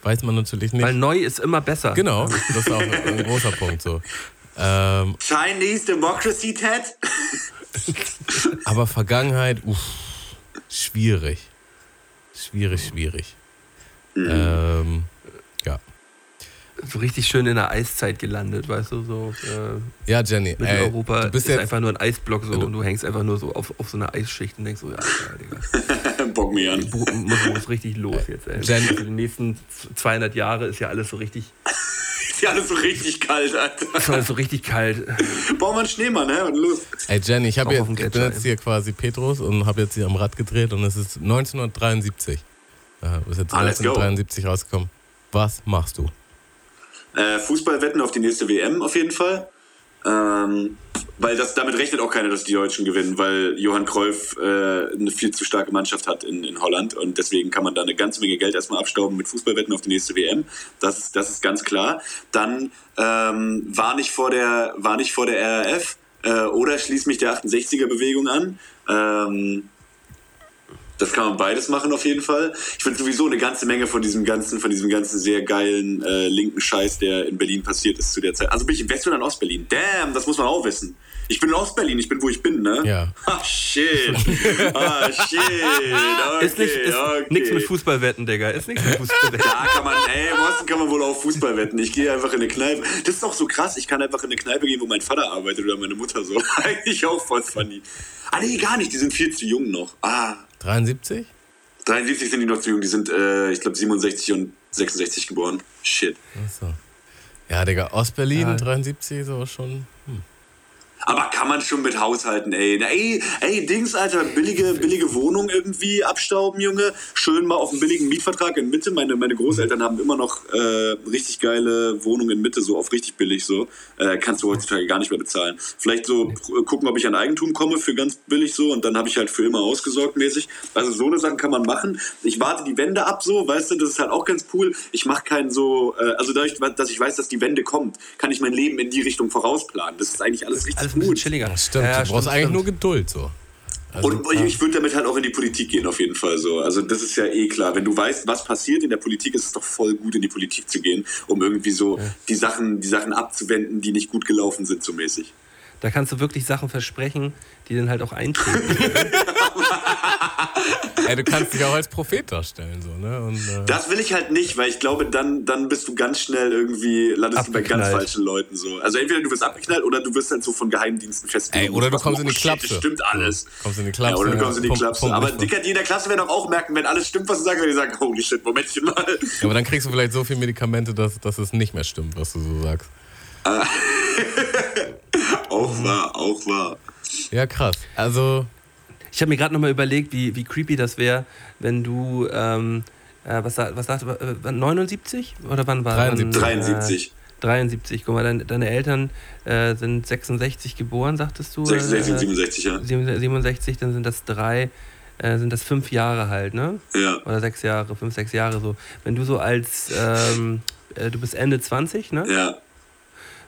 weiß man natürlich nicht. Weil neu ist immer besser. genau, das ist auch ein großer Punkt so. Ähm, Chinese Democracy Ted. aber Vergangenheit, uff, schwierig. Schwierig, schwierig. Ähm, ja. So richtig schön in der Eiszeit gelandet, weißt du, so. Äh, Ja, Jenny, ey, Mitteleuropa du bist ist jetzt, einfach nur ein Eisblock so Du- und du hängst einfach nur so auf, auf so einer Eisschicht und denkst so, ja, Alter, Digga. Bock mir an. Muss, muss richtig los jetzt, ey. Jen- Für die nächsten 200 Jahre ist ja alles so richtig, Ist ja alles so richtig kalt, Alter. ist alles so richtig kalt. Bau mal einen Schneemann, ne? Und los. ey Jenny, ich, jetzt, ich bin jetzt hier quasi Petrus und habe jetzt hier am Rad gedreht und es ist 1973. Ja, ist jetzt Ah, let's go. 1973 rausgekommen. Was machst du? Äh, Fußballwetten auf die nächste WM auf jeden Fall. Ähm, weil das, damit rechnet auch keiner, dass die Deutschen gewinnen, weil Johann Cruyff äh, eine viel zu starke Mannschaft hat in, in Holland und deswegen kann man da eine ganze Menge Geld erstmal abstauben mit Fußballwetten auf die nächste WM. Das, ist- das ist ganz klar. Dann ähm, war nicht vor der war nicht vor der RAF äh, oder schließ mich der 68er-Bewegung an. Ähm, das kann man beides machen auf jeden Fall. Ich finde sowieso eine ganze Menge von diesem ganzen, von diesem ganzen sehr geilen äh, linken Scheiß, der in Berlin passiert ist zu der Zeit. Also bin ich in West- oder in Ostberlin? Damn, das muss man auch wissen. Ich bin in Ostberlin, ich bin wo ich bin, ne? Ja. Ah, shit. Ah, shit. Okay, ist nicht, ist okay. nichts mit Fußballwetten, Digga. Ist nichts mit Fußballwetten. Da kann man, ey, im Osten kann man wohl auch Fußball wetten. Ich gehe einfach in eine Kneipe. Das ist auch so krass. Ich kann einfach in eine Kneipe gehen, wo mein Vater arbeitet oder meine Mutter so. Eigentlich auch voll funny. Ah, nee, gar nicht. Die sind viel zu jung noch. Ah, 73? 73 sind die noch zu jung. Die sind, äh, ich glaube, 67 und 66 geboren. Shit. Achso. Ja, Digga, Ostberlin Ja. 73 ist aber schon. Hm. Aber kann man schon mit haushalten, ey. Ey, ey, Dings, Alter, billige, billige Wohnung irgendwie abstauben, Junge. Schön mal auf einen billigen Mietvertrag in Mitte. Meine, meine Großeltern haben immer noch äh, richtig geile Wohnungen in Mitte, so auf richtig billig so. Äh, kannst du heutzutage gar nicht mehr bezahlen. Vielleicht so pr- gucken, ob ich an Eigentum komme für ganz billig so und dann habe ich halt für immer ausgesorgt mäßig. Also so eine Sachen kann man machen. Ich warte die Wende ab so, weißt du, das ist halt auch ganz cool. Ich mache keinen so, äh, also dadurch, dass ich weiß, dass die Wende kommt, kann ich mein Leben in die Richtung vorausplanen. Das ist eigentlich alles richtig Alles ein bisschen gut. chilliger. Das stimmt, Ja, du brauchst eigentlich stimmt. nur Geduld so. Also, Und ich, ich würde damit halt auch in die Politik gehen, auf jeden Fall so. Also das ist ja eh klar. Wenn du weißt, was passiert in der Politik, ist es doch voll gut, in die Politik zu gehen, um irgendwie so die Sachen, die Sachen abzuwenden, die nicht gut gelaufen sind, so mäßig. Da kannst du wirklich Sachen versprechen, die dann halt auch eintreten. ey, du kannst dich auch als Prophet darstellen, so, ne? Und, äh, Das will ich halt nicht, weil ich glaube, dann, dann bist du ganz schnell irgendwie, landest du bei ganz falschen Leuten so. Also entweder du wirst abgeknallt oder du wirst halt so von Geheimdiensten ey, festgenommen. oder du kommst in oh, die shit, Klapse. Das stimmt alles. Kommst in die Klapse. Ja, oder du kommst in die Klapse. pump Aber Dicker, die in der Klasse werden doch auch merken, wenn alles stimmt, was du sagst, wenn die sagen, holy shit, Momentchen mal. Ja, aber dann kriegst du vielleicht so viel Medikamente, dass, dass es nicht mehr stimmt, was du so sagst. Auch wahr, auch wahr. Ja, krass. Also, Ich habe mir gerade nochmal überlegt, wie, wie creepy das wäre, wenn du, ähm, äh, was, was sagst du, äh, wann, 79? Oder wann war 73. Wann, 73. Äh, 73, guck mal, dein, deine Eltern äh, sind 66 geboren, sagtest du? 66 und Äh, 67, ja. 67, dann sind das drei, äh, sind das fünf Jahre halt, ne? Ja. Oder sechs Jahre, fünf, sechs Jahre so. Wenn du so als, ähm, äh, du bist Ende 20, ne? Ja.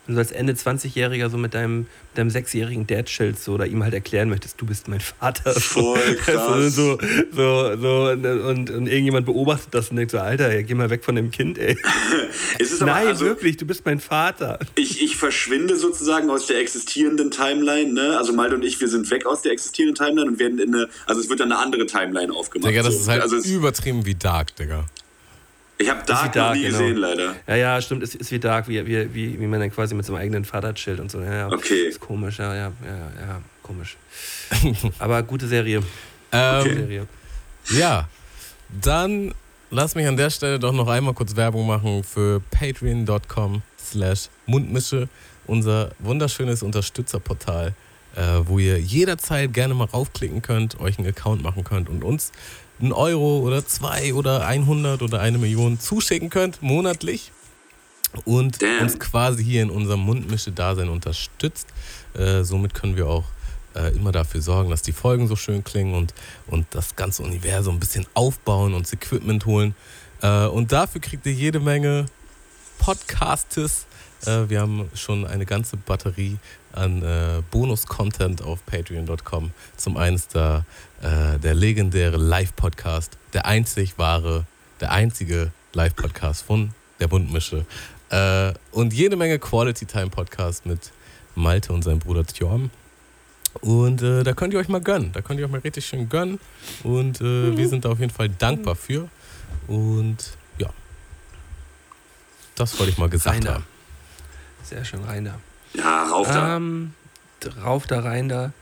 Wenn du als Ende 20-Jähriger so mit deinem, mit deinem sechsjährigen Dad chillst so, oder ihm halt erklären möchtest, du bist mein Vater. Voll krass. So, so, so, und, und, und irgendjemand beobachtet das und denkt so, Alter, ey, geh mal weg von dem Kind, ey. Es ist aber Nein, also, wirklich, du bist mein Vater. ich, ich verschwinde sozusagen aus der existierenden Timeline, ne? Also Malte und ich, wir sind weg aus der existierenden Timeline und werden in eine, also es wird dann eine andere Timeline aufgemacht. Digga, das so. ist halt also übertrieben wie Dark, Digga. Ich habe Dark, Dark, noch nie genau. gesehen, leider. Ja, ja, stimmt, es ist wie Dark, wie, wie, wie, wie man dann quasi mit seinem eigenen Vater chillt und so. Ja, ja. Okay. Ist komisch, ja, ja, ja, ja, komisch. Aber gute Serie. Gute Ähm, Serie. Ja, dann lass mich an der Stelle doch noch einmal kurz Werbung machen für patreon.com slash mundmische, unser wunderschönes Unterstützerportal, äh, wo ihr jederzeit gerne mal raufklicken könnt, euch einen Account machen könnt und uns einen Euro oder zwei oder 100 oder eine Million zuschicken könnt, monatlich. Und Damn. uns quasi hier in unserem Mundmische-Dasein unterstützt. Äh, somit können wir auch äh, immer dafür sorgen, dass die Folgen so schön klingen und, und das ganze Universum ein bisschen aufbauen, uns Equipment holen. Äh, und dafür kriegt ihr jede Menge Podcasts. Äh, wir haben schon eine ganze Batterie an äh, Bonus-Content auf patreon.com. Zum einen ist da äh, der legendäre Live-Podcast, der einzig wahre, der einzige Live-Podcast von der Bundmische. Äh, und jede Menge Quality-Time-Podcast mit Malte und seinem Bruder Tjorm. Und äh, da könnt ihr euch mal gönnen. Da könnt ihr euch mal richtig schön gönnen. Und äh, wir sind da auf jeden Fall dankbar für. Und ja, das wollte ich mal gesagt Rainer. haben. Sehr schön, Rainer. Ja, rauf da. Ähm, rauf da rein da.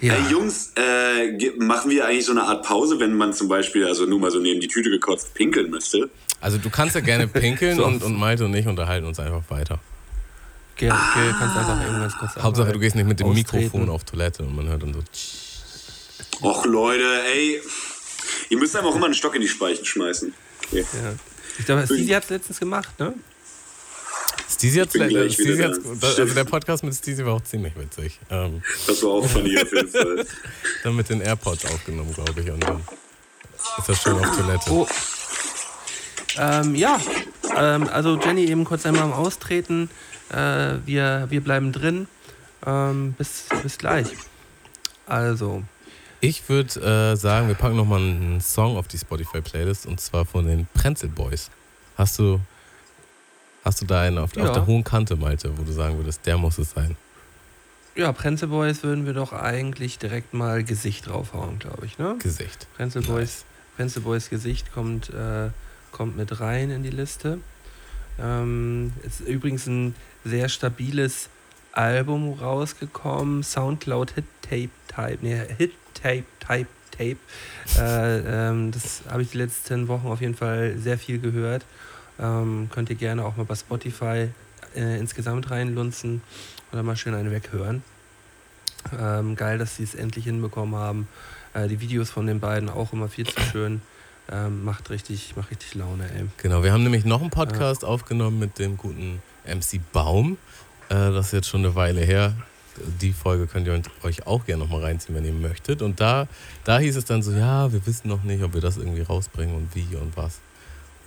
Ja. Ey, Jungs, äh, machen wir eigentlich so eine Art Pause, wenn man zum Beispiel, also nur mal so neben die Tüte gekotzt, pinkeln müsste? Also du kannst ja gerne pinkeln So. und, und Malte und ich unterhalten uns einfach weiter. Geh, geh, kannst einfach irgendwas kurz Hauptsache du gehst nicht mit dem austreten. Mikrofon auf Toilette und man hört dann so. Och Leute, ey, ihr müsst einfach auch immer einen Stock in die Speichen schmeißen. Okay. Ja. Ich glaube, Stevie hat es letztens gemacht, ne? Gleich Steezy wieder hat's, da. also der Podcast mit Steezy war auch ziemlich witzig. Ähm, Das war auch funny auf jeden Fall. dann mit den AirPods aufgenommen, glaube ich. Und dann ist er schön auf Toilette. Oh. Ähm, ja, ähm, also Jenny eben kurz einmal am Austreten. Äh, wir, wir bleiben drin. Ähm, bis, bis gleich. Also, Ich würde äh, sagen, wir packen nochmal einen Song auf die Spotify-Playlist und zwar von den Prenzel Boys. Hast du, hast du da einen auf, Ja. auf der hohen Kante, Malte, wo du sagen würdest, der muss es sein? ja, Prenzel Boys würden wir doch eigentlich direkt mal Gesicht draufhauen, glaube ich, ne? Gesicht. Prenzel Boys, Prenzel Boys Gesicht kommt, äh, kommt mit rein in die Liste. Ähm, ist übrigens ein sehr stabiles Album rausgekommen. Soundcloud Hit Tape Type, nee, Hit Tape Type Tape. Äh, ähm, das habe ich die letzten Wochen auf jeden Fall sehr viel gehört. Ähm, könnt ihr gerne auch mal bei Spotify äh, insgesamt reinlunzen oder mal schön eine weghören. Ähm, geil, dass sie es endlich hinbekommen haben. Äh, die Videos von den beiden auch immer viel zu schön. Ähm, macht, richtig, macht richtig Laune, ey. Genau, wir haben nämlich noch einen Podcast aufgenommen mit dem guten MC Baum. Äh, das ist jetzt schon eine Weile her. Die Folge könnt ihr euch auch gerne nochmal reinziehen, wenn ihr möchtet. Und da, da hieß es dann so, ja, wir wissen noch nicht, ob wir das irgendwie rausbringen und wie und was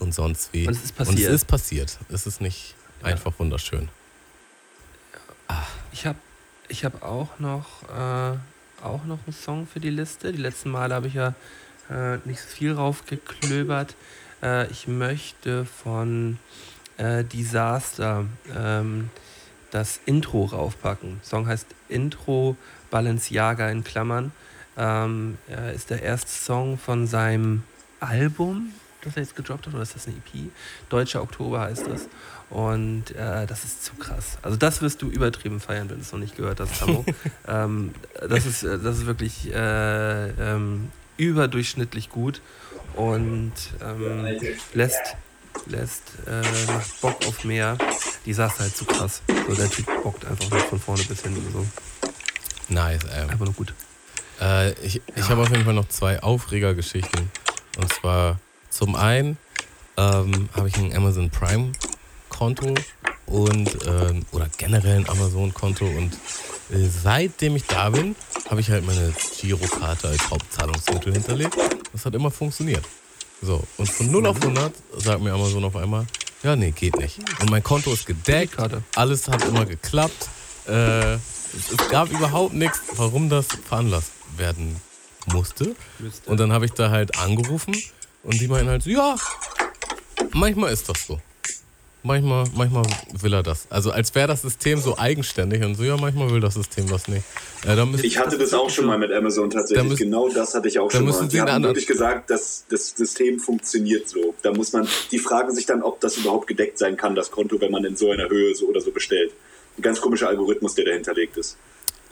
und sonst wie. Und es ist Und es passiert. ist passiert. Es ist nicht Ja. einfach wunderschön. Ich habe ich hab auch, noch, äh, auch noch einen Song für die Liste. Die letzten Male habe ich ja äh, nicht so viel raufgeklöbert. Äh, ich möchte von äh, Disaster ähm, das Intro raufpacken. Der Song heißt Intro Balenciaga in Klammern. Ähm, äh, ist der erste Song von seinem Album, das er jetzt gedroppt hat, oder ist das eine EP? Deutscher Oktober heißt das. Und äh, das ist zu krass. Also das wirst du übertrieben feiern, wenn du es noch nicht gehört hast, Tammo. ähm, das, ist, äh, das ist wirklich äh, ähm, überdurchschnittlich gut und ähm, lässt, lässt äh, macht Bock auf mehr. Die saß halt zu krass. So, der Typ bockt einfach nur von vorne bis hinten. So. Nice, ey. Einfach nur gut. Äh, ich ich habe auf jeden Fall noch zwei Aufregergeschichten. Und zwar zum einen ähm, habe ich ein Amazon Prime Konto und ähm, oder generell ein Amazon Konto und äh, seitdem ich da bin, habe ich halt meine Girokarte als Hauptzahlungsmittel hinterlegt. Das hat immer funktioniert. So, und von 0 auf 100 sagt mir Amazon auf einmal, ja, nee, geht nicht. Und mein Konto ist gedeckt, alles hat immer geklappt. Äh, es, gab überhaupt nichts, warum das veranlasst werden musste. Und dann habe ich da halt angerufen und die meinten halt so, ja, manchmal ist das so. Manchmal, manchmal will er das. Also als wäre das System so eigenständig und so, ja, manchmal will das System das nicht. Äh, da Ich hatte das auch schon mal mit Amazon Da tatsächlich. müssen- genau das hatte ich auch da schon mal. Sie haben anderen- wirklich gesagt, dass das System funktioniert so. Da muss man, die fragen sich dann, ob das überhaupt gedeckt sein kann, das Konto, wenn man in so einer Höhe so oder so bestellt. Ein ganz komischer Algorithmus, der dahinterlegt ist.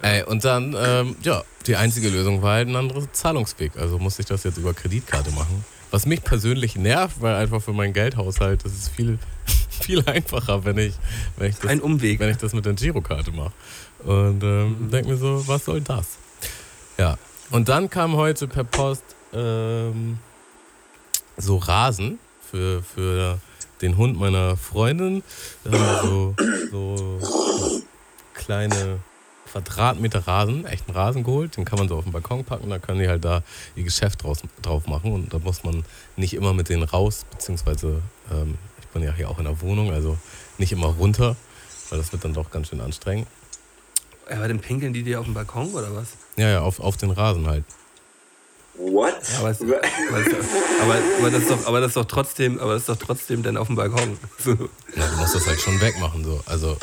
Ey, und dann, ähm, ja, die einzige Lösung war halt ein anderer Zahlungsweg. Also musste ich das jetzt über Kreditkarte machen. Was mich persönlich nervt, weil einfach für meinen Geldhaushalt, das ist viel, viel einfacher, wenn ich, wenn ich, das, Ein Umweg. wenn ich das mit der Girokarte mache. Und ähm, denke mir so, was soll das? Ja. Und dann kam heute per Post ähm, so Rasen für, für den Hund meiner Freundin. Da haben wir so, so kleine Quadratmeter Rasen, echten Rasen geholt. Den kann man so auf den Balkon packen, da können die halt da ihr Geschäft draus, drauf machen. Und da muss man nicht immer mit denen raus, beziehungsweise ähm, ich bin ja hier auch in der Wohnung, also nicht immer runter, weil das wird dann doch ganz schön anstrengend. Ja, aber dann pinkeln die dir auf dem Balkon oder was? Ja, ja, auf, auf den Rasen halt. What? Ja, aber, es, aber, aber, das ist doch, aber das ist doch trotzdem, aber das ist doch trotzdem dann auf dem Balkon. So. Na, du musst das halt schon wegmachen, so. Also,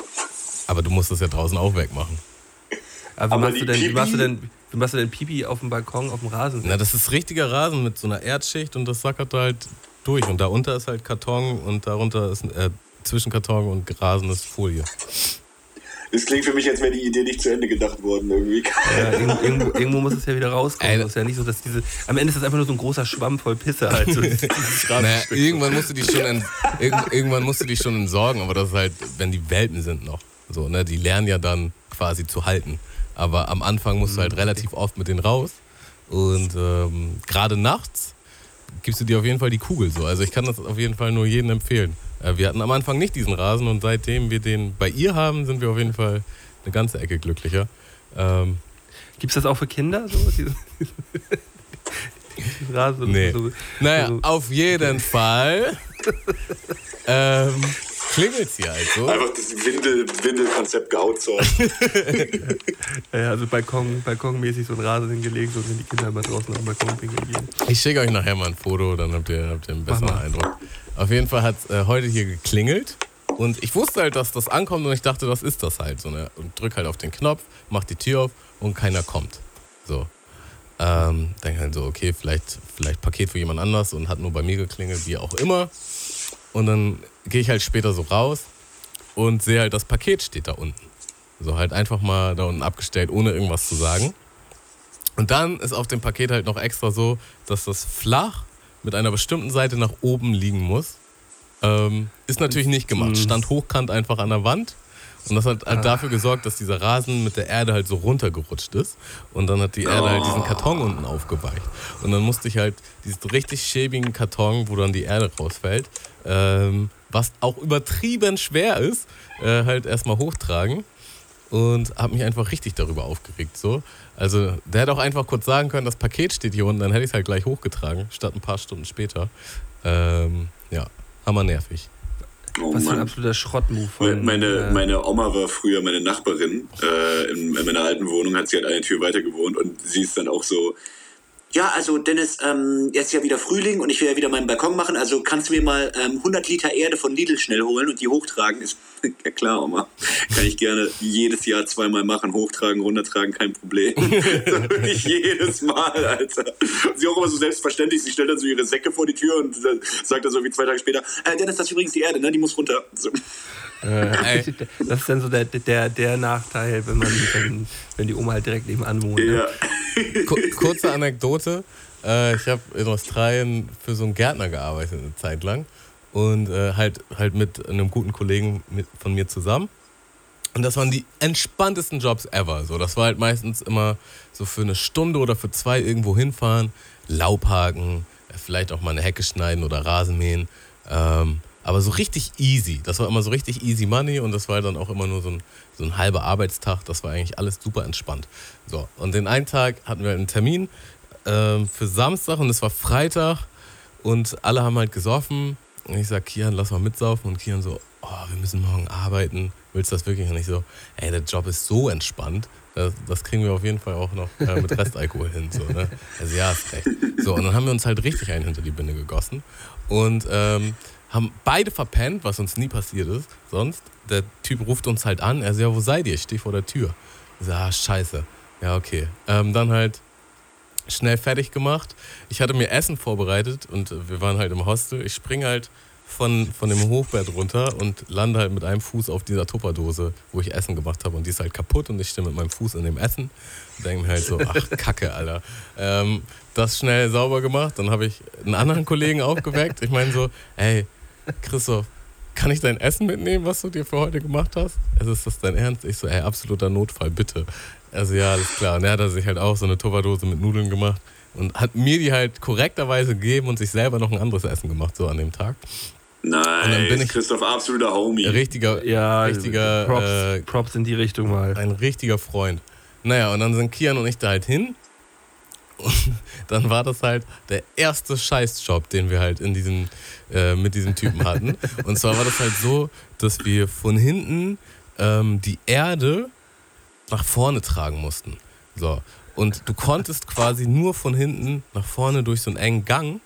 aber du musst das ja draußen auch wegmachen. Aber, wie, Aber machst du denn, wie, machst du Pipi- denn, wie machst du denn Pipi auf dem Balkon, auf dem Rasen? Na, das ist richtiger Rasen mit so einer Erdschicht und das sackert halt durch. Und darunter ist halt Karton und darunter ist äh, zwischen Karton und Rasen ist Folie. Das klingt für mich, als wäre die Idee nicht zu Ende gedacht worden irgendwie. Ja, irgendwo, irgendwo, irgendwo muss es ja wieder rauskommen. Das ist ja nicht so, dass diese. Am Ende ist das einfach nur so ein großer Schwamm voll Pisse halt. So, Naja, irgendwann musst du die schon irgend, irgendwann musst du die schon entsorgen, aber das ist halt, wenn die Welpen sind noch. So, ne, die lernen ja dann quasi zu halten. Aber am Anfang musst du halt relativ oft mit denen raus. Und ähm, gerade nachts gibst du dir auf jeden Fall die Kugel so. Also ich kann das auf jeden Fall nur jedem empfehlen. Äh, wir hatten am Anfang nicht diesen Rasen und seitdem wir den bei ihr haben, sind wir auf jeden Fall eine ganze Ecke glücklicher. Ähm, Gibt es das auch für Kinder? So, Rasen, Nee. so, Naja, so, auf jeden Fall ähm, klingelt hier also. Einfach das Windel- Windel-Konzept geoutsourced. ja, also Balkon, balkonmäßig so ein Rasen hingelegt, so wenn die Kinder mal draußen auf dem Balkon pinkeln gehen. Ich schicke euch nachher mal ein Foto, dann habt ihr, habt ihr einen besseren. Eindruck. Auf jeden Fall hat es äh, heute hier geklingelt und ich wusste halt, dass das ankommt und ich dachte, das ist das halt. So, ne? Und drück halt auf den Knopf, mach die Tür auf und keiner kommt. So. Ähm, denke halt so, okay, vielleicht, vielleicht Paket für jemand anders und hat nur bei mir geklingelt, wie auch immer. Und dann gehe ich halt später so raus und sehe halt, das Paket steht da unten. So halt einfach mal da unten abgestellt, ohne irgendwas zu sagen. Und dann ist auf dem Paket halt noch extra so, dass das flach mit einer bestimmten Seite nach oben liegen muss. Ähm, ist natürlich nicht gemacht. Stand hochkant einfach an der Wand. Und das hat halt dafür gesorgt, dass dieser Rasen mit der Erde halt so runtergerutscht ist. Und dann hat die Erde halt diesen Karton unten aufgeweicht. Und dann musste ich halt diesen richtig schäbigen Karton, wo dann die Erde rausfällt, ähm, was auch übertrieben schwer ist, äh, halt erstmal hochtragen und habe mich einfach richtig darüber aufgeregt. So. Also der hätte auch einfach kurz sagen können, das Paket steht hier unten, dann hätte ich es halt gleich hochgetragen, statt ein paar Stunden später. Ähm, ja, hammer nervig. Oh Was für ein absoluter Schrottmove Meine, meine, äh, meine Oma war früher meine Nachbarin äh, in, in meiner alten Wohnung, hat sie halt eine Tür weiter gewohnt und sie ist dann auch so, ja, also Dennis, ähm, jetzt ist ja wieder Frühling und ich will ja wieder meinen Balkon machen, also kannst du mir mal ähm, 100 Liter Erde von Lidl schnell holen und die hochtragen? Ist, ja klar, Oma, kann ich gerne jedes Jahr zweimal machen, hochtragen, runtertragen, kein Problem. so wirklich jedes Mal, Alter. Sie auch immer so selbstverständlich, sie stellt dann so ihre Säcke vor die Tür und äh, sagt dann so wie zwei Tage später, äh, Dennis, das ist übrigens die Erde, ne, die muss runter. So. Äh, Das ist dann so der, der, der Nachteil, wenn man wenn, wenn die Oma halt direkt nebenan wohnt. Ne? Ja. ku kurze Anekdote. Äh, ich habe in Australien für so einen Gärtner gearbeitet eine Zeit lang. Und äh, halt, halt mit einem guten Kollegen mit, von mir zusammen. Und das waren die entspanntesten Jobs ever. So, das war halt meistens immer so für eine Stunde oder für zwei irgendwo hinfahren, Laub haken, äh, vielleicht auch mal eine Hecke schneiden oder Rasen mähen. Ähm, aber so richtig easy. Das war immer so richtig easy money und das war dann auch immer nur so ein, so ein halber Arbeitstag. Das war eigentlich alles super entspannt. So, und den einen Tag hatten wir einen Termin ähm, für Samstag und es war Freitag und alle haben halt gesoffen. Und ich sag, Kian, lass mal mitsaufen. Und Kian so, oh, wir müssen morgen arbeiten. Willst du das wirklich? Und ich so, ey, der Job ist so entspannt. Das, das kriegen wir auf jeden Fall auch noch äh, mit Restalkohol hin. So, ne? Also ja, ist recht. So, und dann haben wir uns halt richtig einen hinter die Binde gegossen. Und ähm, haben beide verpennt, was uns nie passiert ist. Sonst, der Typ ruft uns halt an. Er sagt, ja, wo seid ihr? Ich stehe vor der Tür. Ich sag, ah, scheiße. Ja, okay. Ähm, dann halt schnell fertig gemacht. Ich hatte mir Essen vorbereitet und wir waren halt im Hostel. Ich springe halt von, von dem Hochbett runter und lande halt mit einem Fuß auf dieser Tupperdose, wo ich Essen gemacht habe und die ist halt kaputt und ich stehe mit meinem Fuß in dem Essen denke mir halt so, ach Kacke, Alter. Ähm, das schnell sauber gemacht, dann habe ich einen anderen Kollegen aufgeweckt. Ich meine so, ey, Christoph, kann ich dein Essen mitnehmen, was du dir für heute gemacht hast? Also ist das dein Ernst? Ich so, ey, absoluter Notfall, bitte. Also ja, alles klar. Und er hat sich halt auch so eine Tupperdose mit Nudeln gemacht und hat mir die halt korrekterweise gegeben und sich selber noch ein anderes Essen gemacht, so an dem Tag. Nice. dann bin ich- Christoph, absoluter Homie. Richtiger, Ja, richtiger, Props, äh, Props in die Richtung mal. ein richtiger Freund. Naja, und dann sind Kian und ich da halt hin. Und dann war das halt der erste Scheißjob, den wir halt in diesem, äh, mit diesem Typen hatten. Und zwar war das halt so, dass wir von hinten ähm, die Erde nach vorne tragen mussten. So. Und du konntest quasi nur von hinten nach vorne durch so einen engen Gang.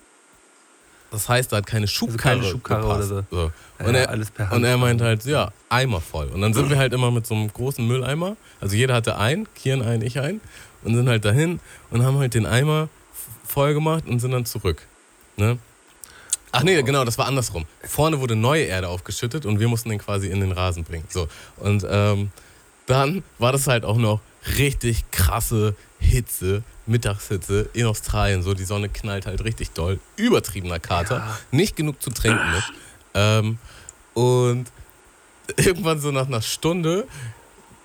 Das heißt, da hat keine Schubkarre, keine Schubkarre oder so. Ja, Und, er, alles per Hand. und er meint halt, ja, Eimer voll. Und dann sind wir halt immer mit so einem großen Mülleimer. Also jeder hatte einen, Kian einen, ich einen. Und sind halt dahin und haben halt den Eimer voll gemacht und sind dann zurück. Ne? Ach nee, genau, das war andersrum. Vorne wurde neue Erde aufgeschüttet und wir mussten den quasi in den Rasen bringen. So. Und ähm, dann war das halt auch noch richtig krasse Hitze, Mittagshitze in Australien. So, die Sonne knallt halt richtig doll. Übertriebener Kater. Nicht genug zu trinken mit. Ähm, und irgendwann so nach einer Stunde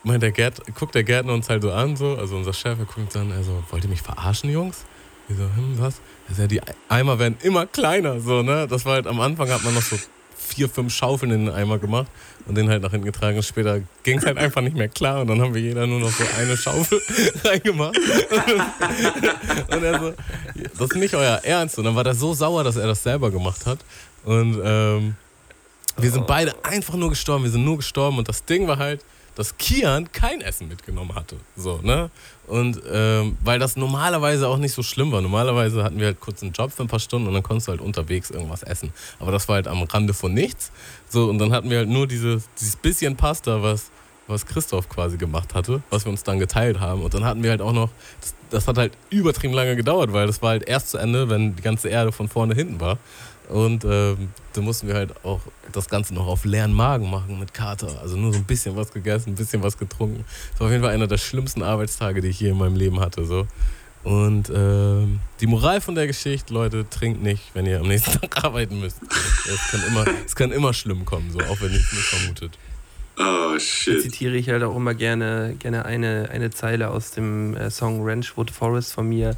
meint der Gärt, guckt der Gärtner uns halt so an, so, also unser Chef, er guckt dann, also, wollt ihr mich verarschen, Jungs? Wir so, hm, was? Also, ja, die Eimer werden immer kleiner, so, ne? Das war halt, am Anfang hat man noch so vier, fünf Schaufeln in den Eimer gemacht und den halt nach hinten getragen. Und später ging es halt einfach nicht mehr klar und dann haben wir jeder nur noch so eine Schaufel reingemacht. und er so, das ist nicht euer Ernst. Und dann war der so sauer, dass er das selber gemacht hat. Und ähm, wir sind beide einfach nur gestorben. Wir sind nur gestorben. Und das Ding war halt, dass Kian kein Essen mitgenommen hatte. So, ne? Und ähm, weil das normalerweise auch nicht so schlimm war. Normalerweise hatten wir halt kurz einen Job für ein paar Stunden und dann konntest du halt unterwegs irgendwas essen. Aber das war halt am Rande von nichts. So, und dann hatten wir halt nur dieses, dieses bisschen Pasta, was, was Christoph quasi gemacht hatte, was wir uns dann geteilt haben. Und dann hatten wir halt auch noch, das, das hat halt übertrieben lange gedauert, weil das war halt erst zu Ende, wenn die ganze Erde von vorne hinten war. Und ähm, da mussten wir halt auch das Ganze noch auf leeren Magen machen mit Kater. Also nur so ein bisschen was gegessen, ein bisschen was getrunken. Das war auf jeden Fall einer der schlimmsten Arbeitstage, die ich je in meinem Leben hatte. So. Und ähm, die Moral von der Geschichte, Leute, trinkt nicht, wenn ihr am nächsten Tag arbeiten müsst. Es kann immer, es kann immer schlimm kommen, so, auch wenn ihr es nicht vermutet. Oh, shit. zitiere ich halt auch immer gerne, gerne eine, eine Zeile aus dem äh, Song Ranchwood Forest von mir.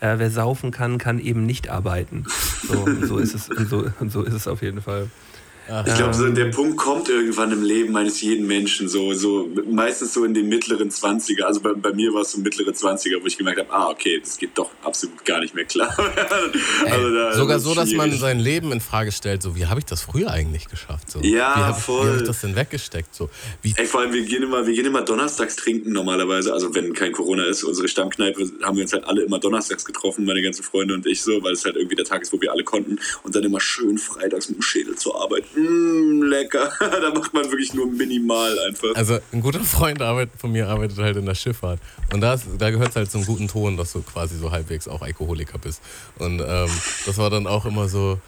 Äh, wer saufen kann, kann eben nicht arbeiten. So, und so ist es, und so, und so ist es auf jeden Fall. Ich glaube, so der Punkt kommt irgendwann im Leben eines jeden Menschen, so, so meistens so in den mittleren 20er. Also bei, bei mir war es so mittlere 20er, wo ich gemerkt habe, ah, okay, das geht doch absolut gar nicht mehr klar. also da, Sogar so, dass man sein Leben in Frage stellt, so wie habe ich das früher eigentlich geschafft? So, Ja, wie hab voll. Wie habe ich das denn weggesteckt? So, wie, Ey, vor allem, wir gehen, immer, wir gehen immer donnerstags trinken normalerweise. Also, wenn kein Corona ist, unsere Stammkneipe haben wir uns halt alle immer donnerstags getroffen, meine ganzen Freunde und ich so, weil es halt irgendwie der Tag ist, wo wir alle konnten. Und dann immer schön freitags mit dem Schädel zur Arbeit. Mmh, lecker. da macht man wirklich nur minimal einfach. Also ein guter Freund von mir arbeitet halt in der Schifffahrt. Und da, ist- da gehört es halt zum guten Ton, dass du quasi so halbwegs auch Alkoholiker bist. Und ähm, das war dann auch immer so,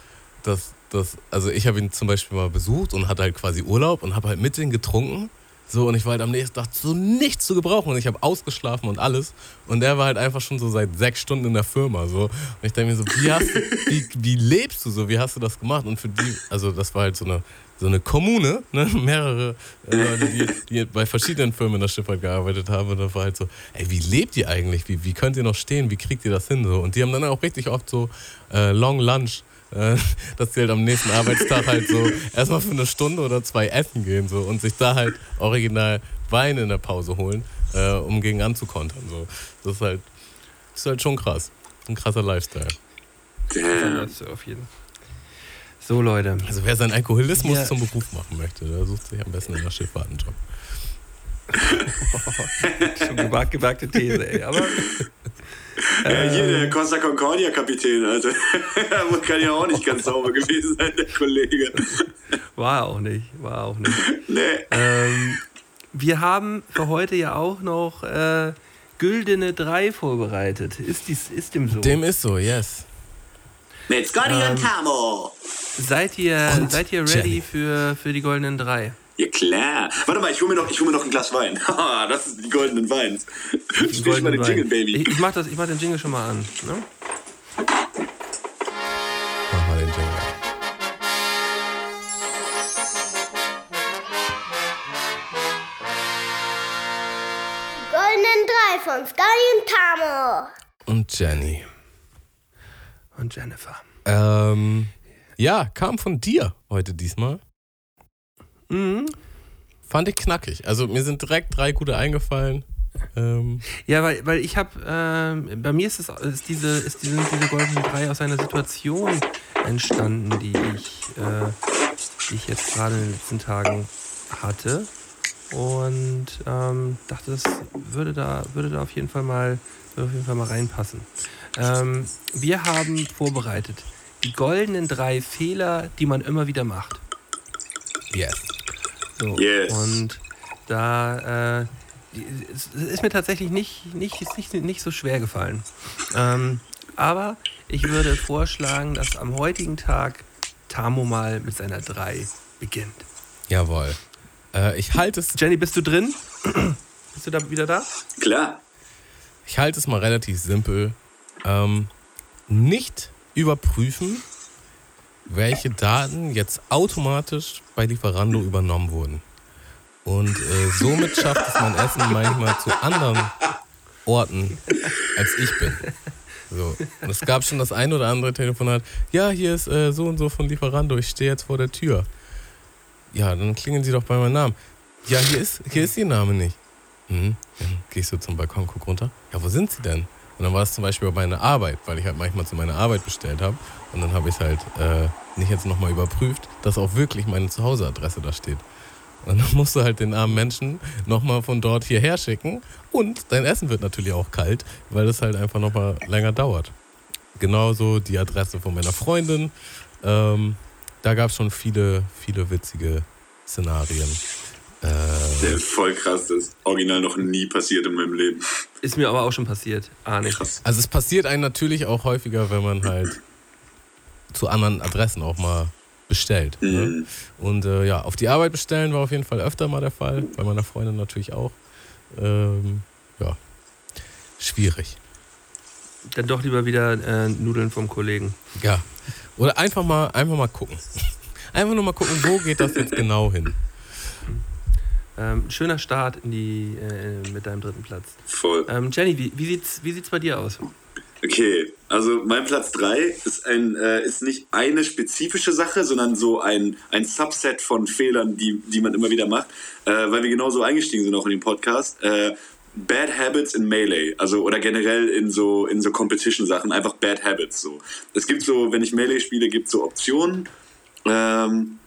dass, dass also ich habe ihn zum Beispiel mal besucht und hatte halt quasi Urlaub und habe halt mit ihm getrunken. So, und ich war halt am nächsten Tag so nichts zu gebrauchen und ich habe ausgeschlafen und alles. Und der war halt einfach schon so seit sechs Stunden in der Firma. So. Und ich denke mir so, wie, hast wie, wie lebst du so? Wie hast du das gemacht? Und für die, also das war halt so eine, so eine Kommune, ne? mehrere äh, Leute, die, die bei verschiedenen Firmen in der Schifffahrt gearbeitet haben. Und da war halt so, ey, wie lebt ihr eigentlich? Wie, wie könnt ihr noch stehen? Wie kriegt ihr das hin? So. Und die haben dann auch richtig oft so äh, Long Lunch äh, dass sie halt am nächsten Arbeitstag halt so erstmal für eine Stunde oder zwei essen gehen so und sich da halt original Wein in der Pause holen, äh, um gegen anzukontern. So. Das, ist halt, das ist halt schon krass. Ein krasser Lifestyle. Damn. Auf jeden So, Leute. Also wer seinen Alkoholismus Ja. zum Beruf machen möchte, der sucht sich am besten in der Schifffahrt einen Job. Schon gewagt, gewagte These, ey. Aber Ja, hier, der Costa Concordia-Kapitän, Alter. Der kann ja auch nicht ganz sauber gewesen sein, der Kollege. war auch nicht. War auch nicht. Nee. Ähm, wir haben für heute ja auch noch äh, Güldene 3 vorbereitet. Ist, dies, ist dem so? Dem ist so, yes. Mit Scotty und Tamo. Seid ihr, Und seid ihr ready Jenny. für, für die goldenen drei? Ja klar. Warte mal, ich hol mir noch, ich hol mir noch ein Glas Wein. Haha, das sind die goldenen Weins. Ich mal den goldenen Jingle. Baby. Ich, ich, mach das, ich mach den Jingle schon mal an. Ne? Mach mal den Jingle. Goldenen Drei von Scully und Tamo. Und Jenny. Und Jennifer. Ähm, ja, kam von dir heute diesmal. Mhm. Fand ich knackig. Also mir sind direkt drei gute eingefallen. Ähm, Ja, weil, weil ich habe, ähm, bei mir ist, es, ist diese, ist diese, diese goldenen drei aus einer Situation entstanden, die ich, äh, die ich jetzt gerade in den letzten Tagen hatte. Und ähm, dachte, das würde da, würde da auf jeden Fall mal, würde auf jeden Fall mal reinpassen. Ähm, wir haben vorbereitet die goldenen drei Fehler, die man immer wieder macht. Yes. So. Yes. Und da äh, ist mir tatsächlich nicht, nicht, nicht, nicht so schwer gefallen. Ähm, aber ich würde vorschlagen, dass am heutigen Tag Tamo mal mit seiner 3 beginnt. Jawohl. Äh, ich halte es, Jenny, bist du drin? bist du da wieder da? Klar. ich halte es mal relativ simpel. Ähm, nicht überprüfen, welche Daten jetzt automatisch bei Lieferando übernommen wurden. Und äh, somit schafft es mein Essen manchmal zu anderen Orten, als ich bin. So. Und es gab schon das ein oder andere Telefonat. Ja, hier ist äh, so und so von Lieferando. Ich stehe jetzt vor der Tür. Ja, dann klingeln Sie doch bei meinem Namen. Ja, hier ist, hier ist Ihr Name nicht. Hm, dann ich so zum Balkon, guck runter. Ja, wo sind Sie denn? Und dann war es zum Beispiel bei meiner Arbeit, weil ich halt manchmal zu meiner Arbeit bestellt habe. Und dann habe ich es halt äh, nicht jetzt nochmal überprüft, dass auch wirklich meine Zuhauseadresse da steht. Und dann musst du halt den armen Menschen nochmal von dort hierher schicken. Und dein Essen wird natürlich auch kalt, weil es halt einfach nochmal länger dauert. Genauso die Adresse von meiner Freundin. Ähm, da gab es schon viele, viele witzige Szenarien. Äh, Der ist voll krass. Das ist original noch nie passiert in meinem Leben. Ist mir aber auch schon passiert. Ah, nicht. Krass. Also es passiert einem natürlich auch häufiger, wenn man halt zu anderen Adressen auch mal bestellt. Ne? Mhm. Und äh, ja, auf die Arbeit bestellen war auf jeden Fall öfter mal der Fall, bei meiner Freundin natürlich auch. Ähm, ja, schwierig. Dann doch lieber wieder äh, Nudeln vom Kollegen. Ja. Oder einfach mal, einfach mal gucken. Einfach nur mal gucken, wo geht das jetzt genau hin. Ähm, schöner Start in die, äh, mit deinem dritten Platz. Voll. Ähm, Jenny, wie, wie, sieht's, wie sieht's bei dir aus? Okay, also mein Platz 3 ist, ein, äh, ist nicht eine spezifische Sache, sondern so ein, ein Subset von Fehlern, die, die man immer wieder macht, äh, weil wir genauso eingestiegen sind auch in den Podcast. Äh, Bad Habits in Melee, also oder generell in so in so Competition-Sachen, einfach Bad Habits so. Es gibt so, wenn ich Melee spiele, gibt es so Optionen, ähm,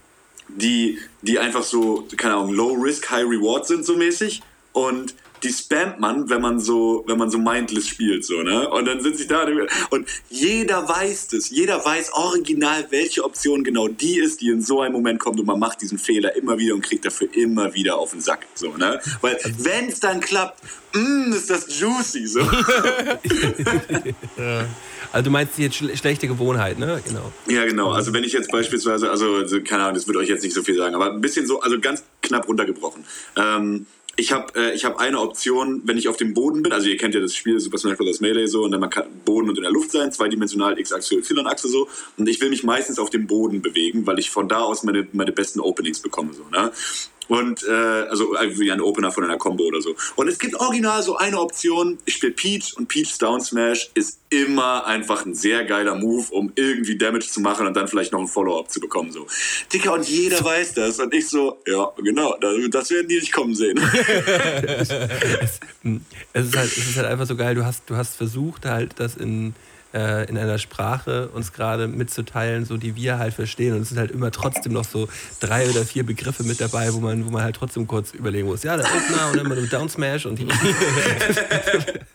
die, die einfach so, keine Ahnung, Low Risk, High Reward sind so mäßig. Und die spammt man, wenn man so, wenn man so mindless spielt, so, ne? Und dann sind sie da und jeder weiß das, jeder weiß original, welche Option genau die ist, die in so einem Moment kommt und man macht diesen Fehler immer wieder und kriegt dafür immer wieder auf den Sack, so, ne? Weil wenn es dann klappt, mm, ist das juicy, so. Also du meinst jetzt schle schlechte Gewohnheit, ne? Genau. Ja, genau. Also wenn ich jetzt beispielsweise, also, also keine Ahnung, das wird euch jetzt nicht so viel sagen, aber ein bisschen so, also ganz knapp runtergebrochen. Ähm, ich habe äh, ich hab eine Option, wenn ich auf dem Boden bin, also ihr kennt ja das Spiel Super Smash Bros. Melee so, und dann man kann Boden und in der Luft sein, zweidimensional X-Achse, Y-Achse so, und ich will mich meistens auf dem Boden bewegen, weil ich von da aus meine, meine besten Openings bekomme, so, ne? Und, äh, also äh, wie ein Opener von einer Combo oder so. Und es gibt original so eine Option, ich spiele Peach und Peach's Down Smash ist immer einfach ein sehr geiler Move, um irgendwie Damage zu machen und dann vielleicht noch ein Follow-up zu bekommen, so. Dicker, und jeder weiß das. Und ich so, ja, genau, das, das werden die nicht kommen sehen. Es ist halt, es ist halt einfach so geil, du hast, du hast versucht, halt das in, äh, in einer Sprache uns gerade mitzuteilen, so die wir halt verstehen. Und es sind halt immer trotzdem noch so drei oder vier Begriffe mit dabei, wo man, wo man halt trotzdem kurz überlegen muss. Ja, der Opener und dann mal Down Smash und die.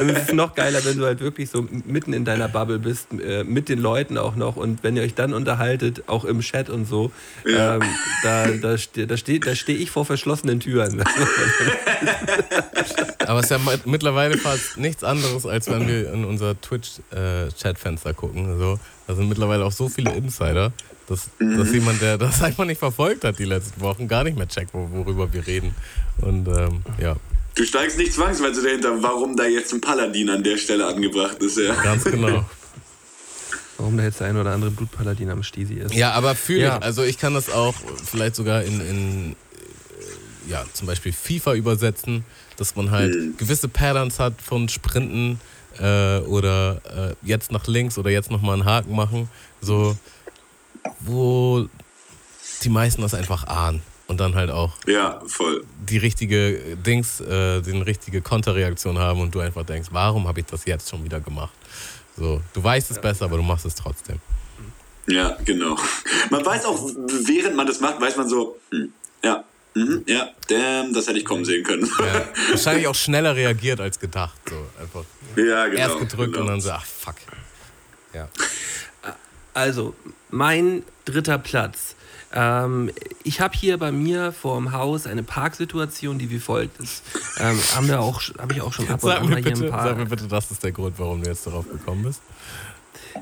und es ist noch geiler, wenn du halt wirklich so mitten in deiner Bubble bist, äh, mit den Leuten auch noch. Und wenn ihr euch dann unterhaltet, auch im Chat und so, Ja. ähm, da, da, ste da stehe da steh ich vor verschlossenen Türen. Aber es ist ja mi- mittlerweile fast nichts anderes, als wenn wir in unser Twitch-Chat-Fenster gucken. So. Da sind mittlerweile auch so viele Insider, Dass, dass jemand, der das einfach nicht verfolgt hat die letzten Wochen, gar nicht mehr checkt, wo- worüber wir reden. Und ähm, ja, Du steigst nicht zwangsweise dahinter, warum da jetzt ein Paladin an der Stelle angebracht ist. Ja. ganz genau. Warum da jetzt der ein oder andere Blutpaladin am Stisi ist. Ja, aber fühle Ja. ich. Also ich kann das auch vielleicht sogar in, in äh, ja, zum Beispiel FIFA übersetzen, dass man halt gewisse Patterns hat von Sprinten äh, oder äh, jetzt nach links oder jetzt nochmal einen Haken machen, so wo die meisten das einfach ahnen und dann halt auch ja, voll. die richtige Dings, äh, die richtige Konterreaktion haben und du einfach denkst, warum habe ich das jetzt schon wieder gemacht? So, du weißt es besser, aber du machst es trotzdem. Ja, genau. Man weiß auch, während man das macht, weiß man so, hm, ja, mhm, ja, damn, das hätte ich kommen sehen können. Ja, wahrscheinlich auch schneller reagiert als gedacht. So einfach Ja, genau. erst gedrückt genau. und dann so, ach fuck. Ja. Also, mein dritter Platz. Ähm, ich habe hier bei mir vorm Haus eine Parksituation, die wie folgt ist. Ähm, haben wir auch, habe ich auch schon ab und Sag an mir, bitte, sag mir bitte, das ist der Grund, warum du jetzt darauf gekommen bist.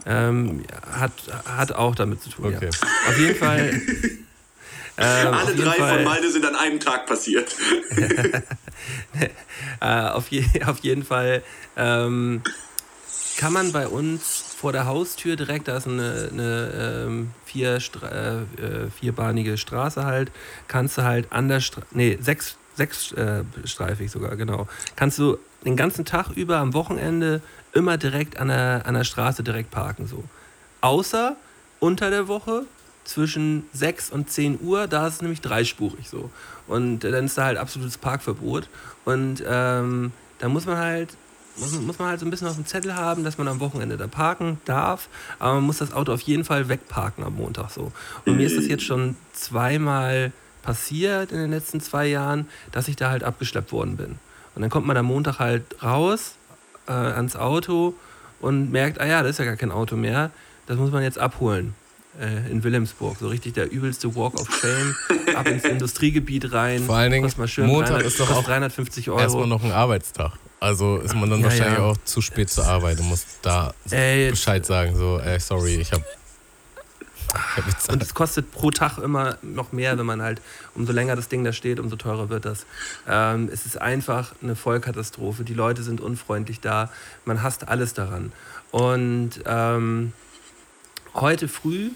Ähm, hat, hat auch damit zu tun. Okay. Ja. Auf jeden Fall. Ähm, Alle drei Fall, von Malde sind an einem Tag passiert. äh, auf, je, auf jeden Fall ähm, kann man bei uns vor der Haustür direkt, da ist eine, eine ähm, vier, äh, äh, vierbahnige Straße halt, kannst du halt an der Straße, nee, sechs, sechs äh, streifig sogar, genau, kannst du den ganzen Tag über am Wochenende immer direkt an der, an der Straße direkt parken so. Außer unter der Woche zwischen 6 und 10 Uhr, da ist es nämlich dreispurig so. Und dann ist da halt absolutes Parkverbot. Und ähm, da muss man halt muss, muss man halt so ein bisschen auf dem Zettel haben, dass man am Wochenende da parken darf, aber man muss das Auto auf jeden Fall wegparken am Montag so. Und mir ist das jetzt schon zweimal passiert in den letzten zwei Jahren, dass ich da halt abgeschleppt worden bin. Und dann kommt man am Montag halt raus äh, ans Auto und merkt, ah ja, das ist ja gar kein Auto mehr, das muss man jetzt abholen äh, in Wilhelmsburg. So richtig der übelste Walk of Shame, ab ins Industriegebiet rein. Vor allen Dingen, kostet mal schön Montag 300, ist doch auch 350 Euro. Erstmal noch ein Arbeitstag. Also ist man dann Ja, wahrscheinlich ja. auch zu spät zur Arbeit und muss da Ey, Bescheid sagen, so, ey, sorry, ich hab, ich hab jetzt Und es kostet pro Tag immer noch mehr, wenn man halt, umso länger das Ding da steht, umso teurer wird das. Ähm, es ist einfach eine Vollkatastrophe. Die Leute sind unfreundlich da. Man hasst alles daran. Und ähm, heute früh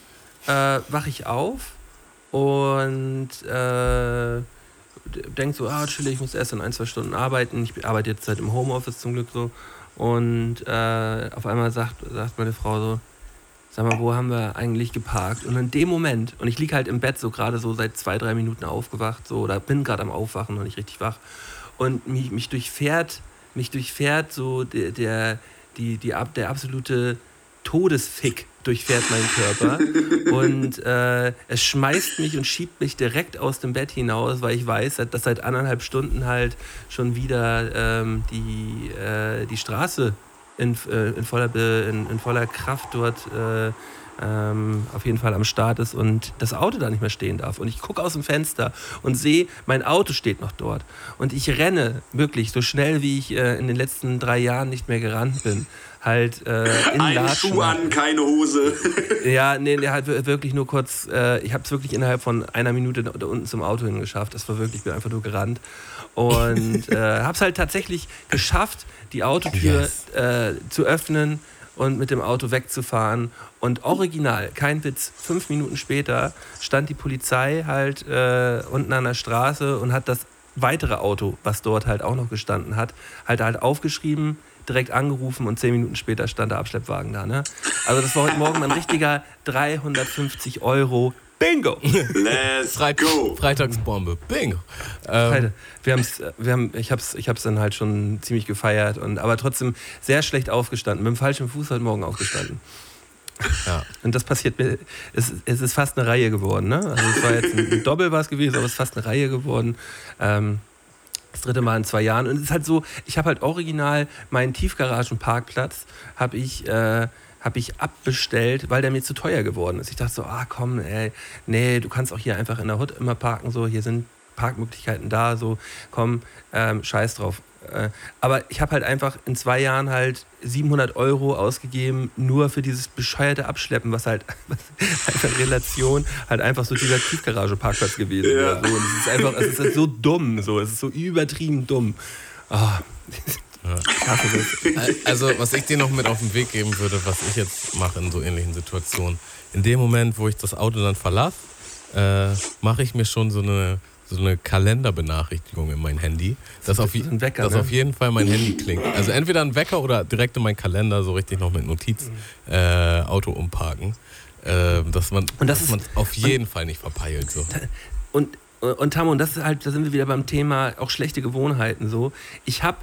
äh, wache ich auf und äh, denke so, ah, chill, ich muss erst in ein, zwei Stunden arbeiten. Ich arbeite jetzt halt im Homeoffice zum Glück so. Und äh, auf einmal sagt, sagt meine Frau so, sag mal, wo haben wir eigentlich geparkt? Und in dem Moment, und ich liege halt im Bett so gerade so seit zwei, drei Minuten aufgewacht, so, oder bin gerade am Aufwachen, noch nicht richtig wach. Und mich, mich durchfährt, mich durchfährt so der, der, die, die, der absolute Todesfick durchfährt meinen Körper. und äh, es schmeißt mich und schiebt mich direkt aus dem Bett hinaus, weil ich weiß, dass seit anderthalb Stunden halt schon wieder ähm, die, äh, die Straße in, äh, in, voller, in, in voller Kraft dort äh, ähm, auf jeden Fall am Start ist und das Auto da nicht mehr stehen darf. Und ich gucke aus dem Fenster und sehe, mein Auto steht noch dort. Und ich renne wirklich so schnell, wie ich äh, in den letzten drei Jahren nicht mehr gerannt bin. Halt äh, in Ein Latschen. Schuh an, keine Hose. Ja, nee, der hat wir- wirklich nur kurz, äh, ich habe es wirklich innerhalb von einer Minute da da unten zum Auto hingeschafft. Das war wirklich, ich bin einfach nur gerannt. Und äh, habe es halt tatsächlich geschafft, die Autotür Yes. äh, zu öffnen und mit dem Auto wegzufahren. Und original, kein Witz, fünf Minuten später stand die Polizei halt äh, unten an der Straße und hat das weitere Auto, was dort halt auch noch gestanden hat, halt halt aufgeschrieben, direkt angerufen und zehn Minuten später stand der Abschleppwagen da. Ne? Also das war heute Morgen ein richtiger 350 Euro Bingo. Let's Freit go. Freitagsbombe. Bingo. Ähm, wir haben's, wir haben, ich habe es ich hab's dann halt schon ziemlich gefeiert, und, aber trotzdem sehr schlecht aufgestanden. Mit dem falschen Fuß heute Morgen aufgestanden. ja. Und das passiert mir, es, es ist fast eine Reihe geworden. Ne? Also es war jetzt ein, ein Doppel war es gewesen, aber es ist fast eine Reihe geworden. Ähm, das dritte Mal in zwei Jahren. Und es ist halt so, ich habe halt original meinen Tiefgaragenparkplatz, habe ich, äh, hab ich abbestellt, weil der mir zu teuer geworden ist. Ich dachte so, ah komm, ey, nee, du kannst auch hier einfach in der Hut immer parken, so, hier sind Parkmöglichkeiten da, so, komm, ähm, scheiß drauf. Äh, aber ich habe halt einfach in zwei Jahren halt 700 Euro ausgegeben, nur für dieses bescheuerte Abschleppen, was halt was einfach in Relation halt einfach so dieser Tiefgarage-Parkplatz gewesen Ja. wäre. So. Und es ist einfach, es ist halt so dumm, so, es ist so übertrieben dumm. Ah. Das. Also, was ich dir noch mit auf den Weg geben würde, was ich jetzt mache in so ähnlichen Situationen. In dem Moment, wo ich das Auto dann verlasse, äh, mache ich mir schon so eine, so eine Kalenderbenachrichtigung in mein Handy, dass, auf, ein Wecker, dass ne? auf jeden Fall mein Handy klingt. Also entweder ein Wecker oder direkt in meinen Kalender, so richtig noch mit Notiz, äh, Auto umparken. Äh, dass man Und das man auf jeden Fall nicht verpeilt. So. Und, und und das ist halt, da sind wir wieder beim Thema auch schlechte Gewohnheiten so. Ich habe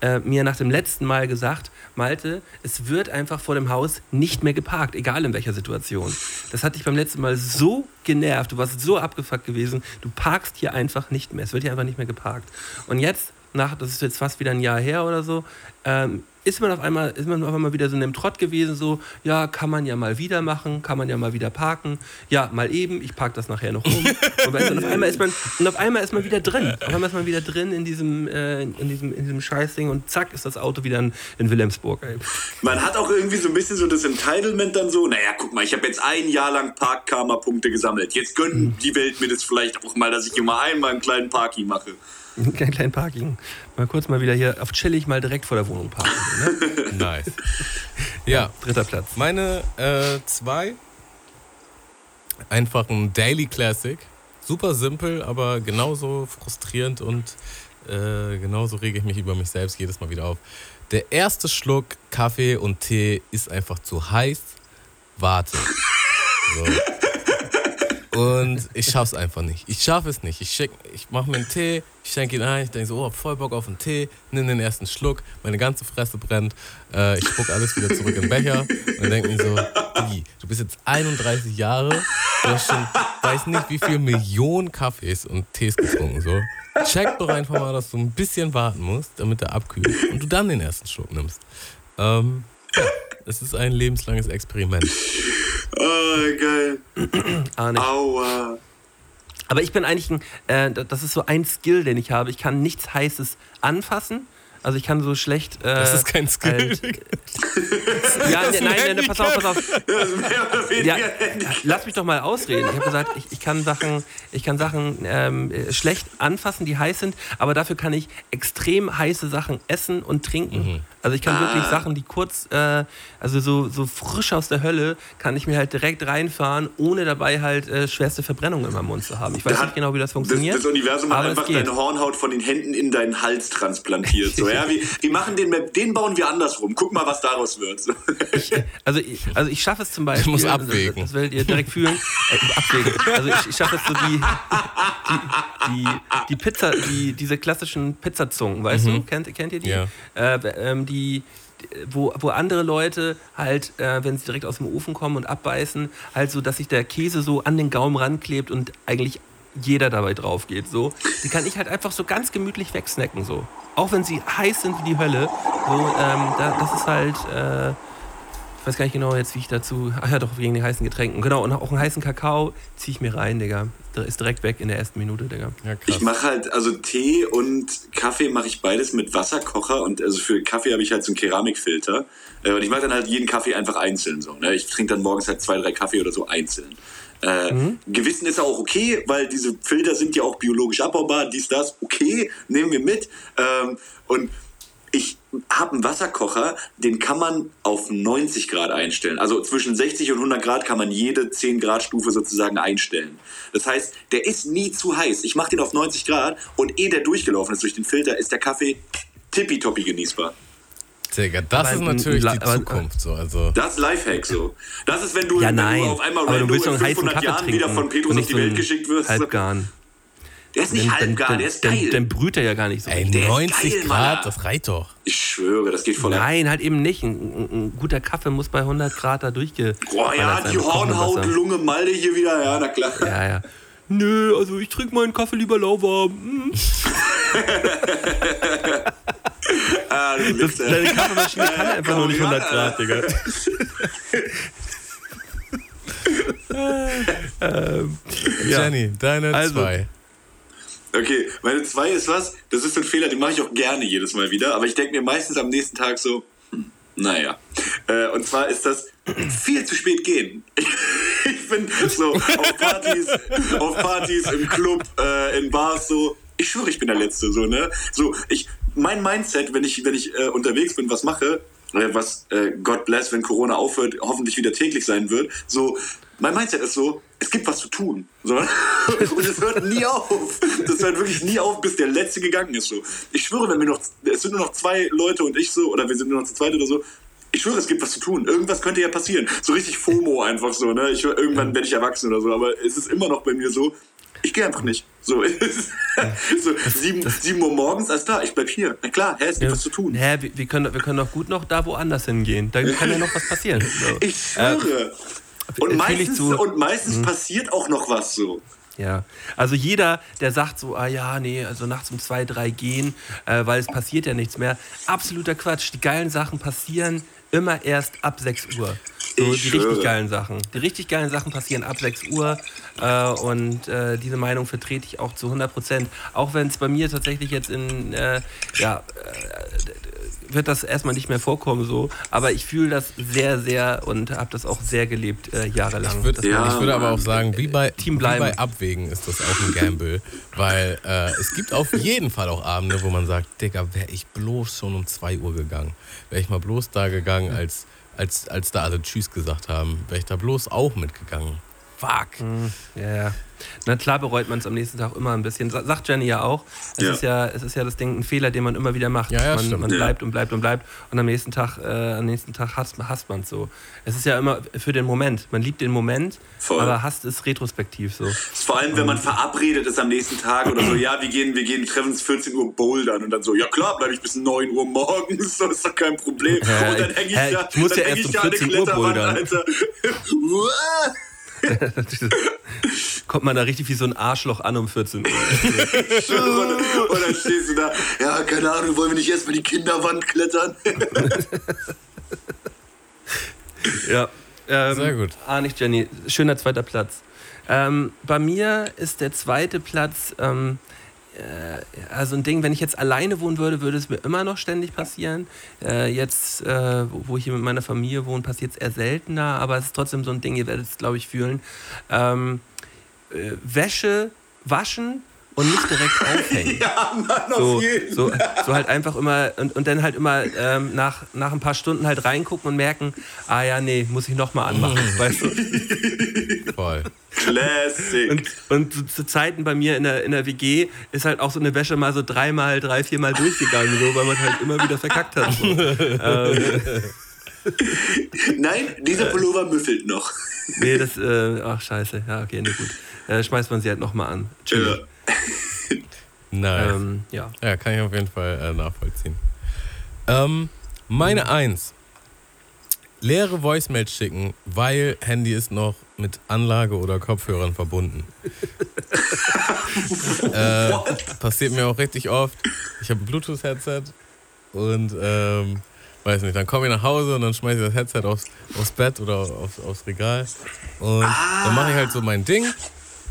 äh, mir nach dem letzten Mal gesagt, Malte, es wird einfach vor dem Haus nicht mehr geparkt, egal in welcher Situation. Das hat dich beim letzten Mal so genervt, du warst so abgefuckt gewesen, du parkst hier einfach nicht mehr. Es wird hier einfach nicht mehr geparkt. Und jetzt, nach, das ist jetzt fast wieder ein Jahr her oder so, ähm, ist man auf einmal, ist man auf einmal wieder so in einem Trott gewesen, so, ja, kann man ja mal wieder machen, kann man ja mal wieder parken, ja, mal eben, ich park das nachher noch um. und, und, auf einmal ist man, und auf einmal ist man wieder drin. Auf einmal ist man wieder drin in diesem, äh, in diesem, in diesem Scheißding und zack ist das Auto wieder in, in Wilhelmsburg. Ey. Man hat auch irgendwie so ein bisschen so das Entitlement dann so, naja, guck mal, ich habe jetzt ein Jahr lang Parkkarma-Punkte gesammelt. Jetzt gönnt die Welt mir das vielleicht auch mal, dass ich immer einmal einen kleinen Parky mache. Kein kleinen Parking. Mal kurz mal wieder hier auf chillig mal direkt vor der Wohnung parken. Ne? Nice. Ja, Dritter Platz. Meine äh, zwei, einfach ein Daily Classic. Super simpel, aber genauso frustrierend und äh, genauso rege ich mich über mich selbst jedes Mal wieder auf. Der erste Schluck Kaffee und Tee ist einfach zu heiß. Warte. So. Und ich schaff's einfach nicht. Ich schaffe es nicht. Ich, schick- ich mache mir einen Tee, ich schenke ihn ein, ich denke so, oh, voll Bock auf einen Tee, nimm den ersten Schluck, meine ganze Fresse brennt, äh, ich spuck alles wieder zurück in den Becher und denke mir so, Diggi, du bist jetzt 31 Jahre, du hast schon, weiß nicht wie viele Millionen Kaffees und Tees getrunken, so. Check doch einfach mal, dass du ein bisschen warten musst, damit er abkühlt und du dann den ersten Schluck nimmst. Ähm, ja, es ist ein lebenslanges Experiment. Oh, geil. Ah, nicht. Aua. Aber ich bin eigentlich ein, äh, das ist so ein Skill, den ich habe. Ich kann nichts Heißes anfassen. Also ich kann so schlecht. Äh, Das ist kein Skill. Halt, ja, ist nein, ein nein, nein, pass auf, pass auf. Ja, lass mich doch mal ausreden. Ich habe gesagt, ich, ich kann Sachen, ich kann Sachen ähm, äh, schlecht anfassen, die heiß sind, aber dafür kann ich extrem heiße Sachen essen und trinken. Also ich kann wirklich Sachen, die kurz, äh, also so, so frisch aus der Hölle, kann ich mir halt direkt reinfahren, ohne dabei halt äh, schwerste Verbrennung in meinem Mund zu haben. Ich weiß Da nicht genau, wie das funktioniert. Das, das Universum hat einfach deine Hornhaut von den Händen in deinen Hals transplantiert. So, ja, wir, wir machen den, den bauen wir andersrum. Guck mal, was daraus wird. So. Also ich, also ich schaffe es zum Beispiel. muss also abwägen. Das, das werdet ihr direkt fühlen. Äh, abwägen. Also ich, ich schaffe es so die, die, die, die Pizza, die, diese klassischen Pizzazungen, weißt du? Kennt, kennt ihr die? Ja. Äh, ähm, die wo, wo andere Leute halt, äh, wenn sie direkt aus dem Ofen kommen und abbeißen, halt so, dass sich der Käse so an den Gaumen ranklebt und eigentlich jeder dabei drauf geht. So. Die kann ich halt einfach so ganz gemütlich wegsnacken. So. Auch wenn sie heiß sind wie die Hölle. So, ähm, da, das ist halt. Äh, weiß gar nicht genau jetzt, wie ich dazu. Ach ja, doch, wegen den heißen Getränken. Genau, und auch einen heißen Kakao ziehe ich mir rein, Digga. Der ist direkt weg in der ersten Minute, Digga. Ja, krass. Ich mache halt, also Tee und Kaffee mache ich beides mit Wasserkocher und also für Kaffee habe ich halt so einen Keramikfilter. Äh, Und ich mache dann halt jeden Kaffee einfach einzeln so. Ne? Ich trinke dann morgens halt zwei, drei Kaffee oder so einzeln. Äh, Gewissen ist auch okay, weil diese Filter sind ja auch biologisch abbaubar, dies, das, okay, nehmen wir mit. Ähm, und ich habe einen Wasserkocher, den kann man auf 90 Grad einstellen. Also zwischen 60 und 100 Grad kann man jede 10 Grad Stufe sozusagen einstellen. Das heißt, der ist nie zu heiß. Ich mache den auf 90 Grad und ehe der durchgelaufen ist durch den Filter, ist der Kaffee tippitoppi genießbar. Digga, das Aber ist natürlich La- die Zukunft. So. Also, Das ist Lifehack so. Das ist, wenn du, Ja, wenn du auf einmal aber du in einen heißen 500 Kaffee Jahren wieder von Petrus auf die so Welt geschickt wirst. Halbgarn. Der ist nicht Dann- halbgar, dann, der ist dann, geil. Dann brüht er ja gar nicht so. ey, Der ist 90 geil, Grad, Mann. das reicht doch. ich schwöre, das geht voll ab. Nein, halt eben nicht. Ein, ein, ein guter Kaffee muss bei 100 Grad da durchge. Boah, ja, die Hornhaut. Lunge, Malde hier wieder, ja, na klar. Ja, ja. Nö, also ich trinke meinen Kaffee lieber lauwarm. Hm. Ah, du Das, deine Kaffeemaschine kann einfach nur nicht 100 Grad, Digga. ähm, ja. Jenny, deine Also, zwei. Okay, meine zwei ist was, das ist ein Fehler, den mache ich auch gerne jedes Mal wieder, aber ich denke mir meistens am nächsten Tag so, hm, naja. Äh, und zwar ist das viel zu spät gehen. ich bin so auf Partys, auf Partys, im Club, äh, in Bars so, ich schwöre, ich bin der Letzte, so, ne? So, ich, mein Mindset, wenn ich, wenn ich äh, unterwegs bin, was mache, äh, was äh, God bless, wenn Corona aufhört, hoffentlich wieder täglich sein wird, so, mein Mindset ist so, es gibt was zu tun. So. Und es hört nie auf. Das hört wirklich nie auf, bis der Letzte gegangen ist. So. Ich schwöre, wenn wir noch, es sind nur noch zwei Leute und ich so, oder wir sind nur noch zu zweit oder so, ich schwöre, es gibt was zu tun. Irgendwas könnte ja passieren. So richtig FOMO einfach so, ne? Ich, irgendwann werde ich erwachsen oder so, aber es ist immer noch bei mir so, ich gehe einfach nicht. So, so sieben, sieben Uhr morgens, alles klar, ich bleib hier. Na klar, hä, es gibt was zu tun. Hä, wir, wir, können, wir können doch gut noch da woanders hingehen. Da kann ja noch was passieren. So. Ich schwöre. Und meistens, zu- und meistens passiert auch noch was so. Ja, also jeder, der sagt so, ah ja, nee, also nachts um zwei, drei gehen, äh, weil es passiert ja nichts mehr. Absoluter Quatsch. Die geilen Sachen passieren immer erst ab 6 Uhr. So, Ich die schwöre. richtig geilen Sachen. Die richtig geilen Sachen passieren ab 6 Uhr. Äh, und äh, diese Meinung vertrete ich auch zu 100 Prozent. Auch wenn es bei mir tatsächlich jetzt in, äh, ja, äh, wird das erstmal nicht mehr vorkommen so. Aber ich fühle das sehr, sehr und habe das auch sehr gelebt äh, jahrelang. Ich würde Das Ja, ich würde aber auch sagen, wie bei, Team wie bleiben. bei Abwägen ist das auch ein Gamble. weil äh, es gibt auf jeden Fall auch Abende, wo man sagt, Digga, wäre ich bloß schon um 2 Uhr gegangen. Wäre ich mal bloß da gegangen, als, als, als da alle Tschüss gesagt haben. Wäre ich da bloß auch mitgegangen. Fuck. Ja, ja. Na klar bereut man es am nächsten Tag immer ein bisschen. Sa- Sagt Jenny ja auch. Es, Ja. Ist ja, es ist ja das Ding, ein Fehler, den man immer wieder macht. Ja, ja, man man Ja. bleibt und bleibt und bleibt. Und am nächsten Tag, äh, am nächsten Tag hasst, hasst man es so. Es ist ja immer für den Moment. Man liebt den Moment, Voll. aber hasst es retrospektiv so. Vor allem, wenn man verabredet ist am nächsten Tag oder so, ja, wir gehen, wir gehen, treffen uns 14 Uhr bouldern und dann so, ja klar, bleibe ich bis 9 Uhr morgens, das ist doch kein Problem. Und dann hänge ich da, ich muss dann ja häng erst ich um da an der 14 Uhr Kletterwand, bouldern. Alter. Kommt man da richtig wie so ein Arschloch an um 14 Uhr. und, und dann stehst du da, ja, keine Ahnung, wollen wir nicht erstmal die Kinderwand klettern? Ja. Ähm, Sehr gut. Ah, nicht Jenny. Schöner zweiter Platz. Ähm, bei mir ist der zweite Platz, ähm, äh, also ein Ding, wenn ich jetzt alleine wohnen würde, würde es mir immer noch ständig passieren. Äh, jetzt, äh, wo, wo ich hier mit meiner Familie wohne, passiert es eher seltener, aber es ist trotzdem so ein Ding, ihr werdet es, glaube ich, fühlen. Ähm, äh, Wäsche waschen und nicht direkt aufhängen. ja, Mann, auf So, jeden so, so halt einfach immer und, und dann halt immer ähm, nach, nach ein paar Stunden halt reingucken und merken, ah ja, nee, muss ich nochmal anmachen, weißt du? Voll. Classic. Und, und zu, zu Zeiten bei mir in der, in der WG ist halt auch so eine Wäsche mal so dreimal, drei, viermal durchgegangen, so, weil man halt immer wieder verkackt hat. So. ähm, Nein, dieser Pullover müffelt noch. nee, das, äh, ach scheiße, ja, okay, nee, gut. Äh, schmeißt man sie halt nochmal an. Ja. Nice. Ähm, ja. Ja, kann ich auf jeden Fall äh, nachvollziehen. Ähm, meine Eins. Leere Voicemails schicken, weil Handy ist noch mit Anlage oder Kopfhörern verbunden. äh, passiert mir auch richtig oft. Ich habe ein Bluetooth-Headset und ähm, weiß nicht, dann komme ich nach Hause und dann schmeiße ich das Headset aufs, aufs Bett oder aufs, aufs Regal. Und dann mache ich halt so mein Ding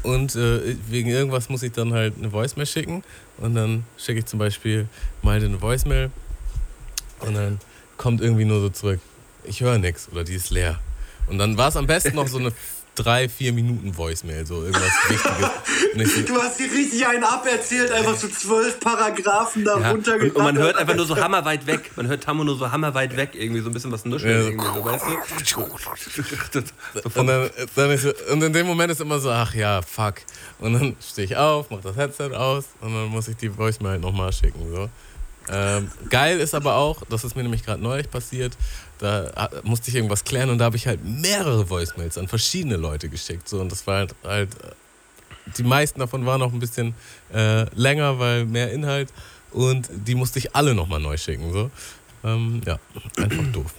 und äh, wegen irgendwas muss ich dann halt eine Voicemail schicken. Und dann schicke ich zum Beispiel mal eine Voicemail. Und dann kommt irgendwie nur so zurück, ich höre nichts oder die ist leer. Und dann war es am besten noch so eine drei, vier Minuten Voicemail, so irgendwas Wichtiges. Und Du hast dir richtig einen aberzählt, einfach so zwölf Paragraphen da Ja, und, runtergebracht. und man hört einfach nur so hammerweit weg. Man hört Tammo nur so hammerweit weg, irgendwie so ein bisschen was nuscheln, Ja. so, weißt du? So und, dann, dann ist, und in dem Moment ist immer so, ach ja, fuck. Und dann stehe ich auf, mache das Headset aus und dann muss ich die Voicemail halt nochmal schicken. So. Ähm, geil ist aber auch, das ist mir nämlich gerade neulich passiert, da ha- musste ich irgendwas klären und da habe ich halt mehrere Voicemails an verschiedene Leute geschickt. So, und das war halt, halt äh, die meisten davon waren noch ein bisschen äh, länger, weil mehr Inhalt und die musste ich alle nochmal neu schicken. So. Ähm, ja, einfach doof.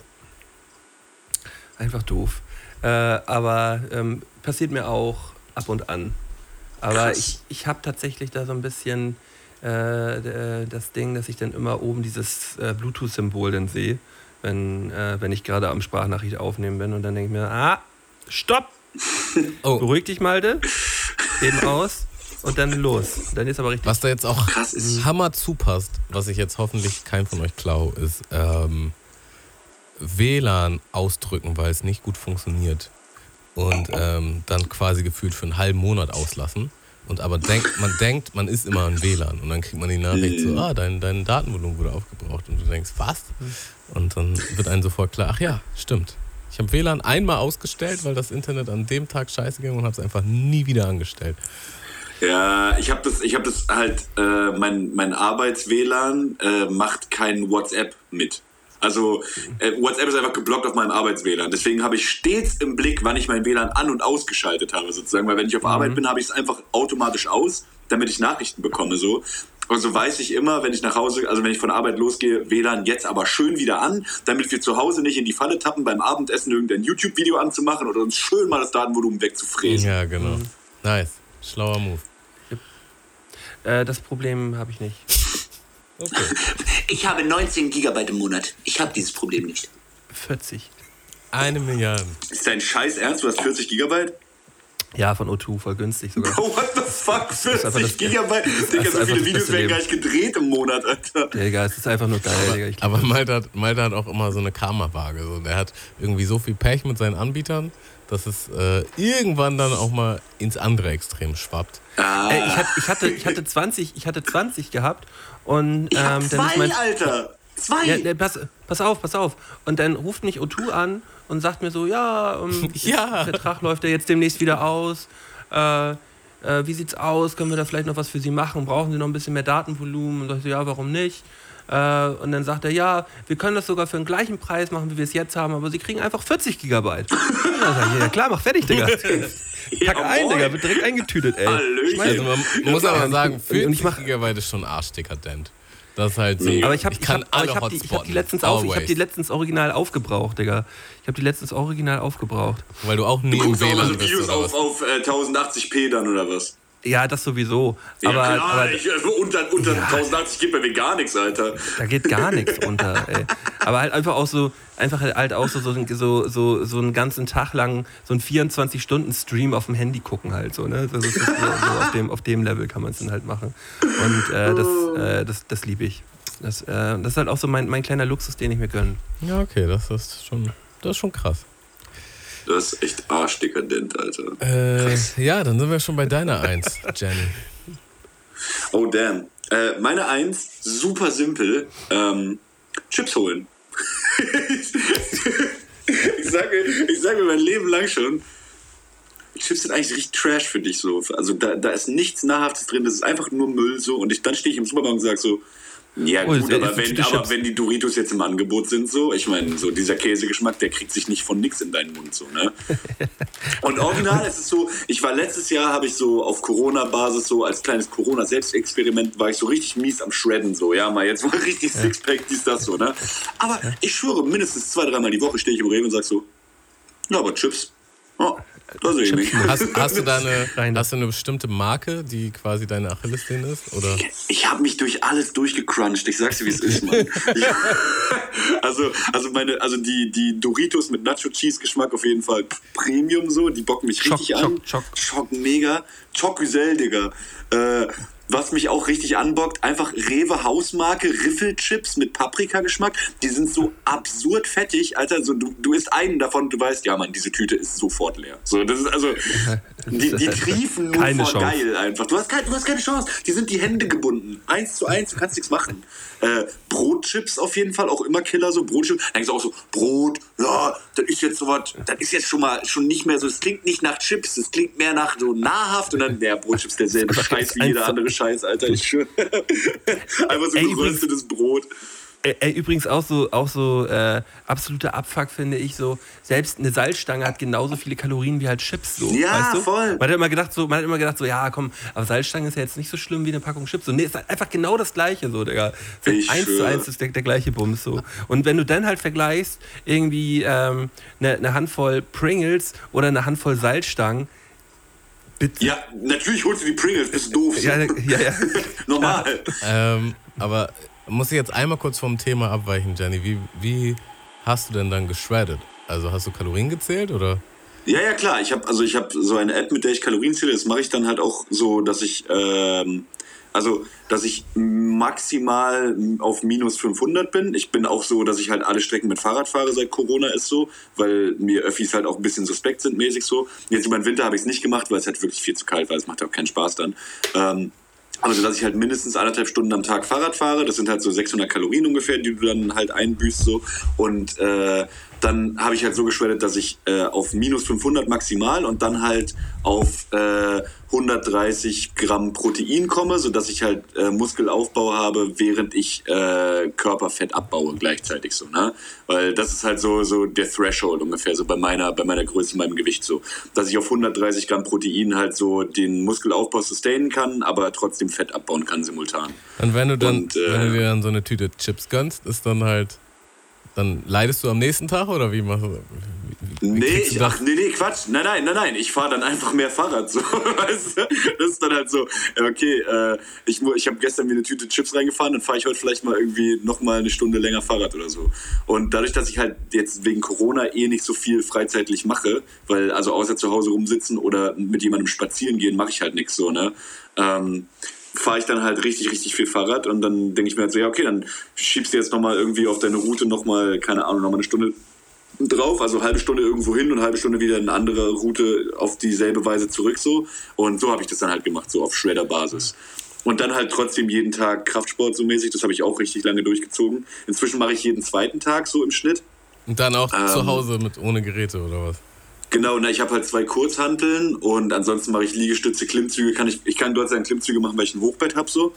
Einfach doof. Äh, aber ähm, passiert mir auch ab und an. Aber Krass. ich, ich habe tatsächlich da so ein bisschen äh, äh, das Ding, dass ich dann immer oben dieses äh, Bluetooth-Symbol dann sehe, wenn, äh, wenn ich gerade am Sprachnachricht aufnehmen bin. Und dann denke ich mir, ah, stopp! Oh. Beruhig dich, Malte. Eben aus. und dann los. Dann ist aber richtig. Was da jetzt auch Krass ist. Hammer zupasst, was ich jetzt hoffentlich kein von euch klau, ist ähm, WLAN ausdrücken, weil es nicht gut funktioniert. Und ähm, dann quasi gefühlt für einen halben Monat auslassen. Und aber denkt, man denkt, man ist immer an WLAN. Und dann kriegt man die Nachricht so, ah, dein, dein Datenvolumen wurde aufgebraucht. Und du denkst, was? Und dann wird einem sofort klar, ach ja, stimmt. Ich habe WLAN einmal ausgestellt, weil das Internet an dem Tag scheiße ging und habe es einfach nie wieder angestellt. Ja, ich habe das, ich habe das halt, äh, mein, mein Arbeits-WLAN äh, macht kein WhatsApp mit. Also äh, WhatsApp ist einfach geblockt auf meinem Arbeits-WLAN. Deswegen habe ich stets im Blick, wann ich mein WLAN an- und ausgeschaltet habe, sozusagen. Weil wenn ich auf Arbeit bin, habe ich es einfach automatisch aus, damit ich Nachrichten bekomme. So. Also weiß ich immer, wenn ich nach Hause, also wenn ich von Arbeit losgehe, WLAN jetzt aber schön wieder an, damit wir zu Hause nicht in die Falle tappen, beim Abendessen irgendein YouTube-Video anzumachen oder uns schön mal das Datenvolumen wegzufräsen. Ja, genau. Nice. Schlauer Move. Äh, das Problem habe ich nicht. Okay. Ich habe 19 Gigabyte im Monat. Ich habe dieses Problem nicht. 40. Eine Milliarde. Ist dein Scheiß ernst? Du hast 40 Gigabyte? Ja, von O2, voll günstig sogar. Oh, what the fuck? ist einfach 40 das- Gigabyte? Digga, so viele Videos werden gar nicht gedreht im Monat, Alter. Digga, es ist einfach nur geil, Digga. Ich Aber Malte hat, Malte hat auch immer so eine Karma-Waage. So. Der hat irgendwie so viel Pech mit seinen Anbietern, dass es äh, irgendwann dann auch mal ins andere Extrem schwappt. Ey, ich, hatte, ich, hatte, ich, hatte 20, ich hatte 20 gehabt und Ich hab ähm, dann ist zwei, mein, Alter. Zwei. ja, ne, pass, pass auf, pass auf. Und dann ruft mich O2 an und sagt mir so, ja, ähm, Ja. der Vertrag läuft ja jetzt demnächst wieder aus. Äh, äh, wie sieht's aus? Können wir da vielleicht noch was für Sie machen? Brauchen Sie noch ein bisschen mehr Datenvolumen? Und ich so, ja, warum nicht? Äh, und dann sagt er, ja, wir können das sogar für den gleichen Preis machen, wie wir es jetzt haben, aber Sie kriegen einfach 40 Gigabyte. Und dann sag ich, ja klar, mach fertig, Digga. Ja, Pack ein. Digga, wird direkt eingetütet, ey. Hallöchen. Also man muss aber sagen, und 40 ich mach- Gigabyte ist schon arschdekadent. Das ist halt so. Aber ich habe ich ich kann hab, alle ich hab die, ich hab die letztens auf, ich hab die letztens original aufgebraucht, Digga. Ich habe die letztens original aufgebraucht. Weil du auch nie Du im guckst auch immer WLAN so bist Videos oder auf, was? auf äh, 1080p dann oder was? Ja, das sowieso. Ja, aber, klar, aber ich, äh, unter, unter 1080 geht bei mir gar nichts, Alter. da geht gar nichts unter, ey. Aber halt einfach auch so, einfach halt auch so, so, so, so, so einen ganzen Tag lang so einen 24-Stunden-Stream auf dem Handy gucken halt so, ne? Das ist so, so auf, dem, auf dem Level kann man es dann halt machen. Und äh, das, äh, das, das liebe ich. Das, äh, das ist halt auch so mein, mein kleiner Luxus, den ich mir gönne. Ja, okay, das ist schon, das ist schon krass. Das ist echt arschdekadent, Alter. Äh, ja, dann sind wir schon bei deiner Eins, Jenny. Oh, damn. Äh, meine Eins, super simpel. Ähm, Chips holen. ich, sage, ich sage mir mein Leben lang schon, Chips sind eigentlich richtig Trash für dich so. Also da, da ist nichts Nahrhaftes drin, das ist einfach nur Müll so. Und ich, dann stehe ich im Supermarkt und sage so, ja Oh, gut, das aber wenn, die aber wenn die Doritos jetzt im Angebot sind so, ich meine, so dieser Käsegeschmack, der kriegt sich nicht von nix in deinen Mund so, ne? Und original ist es so, ich war letztes Jahr, habe ich so auf Corona-Basis so als kleines Corona-Selbstexperiment, war ich so richtig mies am Shredden, so, ja, mal jetzt mal richtig Sixpack, dies, das, so, ne? Aber ich schwöre, mindestens zwei, dreimal die Woche stehe ich im Rewe und sag so, ja, aber Chips, oh, ich. Hast, hast, du da eine, hast du eine bestimmte Marke, die quasi deine Achillessehne ist? Oder? Ich habe mich durch alles durchgecrunched. Ich sag's dir, wie es ist, Mann. Ja. Also, also meine, also die, die Doritos mit Nacho Cheese Geschmack auf jeden Fall Premium so. Die bocken mich Schock, richtig Schock, an. Schock. Schock mega. Chocusel, Digga. Äh, was mich auch richtig anbockt, einfach Rewe Hausmarke Riffelchips mit Paprikageschmack. Die sind so absurd fettig, Alter. So, du, du isst einen davon und du weißt, ja, Mann, diese Tüte ist sofort leer. So, das ist also, die, die triefen nur Keine vor Chance. geil einfach. Du hast, kein, du hast keine Chance. Die sind die Hände gebunden. Eins zu eins, du kannst nichts machen. Äh, Brotchips auf jeden Fall, auch immer Killer, so Brotchips. Dann denkst du auch so, Brot, ja, das ist jetzt sowas, das ist jetzt schon mal schon nicht mehr so, es klingt nicht nach Chips, es klingt mehr nach so nahrhaft und dann, der Brotchips derselbe Scheiß wie jeder andere Scheiß, Alter, ich schwöre. Einfach so geröstetes Brot. Ey, ey, übrigens auch so, auch so äh, absoluter Abfuck finde ich so. Selbst eine Salzstange hat genauso viele Kalorien wie halt Chips so. Ja, weißt du? voll. Man hat immer gedacht so, man hat immer gedacht so, ja komm, aber Salzstange ist ja jetzt nicht so schlimm wie eine Packung Chips. So, nee, ist halt einfach genau das Gleiche so, Digga. So, eins zu schwöre. eins ist der, der gleiche Bums so. Und wenn du dann halt vergleichst irgendwie ähm, eine, eine Handvoll Pringles oder eine Handvoll Salzstangen, bitte. Ja, natürlich holst du die Pringles, bist doof. So. Ja, ja, ja. Normal. Ähm, aber muss ich jetzt einmal kurz vom Thema abweichen, Jenny. Wie, wie hast du denn dann geschreddet? Also hast du Kalorien gezählt oder? Ja, ja, klar. Ich habe also ich habe so eine App, mit der ich Kalorien zähle. Das mache ich dann halt auch so, dass ich ähm, also dass ich maximal auf minus 500 bin. Ich bin auch so, dass ich halt alle Strecken mit Fahrrad fahre seit Corona ist so, weil mir Öffis halt auch ein bisschen suspekt sind mäßig so. Jetzt über den Winter habe ich es nicht gemacht, weil es halt wirklich viel zu kalt war. Es macht auch keinen Spaß dann. Ähm, also, dass ich halt mindestens anderthalb Stunden am Tag Fahrrad fahre. Das sind halt so 600 Kalorien ungefähr, die du dann halt einbüßt so. Und äh, dann habe ich halt so geschwellet, dass ich äh, auf minus 500 maximal und dann halt auf äh, 130 Gramm Protein komme, sodass ich halt äh, Muskelaufbau habe, während ich äh, Körperfett abbaue gleichzeitig so, ne? Weil das ist halt so, so der Threshold ungefähr, so bei meiner, bei meiner Größe, meinem Gewicht so. Dass ich auf 130 Gramm Protein halt so den Muskelaufbau sustainen kann, aber trotzdem Fett abbauen kann simultan. Und wenn du dann, Und, äh, wenn du dir dann so eine Tüte Chips gönnst, ist dann halt, dann leidest du am nächsten Tag oder wie machst du? Wie, wie Nee, ich, das? ach, nee, nee, Quatsch. Nein, nein, nein, nein. Ich fahre dann einfach mehr Fahrrad. So, weißt du? Das ist dann halt so, okay, äh, ich, ich habe gestern mir eine Tüte Chips reingefahren, dann fahre ich heute vielleicht mal irgendwie noch mal eine Stunde länger Fahrrad oder so. Und dadurch, dass ich halt jetzt wegen Corona eh nicht so viel freizeitlich mache, weil also außer zu Hause rumsitzen oder mit jemandem spazieren gehen, mache ich halt nichts so, ne? Ähm, fahre ich dann halt richtig, richtig viel Fahrrad und dann denke ich mir halt so, ja, okay, dann schiebst du jetzt nochmal irgendwie auf deine Route nochmal, keine Ahnung, nochmal eine Stunde drauf, also halbe Stunde irgendwo hin und halbe Stunde wieder eine andere Route auf dieselbe Weise zurück so. Und so habe ich das dann halt gemacht, so auf Shredder-Basis. Und dann halt trotzdem jeden Tag Kraftsport so mäßig, das habe ich auch richtig lange durchgezogen. Inzwischen mache ich jeden zweiten Tag so im Schnitt. Und dann auch zu Ähm, Hause mit ohne Geräte oder was? Genau, na, ich habe halt zwei Kurzhanteln und ansonsten mache ich Liegestütze, Klimmzüge. Kann ich, ich kann dort sein Klimmzüge machen, weil ich ein Hochbett habe so.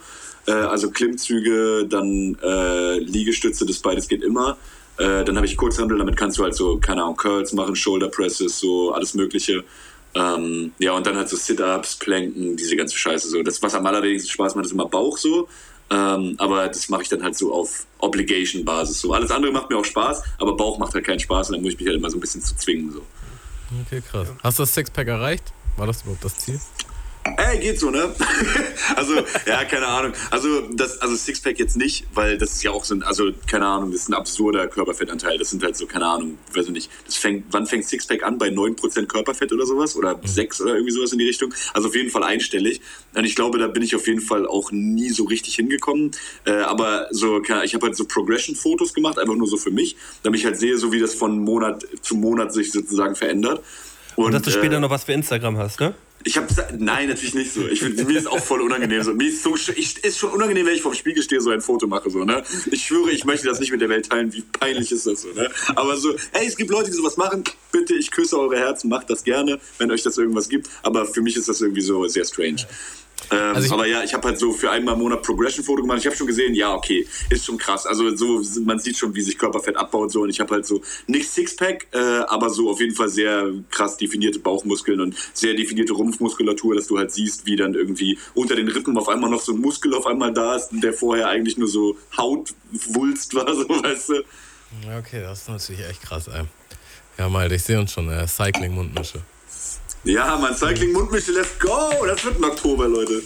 Äh, also Klimmzüge, dann äh, Liegestütze, das beides geht immer. Äh, dann habe ich Kurzhantel, damit kannst du halt so, keine Ahnung, Curls machen, Shoulder Presses, so alles Mögliche. Ähm, ja, und dann halt so Sit-Ups, Planken, diese ganze Scheiße. So. Das, was am allerwenigsten Spaß macht, ist immer Bauch so. Ähm, aber das mache ich dann halt so auf Obligation-Basis. So. Alles andere macht mir auch Spaß, aber Bauch macht halt keinen Spaß und dann muss ich mich halt immer so ein bisschen zu zwingen. So. Okay, krass. Hast du das Sixpack erreicht? War das überhaupt das Ziel? Ey, geht so, ne? also, ja, keine Ahnung. Also, das, also Sixpack jetzt nicht, weil das ist ja auch so ein, also, keine Ahnung, das ist ein absurder Körperfettanteil. Das sind halt so, keine Ahnung, weiß ich nicht. Das fängt, wann fängt Sixpack an? Bei 9% Körperfett oder sowas? Oder 6 oder irgendwie sowas in die Richtung? Also auf jeden Fall einstellig. Und ich glaube, da bin ich auf jeden Fall auch nie so richtig hingekommen. Äh, aber so, keine Ahnung, ich habe halt so Progression-Fotos gemacht, einfach nur so für mich, damit ich halt sehe, so wie das von Monat zu Monat sich sozusagen verändert. Und dass du später äh, noch was für Instagram hast, ne? Ich habe nein, natürlich nicht so. Ich, find- mir ist auch voll unangenehm so. Mir ist so ich, ist schon unangenehm, wenn ich vorm Spiegel stehe so ein Foto mache so, ne? Ich schwöre, ich möchte das nicht mit der Welt teilen, wie peinlich ist das so, ne? Aber so, ey, es gibt Leute, die sowas machen. Bitte, ich küsse eure Herzen, macht das gerne, wenn euch das irgendwas gibt, aber für mich ist das irgendwie so sehr strange. Ähm, Also aber ja, ich habe halt so für einmal im Monat Progression-Foto gemacht. Ich habe schon gesehen, ja, okay, ist schon krass. Also so, man sieht schon, wie sich Körperfett abbaut so. Und ich habe halt so nicht Sixpack, äh, aber so auf jeden Fall sehr krass definierte Bauchmuskeln und sehr definierte Rumpfmuskulatur, dass du halt siehst, wie dann irgendwie unter den Rippen auf einmal noch so ein Muskel auf einmal da ist, der vorher eigentlich nur so Hautwulst war, so weißt du. Okay, das ist natürlich echt krass, ey. Ja, mal, ich sehe uns schon, äh, Cycling-Mundmische. Ja, man, Cycling Mundmische, let's go! Das wird im Oktober, Leute.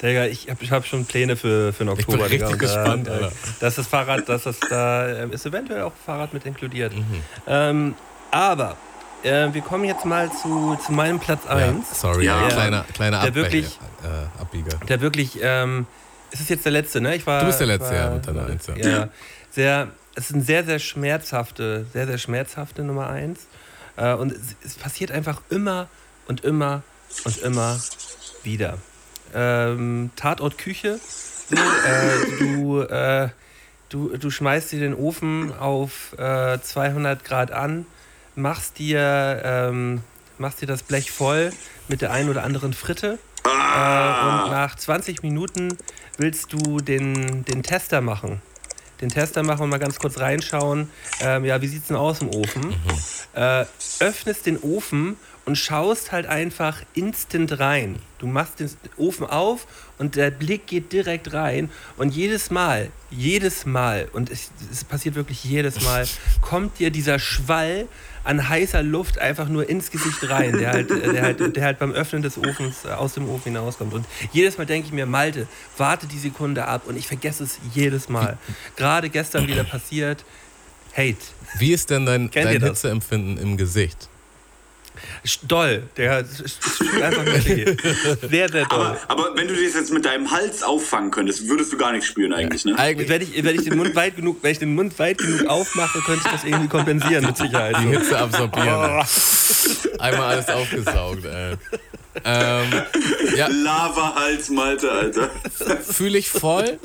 Digga, ich habe ich hab schon Pläne für, für den bin Oktober. richtig Digga, gespannt, da, Alter. äh, Das ist Fahrrad, das ist da, ähm, ist eventuell auch Fahrrad mit inkludiert. Mhm. Ähm, aber äh, wir kommen jetzt mal zu, zu meinem Platz 1. Ja, sorry, Ja. ja, kleiner, kleiner Der wirklich- äh, Abbieger. Der wirklich, ähm, es ist jetzt der letzte, ne? Ich war, Du bist der Letzte, war, ja, mit deiner Eins, ja. ja. Sehr, es ist eine sehr, sehr schmerzhafte, sehr, sehr schmerzhafte Nummer 1. Äh, und es, es passiert einfach immer und immer und immer wieder. Ähm, Tatort Küche. So, äh, du, äh, du, du schmeißt dir den Ofen auf äh, 200 Grad an, machst dir, ähm, machst dir das Blech voll mit der einen oder anderen Fritte. Äh, und nach 20 Minuten willst du den, den Tester machen. Den Tester machen und mal ganz kurz reinschauen. Ähm, ja, wie sieht's denn aus im Ofen? Äh, öffnest den Ofen und schaust halt einfach instant rein. Du machst den Ofen auf und der Blick geht direkt rein und jedes Mal, jedes Mal, und es, es passiert wirklich jedes Mal, kommt dir dieser Schwall an heißer Luft einfach nur ins Gesicht rein, der halt, der halt, der halt beim Öffnen des Ofens äh, aus dem Ofen hinauskommt. Und jedes Mal denke ich mir, Malte, warte die Sekunde ab und ich vergesse es jedes Mal. Gerade gestern wieder passiert. Hate. Wie ist denn dein, dein? Hitzeempfinden im Gesicht? Doll. Der ist einfach weh. Sehr, sehr doll. Aber, aber wenn du das jetzt mit deinem Hals auffangen könntest, würdest du gar nichts spüren eigentlich, ne? Eigentlich Wenn ich, wenn, ich den Mund weit genug, wenn ich den Mund weit genug aufmache, könnte ich das irgendwie kompensieren, mit Sicherheit. die Hitze absorbieren. Einmal alles aufgesaugt, ey. Ähm, ja, Lava-Hals, Malte, Alter. fühle ich voll.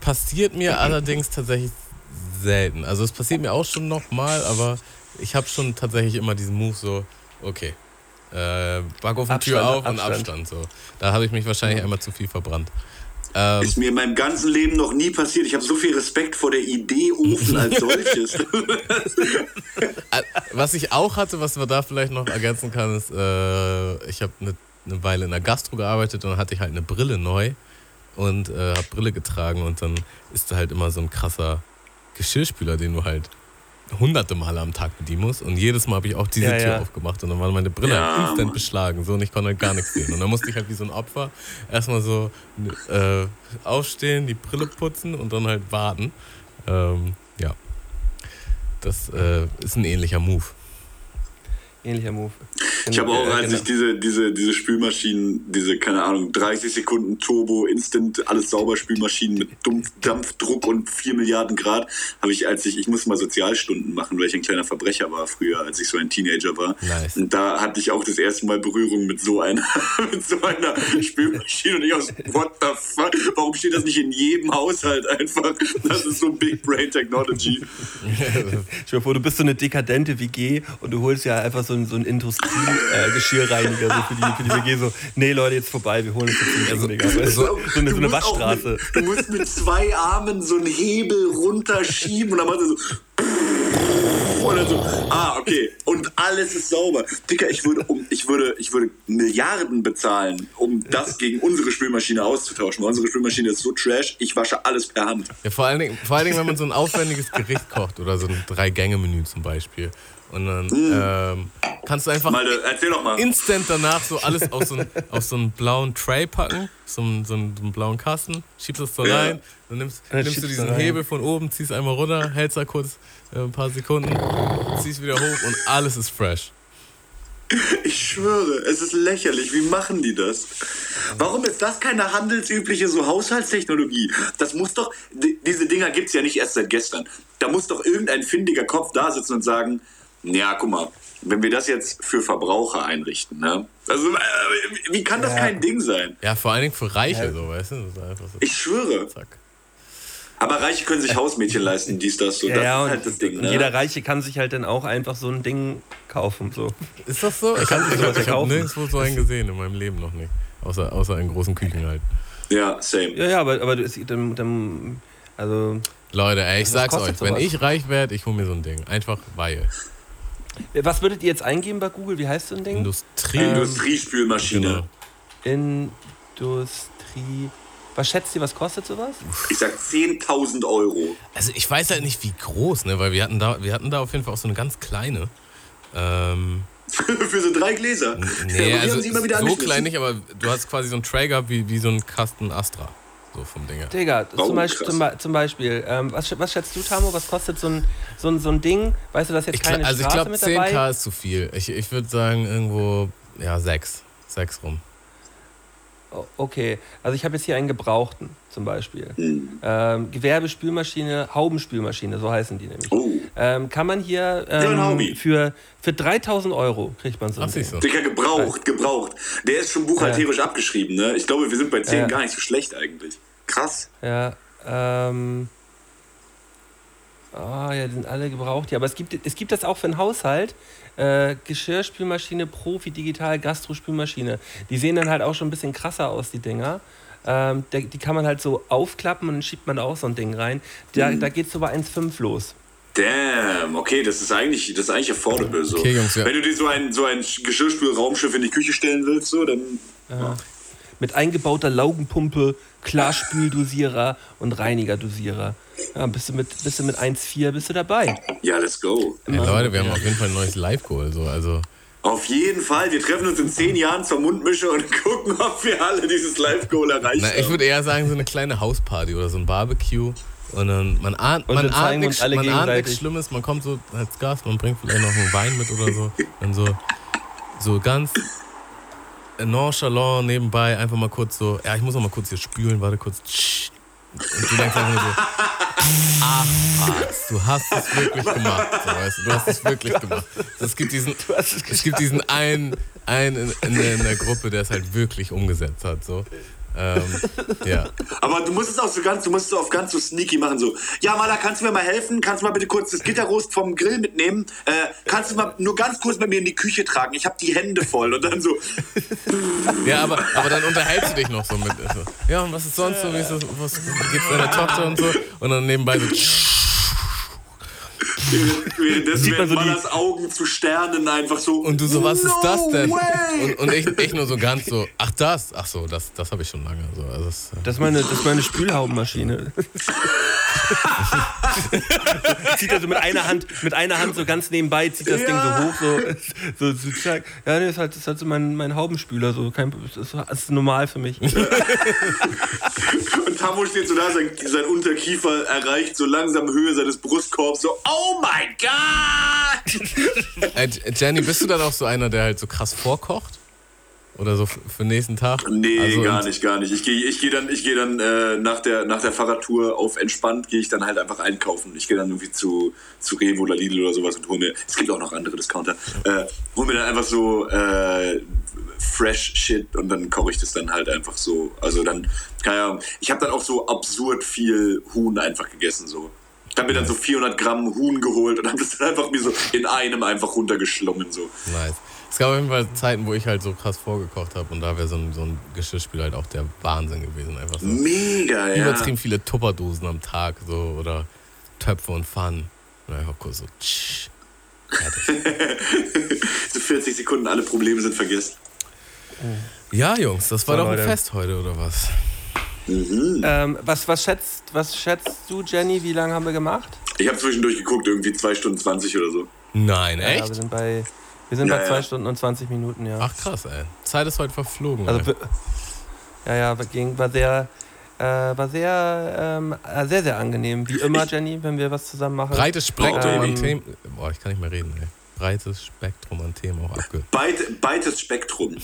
Passiert mir allerdings tatsächlich selten. Also es passiert mir auch schon nochmal, aber ich habe schon tatsächlich immer diesen Move so, okay. Äh, Backofen-Tür Abstand, auf und Abstand. Abstand so. Da habe ich mich wahrscheinlich einmal zu viel verbrannt. Ähm, Ist mir in meinem ganzen Leben noch nie passiert. Ich habe so viel Respekt vor der Idee Ofen als solches. Was ich auch hatte, was man da vielleicht noch ergänzen kann, ist, äh, ich habe eine ne Weile in der Gastro gearbeitet und dann hatte ich halt eine Brille neu und äh, habe Brille getragen und dann ist da halt immer so ein krasser Geschirrspüler, den du halt hunderte Male am Tag bedienen musst und jedes Mal habe ich auch diese Ja, Tür ja. aufgemacht und dann war meine Brille Ja, halt instant beschlagen so und ich konnte halt gar nichts sehen und dann musste ich halt wie so ein Opfer erstmal so äh, aufstehen, die Brille putzen und dann halt warten. Ähm, ja, das äh, ist ein ähnlicher Move. Ähnlicher Move. Ich habe auch, Ja, als genau. ich diese, diese, diese Spülmaschinen, diese, keine Ahnung, 30 Sekunden Turbo, Instant, alles sauber Spülmaschinen mit Dumpf, Dampfdruck und 4 Milliarden Grad, habe ich, als ich, ich musste mal Sozialstunden machen, weil ich ein kleiner Verbrecher war früher, als ich so ein Teenager war. Nice. Und da hatte ich auch das erste Mal Berührung mit so einer, mit so einer Spülmaschine und ich aus, what the fuck? Warum steht das nicht in jedem Haushalt einfach? Das ist so Big Brain Technology. Stell dir vor, du bist so eine dekadente WG und du holst ja einfach so einen, so einen Industrie-Geschirrreiniger so für, die, für die WG. So, nee, Leute, jetzt vorbei, wir holen uns jetzt Reiniger. Weißt du? So, eine, so eine Du musst auch Waschstraße. Mit, du musst mit zwei Armen so einen Hebel runterschieben und dann machst du so. Und dann so, ah, okay. Und alles ist sauber. Dicker, ich würde, um, ich würde, ich würde Milliarden bezahlen, um das gegen unsere Spülmaschine auszutauschen. Weil unsere Spülmaschine ist so trash, ich wasche alles per Hand. Ja, vor allen, Dingen, vor allen Dingen, wenn man so ein aufwendiges Gericht kocht oder so ein Drei-Gänge-Menü zum Beispiel. Und dann ähm, kannst du einfach Malte, erzähl doch mal. instant danach so alles auf so, einen, auf so einen blauen Tray packen, so einen, so einen, so einen blauen Kasten, schiebst das da Ja. rein, dann nimmst, Dann nimmst du diesen. Hebel von oben, ziehst einmal runter, hältst da kurz äh, ein paar Sekunden, ziehst wieder hoch und alles ist fresh. Ich schwöre, es ist lächerlich. Wie machen die das? Warum ist das keine handelsübliche so Haushaltstechnologie? Das muss doch, di- diese Dinger gibt es ja nicht erst seit gestern. Da muss doch irgendein findiger Kopf da sitzen und sagen, ja, guck mal, wenn wir das jetzt für Verbraucher einrichten, ne? Also, äh, wie kann das kein Ding sein? Ja, vor allen Dingen für Reiche, so, weißt du? Das ist einfach so, Ich schwöre. zack. Aber Reiche können sich Hausmädchen leisten, dies, das, so. Ja, das ja, ist halt das Ding, ne? jeder Reiche kann sich halt dann auch einfach so ein Ding kaufen. So. Ist das so? Ich kann habe sich sowas hab, ich hab kaufen. nirgendwo so einen gesehen in meinem Leben noch nicht. Außer, außer in großen Küchen halt. Ja, same. Ja, ja, aber, aber du- es- dann, dann, also, Leute, ey, ich sag's euch, wenn sowas? ich reich werde, ich hol mir so ein Ding. Einfach weil. Was würdet ihr jetzt eingeben bei Google? Wie heißt so ein Ding? Industrie. Ähm, Industriespülmaschine. Genau. Industrie. Was schätzt ihr, was kostet sowas? Ich sag 10.000 Euro. Also ich weiß halt nicht, wie groß, ne? Weil wir hatten da, wir hatten da auf jeden Fall auch so eine ganz kleine. Ähm, für so drei Gläser. nee, die also haben sie immer wieder so klein nicht, aber du hast quasi so einen Tray gehabt wie, wie so ein Kasten Astra. So vom Ding her. Digga, Oh, zum Beispiel, zum, zum Beispiel ähm, was, was schätzt du, Tamo? Was kostet so ein, so ein, so ein Ding? Weißt du, dass jetzt Ich, keine also ich Straße glaube mit 10k dabei? ist zu viel. Ich, ich würde sagen irgendwo, ja, 6. 6 rum. Okay, also ich habe jetzt hier einen gebrauchten zum Beispiel. Hm. Ähm, Gewerbespülmaschine, Haubenspülmaschine, so heißen die nämlich. Oh, Ähm, kann man hier ähm, für, für 3000 Euro kriegt man so Ach, ein Ding. siehst du. Dicker, gebraucht, gebraucht. Der ist schon buchhalterisch abgeschrieben, ne? Ich glaube, wir sind bei 10 Ja. gar nicht so schlecht eigentlich. Krass. Ja, ähm. Ah, ja, die sind alle gebraucht. Ja, aber es gibt, es gibt das auch für einen Haushalt. Äh, Geschirrspülmaschine, Profi, Digital, Gastrospülmaschine. Die sehen dann halt auch schon ein bisschen krasser aus, die Dinger. Ähm, der, die kann man halt so aufklappen und dann schiebt man da auch so ein Ding rein. Da, da geht es so bei 1,5 los. Damn, okay, das ist eigentlich, das ist eigentlich affordable. So. Okay, Jungs, ja. Wenn du dir so ein, so ein Geschirrspülraumschiff in die Küche stellen willst, so, dann. Mit eingebauter Laugenpumpe, Klarspüldosierer und Reinigerdosierer. Ja, bist du mit, bist du mit 1,4 bist du dabei. Ja, let's go. Ey, Leute, wir haben auf jeden Fall ein neues Live-Goal. So. Also, Auf jeden Fall. Wir treffen uns in 10 Jahren zur Mundmische und gucken, ob wir alle dieses Live-Goal erreicht na, ich würde eher sagen, so eine kleine Hausparty oder so ein Barbecue. Und dann, man ahnt, Und man ahnt nichts alle man ahnt nichts Schlimmes, man kommt so als Gast, man bringt vielleicht noch einen Wein mit oder so. Dann so, so ganz nonchalant nebenbei einfach mal kurz so, ja, ich muss noch mal kurz hier spülen, warte kurz. Und du denkst einfach nur so, ach, was, du hast es wirklich gemacht. So, weißt du, du hast es wirklich gemacht. Es gibt diesen, es gibt diesen einen, einen in, in, der, in der Gruppe, der es halt wirklich umgesetzt hat. So. Ähm, ja. Aber du musst es auch so ganz, du musst es auf ganz so sneaky machen, so. Ja, Mala, kannst du mir mal helfen? Kannst du mal bitte kurz das Gitterrost vom Grill mitnehmen? Äh, kannst du mal nur ganz kurz bei mir in die Küche tragen? Ich habe die Hände voll. Und dann so, Ja, aber, aber dann unterhältst du dich noch so mit. So. Ja, und was ist sonst so? Wie, ist das, was, wie geht's deiner Tochter und so? Und dann nebenbei so. Währenddessen Sieht man die- Augen zu Sternen einfach so. Und du so, was ist no das denn? Way. Und, und ich, ich nur so ganz so, ach das? Ach so, das, das habe ich schon lange. So, also das, Das ist meine, das ist meine Spülhaubenmaschine. zieht er so mit einer Hand, mit einer Hand so ganz nebenbei, zieht das Ja. Ding so hoch, so, so, so zack. Ja, nee, ist halt, ist halt so mein, mein Haubenspüler, so kein, das ist, das ist normal für mich. Und Tammo steht so da, sein, sein Unterkiefer erreicht so langsam Höhe seines Brustkorbs, so, oh mein Gott! äh, Jenny, bist du dann auch so einer, der halt so krass vorkocht? Oder so für den nächsten Tag? Nee, Also, gar nicht, gar nicht. Ich gehe ich geh dann, ich geh dann äh, nach, der, nach der Fahrradtour auf entspannt, gehe ich dann halt einfach einkaufen. Ich gehe dann irgendwie zu, zu Revo oder Lidl oder sowas und hole mir, es gibt auch noch andere Discounter, äh, hole mir dann einfach so äh, fresh Shit und dann koche ich das dann halt einfach so. Also dann, keine Ahnung, ich habe dann auch so absurd viel Huhn einfach gegessen so. Ich habe mir dann so 400 Gramm Huhn geholt und habe das dann einfach mir so in einem einfach runtergeschlungen so. Nice. Es gab auf jeden Fall Zeiten, wo ich halt so krass vorgekocht habe und da wäre so ein, so ein Geschirrspüler halt auch der Wahnsinn gewesen. Einfach so. Mega, ja. Übertrieben viele Tupperdosen am Tag so oder Töpfe und Pfannen. Und einfach kurz so, tsch, fertig. So 40 Sekunden, alle Probleme sind vergessen. Ja, Jungs, das war So, doch ein Leute. Fest heute, oder was? Ähm, was, was, schätzt, was schätzt du, Jenny, wie lange haben wir gemacht? Ich habe zwischendurch geguckt, irgendwie 2 Stunden 20 oder so. Nein, Ja, wir echt? sind bei, wir sind Ja, bei ja. zwei Stunden und 20 Minuten, ja. Ach krass, ey. Zeit ist heute verflogen. Also, wir- ja, ja, war, ging, war sehr, äh, war sehr, ähm, äh, sehr, sehr angenehm. Wie immer, Jenny, wenn wir was zusammen machen. Breites Spektrum Ähm, an Themen. Boah, ich kann nicht mehr reden, ey. Breites Spektrum an Themen auch abge. Beit, beites Spektrum.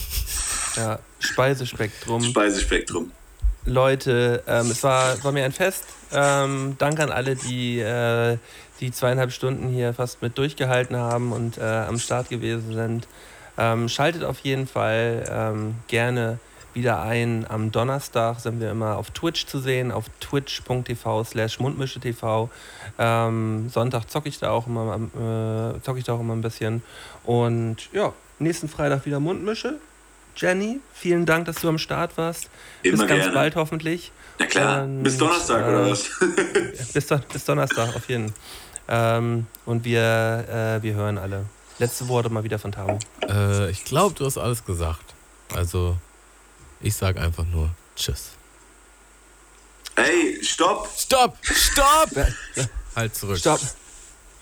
Ja, Speisespektrum. Speisespektrum. Leute, ähm, es war, war mir ein Fest. Ähm, danke an alle, die äh, die zweieinhalb Stunden hier fast mit durchgehalten haben und äh, am Start gewesen sind. Ähm, schaltet auf jeden Fall ähm, gerne wieder ein. Am Donnerstag sind wir immer auf Twitch zu sehen, auf twitch.tv slash mundmische.tv. Ähm, Sonntag zocke ich äh, zocke ich da auch immer ein bisschen. Und ja, nächsten Freitag wieder Mundmische. Jenny, vielen Dank, dass du am Start warst. Immer Bis ganz gerne. bald hoffentlich. Na klar, Und, bis Donnerstag äh, oder was? Bis, bis Donnerstag, auf jeden Fall. Ähm, und wir, äh, wir hören alle. Letzte Worte mal wieder von Tamo. Äh, ich glaube, du hast alles gesagt. Also, ich sag einfach nur Tschüss. Ey, stopp! Stopp! Stopp! halt zurück. Stopp.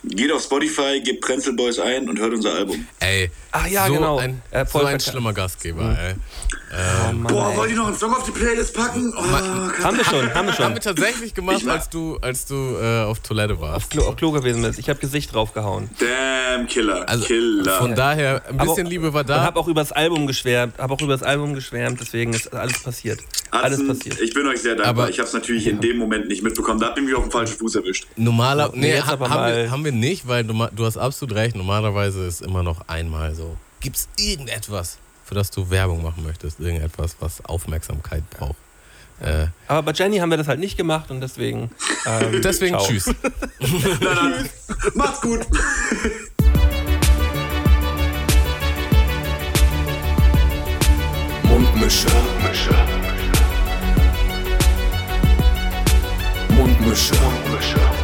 Geht auf Spotify, gebt Prenzel Boys ein und hört unser Album. Ey, Ach ja, so genau. Ein, Äh, so voll ein schlimmer Gastgeber, ey. Oh, Mann, Boah, ey. wollt ihr noch einen Song auf die Playlist packen? Oh, Haben wir schon, haben wir Haben schon. wir tatsächlich gemacht, Ich mach- als du, als du äh, auf Toilette warst. Klo, auf Klo gewesen bist. Ich habe Gesicht draufgehauen. damn, Killer. Also Killer. von daher, ein bisschen Aber- Liebe war da. habe auch über das Album geschwärmt. Habe auch über das Album geschwärmt. Deswegen ist alles passiert. Alles passiert. Ich bin euch sehr dankbar. Aber- ich habe es natürlich in dem Moment nicht mitbekommen. Da habt ihr mich auf dem falschen Fuß erwischt. Normaler, Nee, nee, jetzt ha- aber haben, wir, mal- haben wir nicht, weil du, du hast absolut recht. Normalerweise ist immer noch einmal so. Gibt es irgendetwas, für das du Werbung machen möchtest? Irgendetwas, was Aufmerksamkeit braucht? Äh, Aber bei Jenny haben wir das halt nicht gemacht und deswegen. Ähm, deswegen ciao. tschüss. Na dann, macht's gut. Mundmische. Mische. Mundmische. Mische.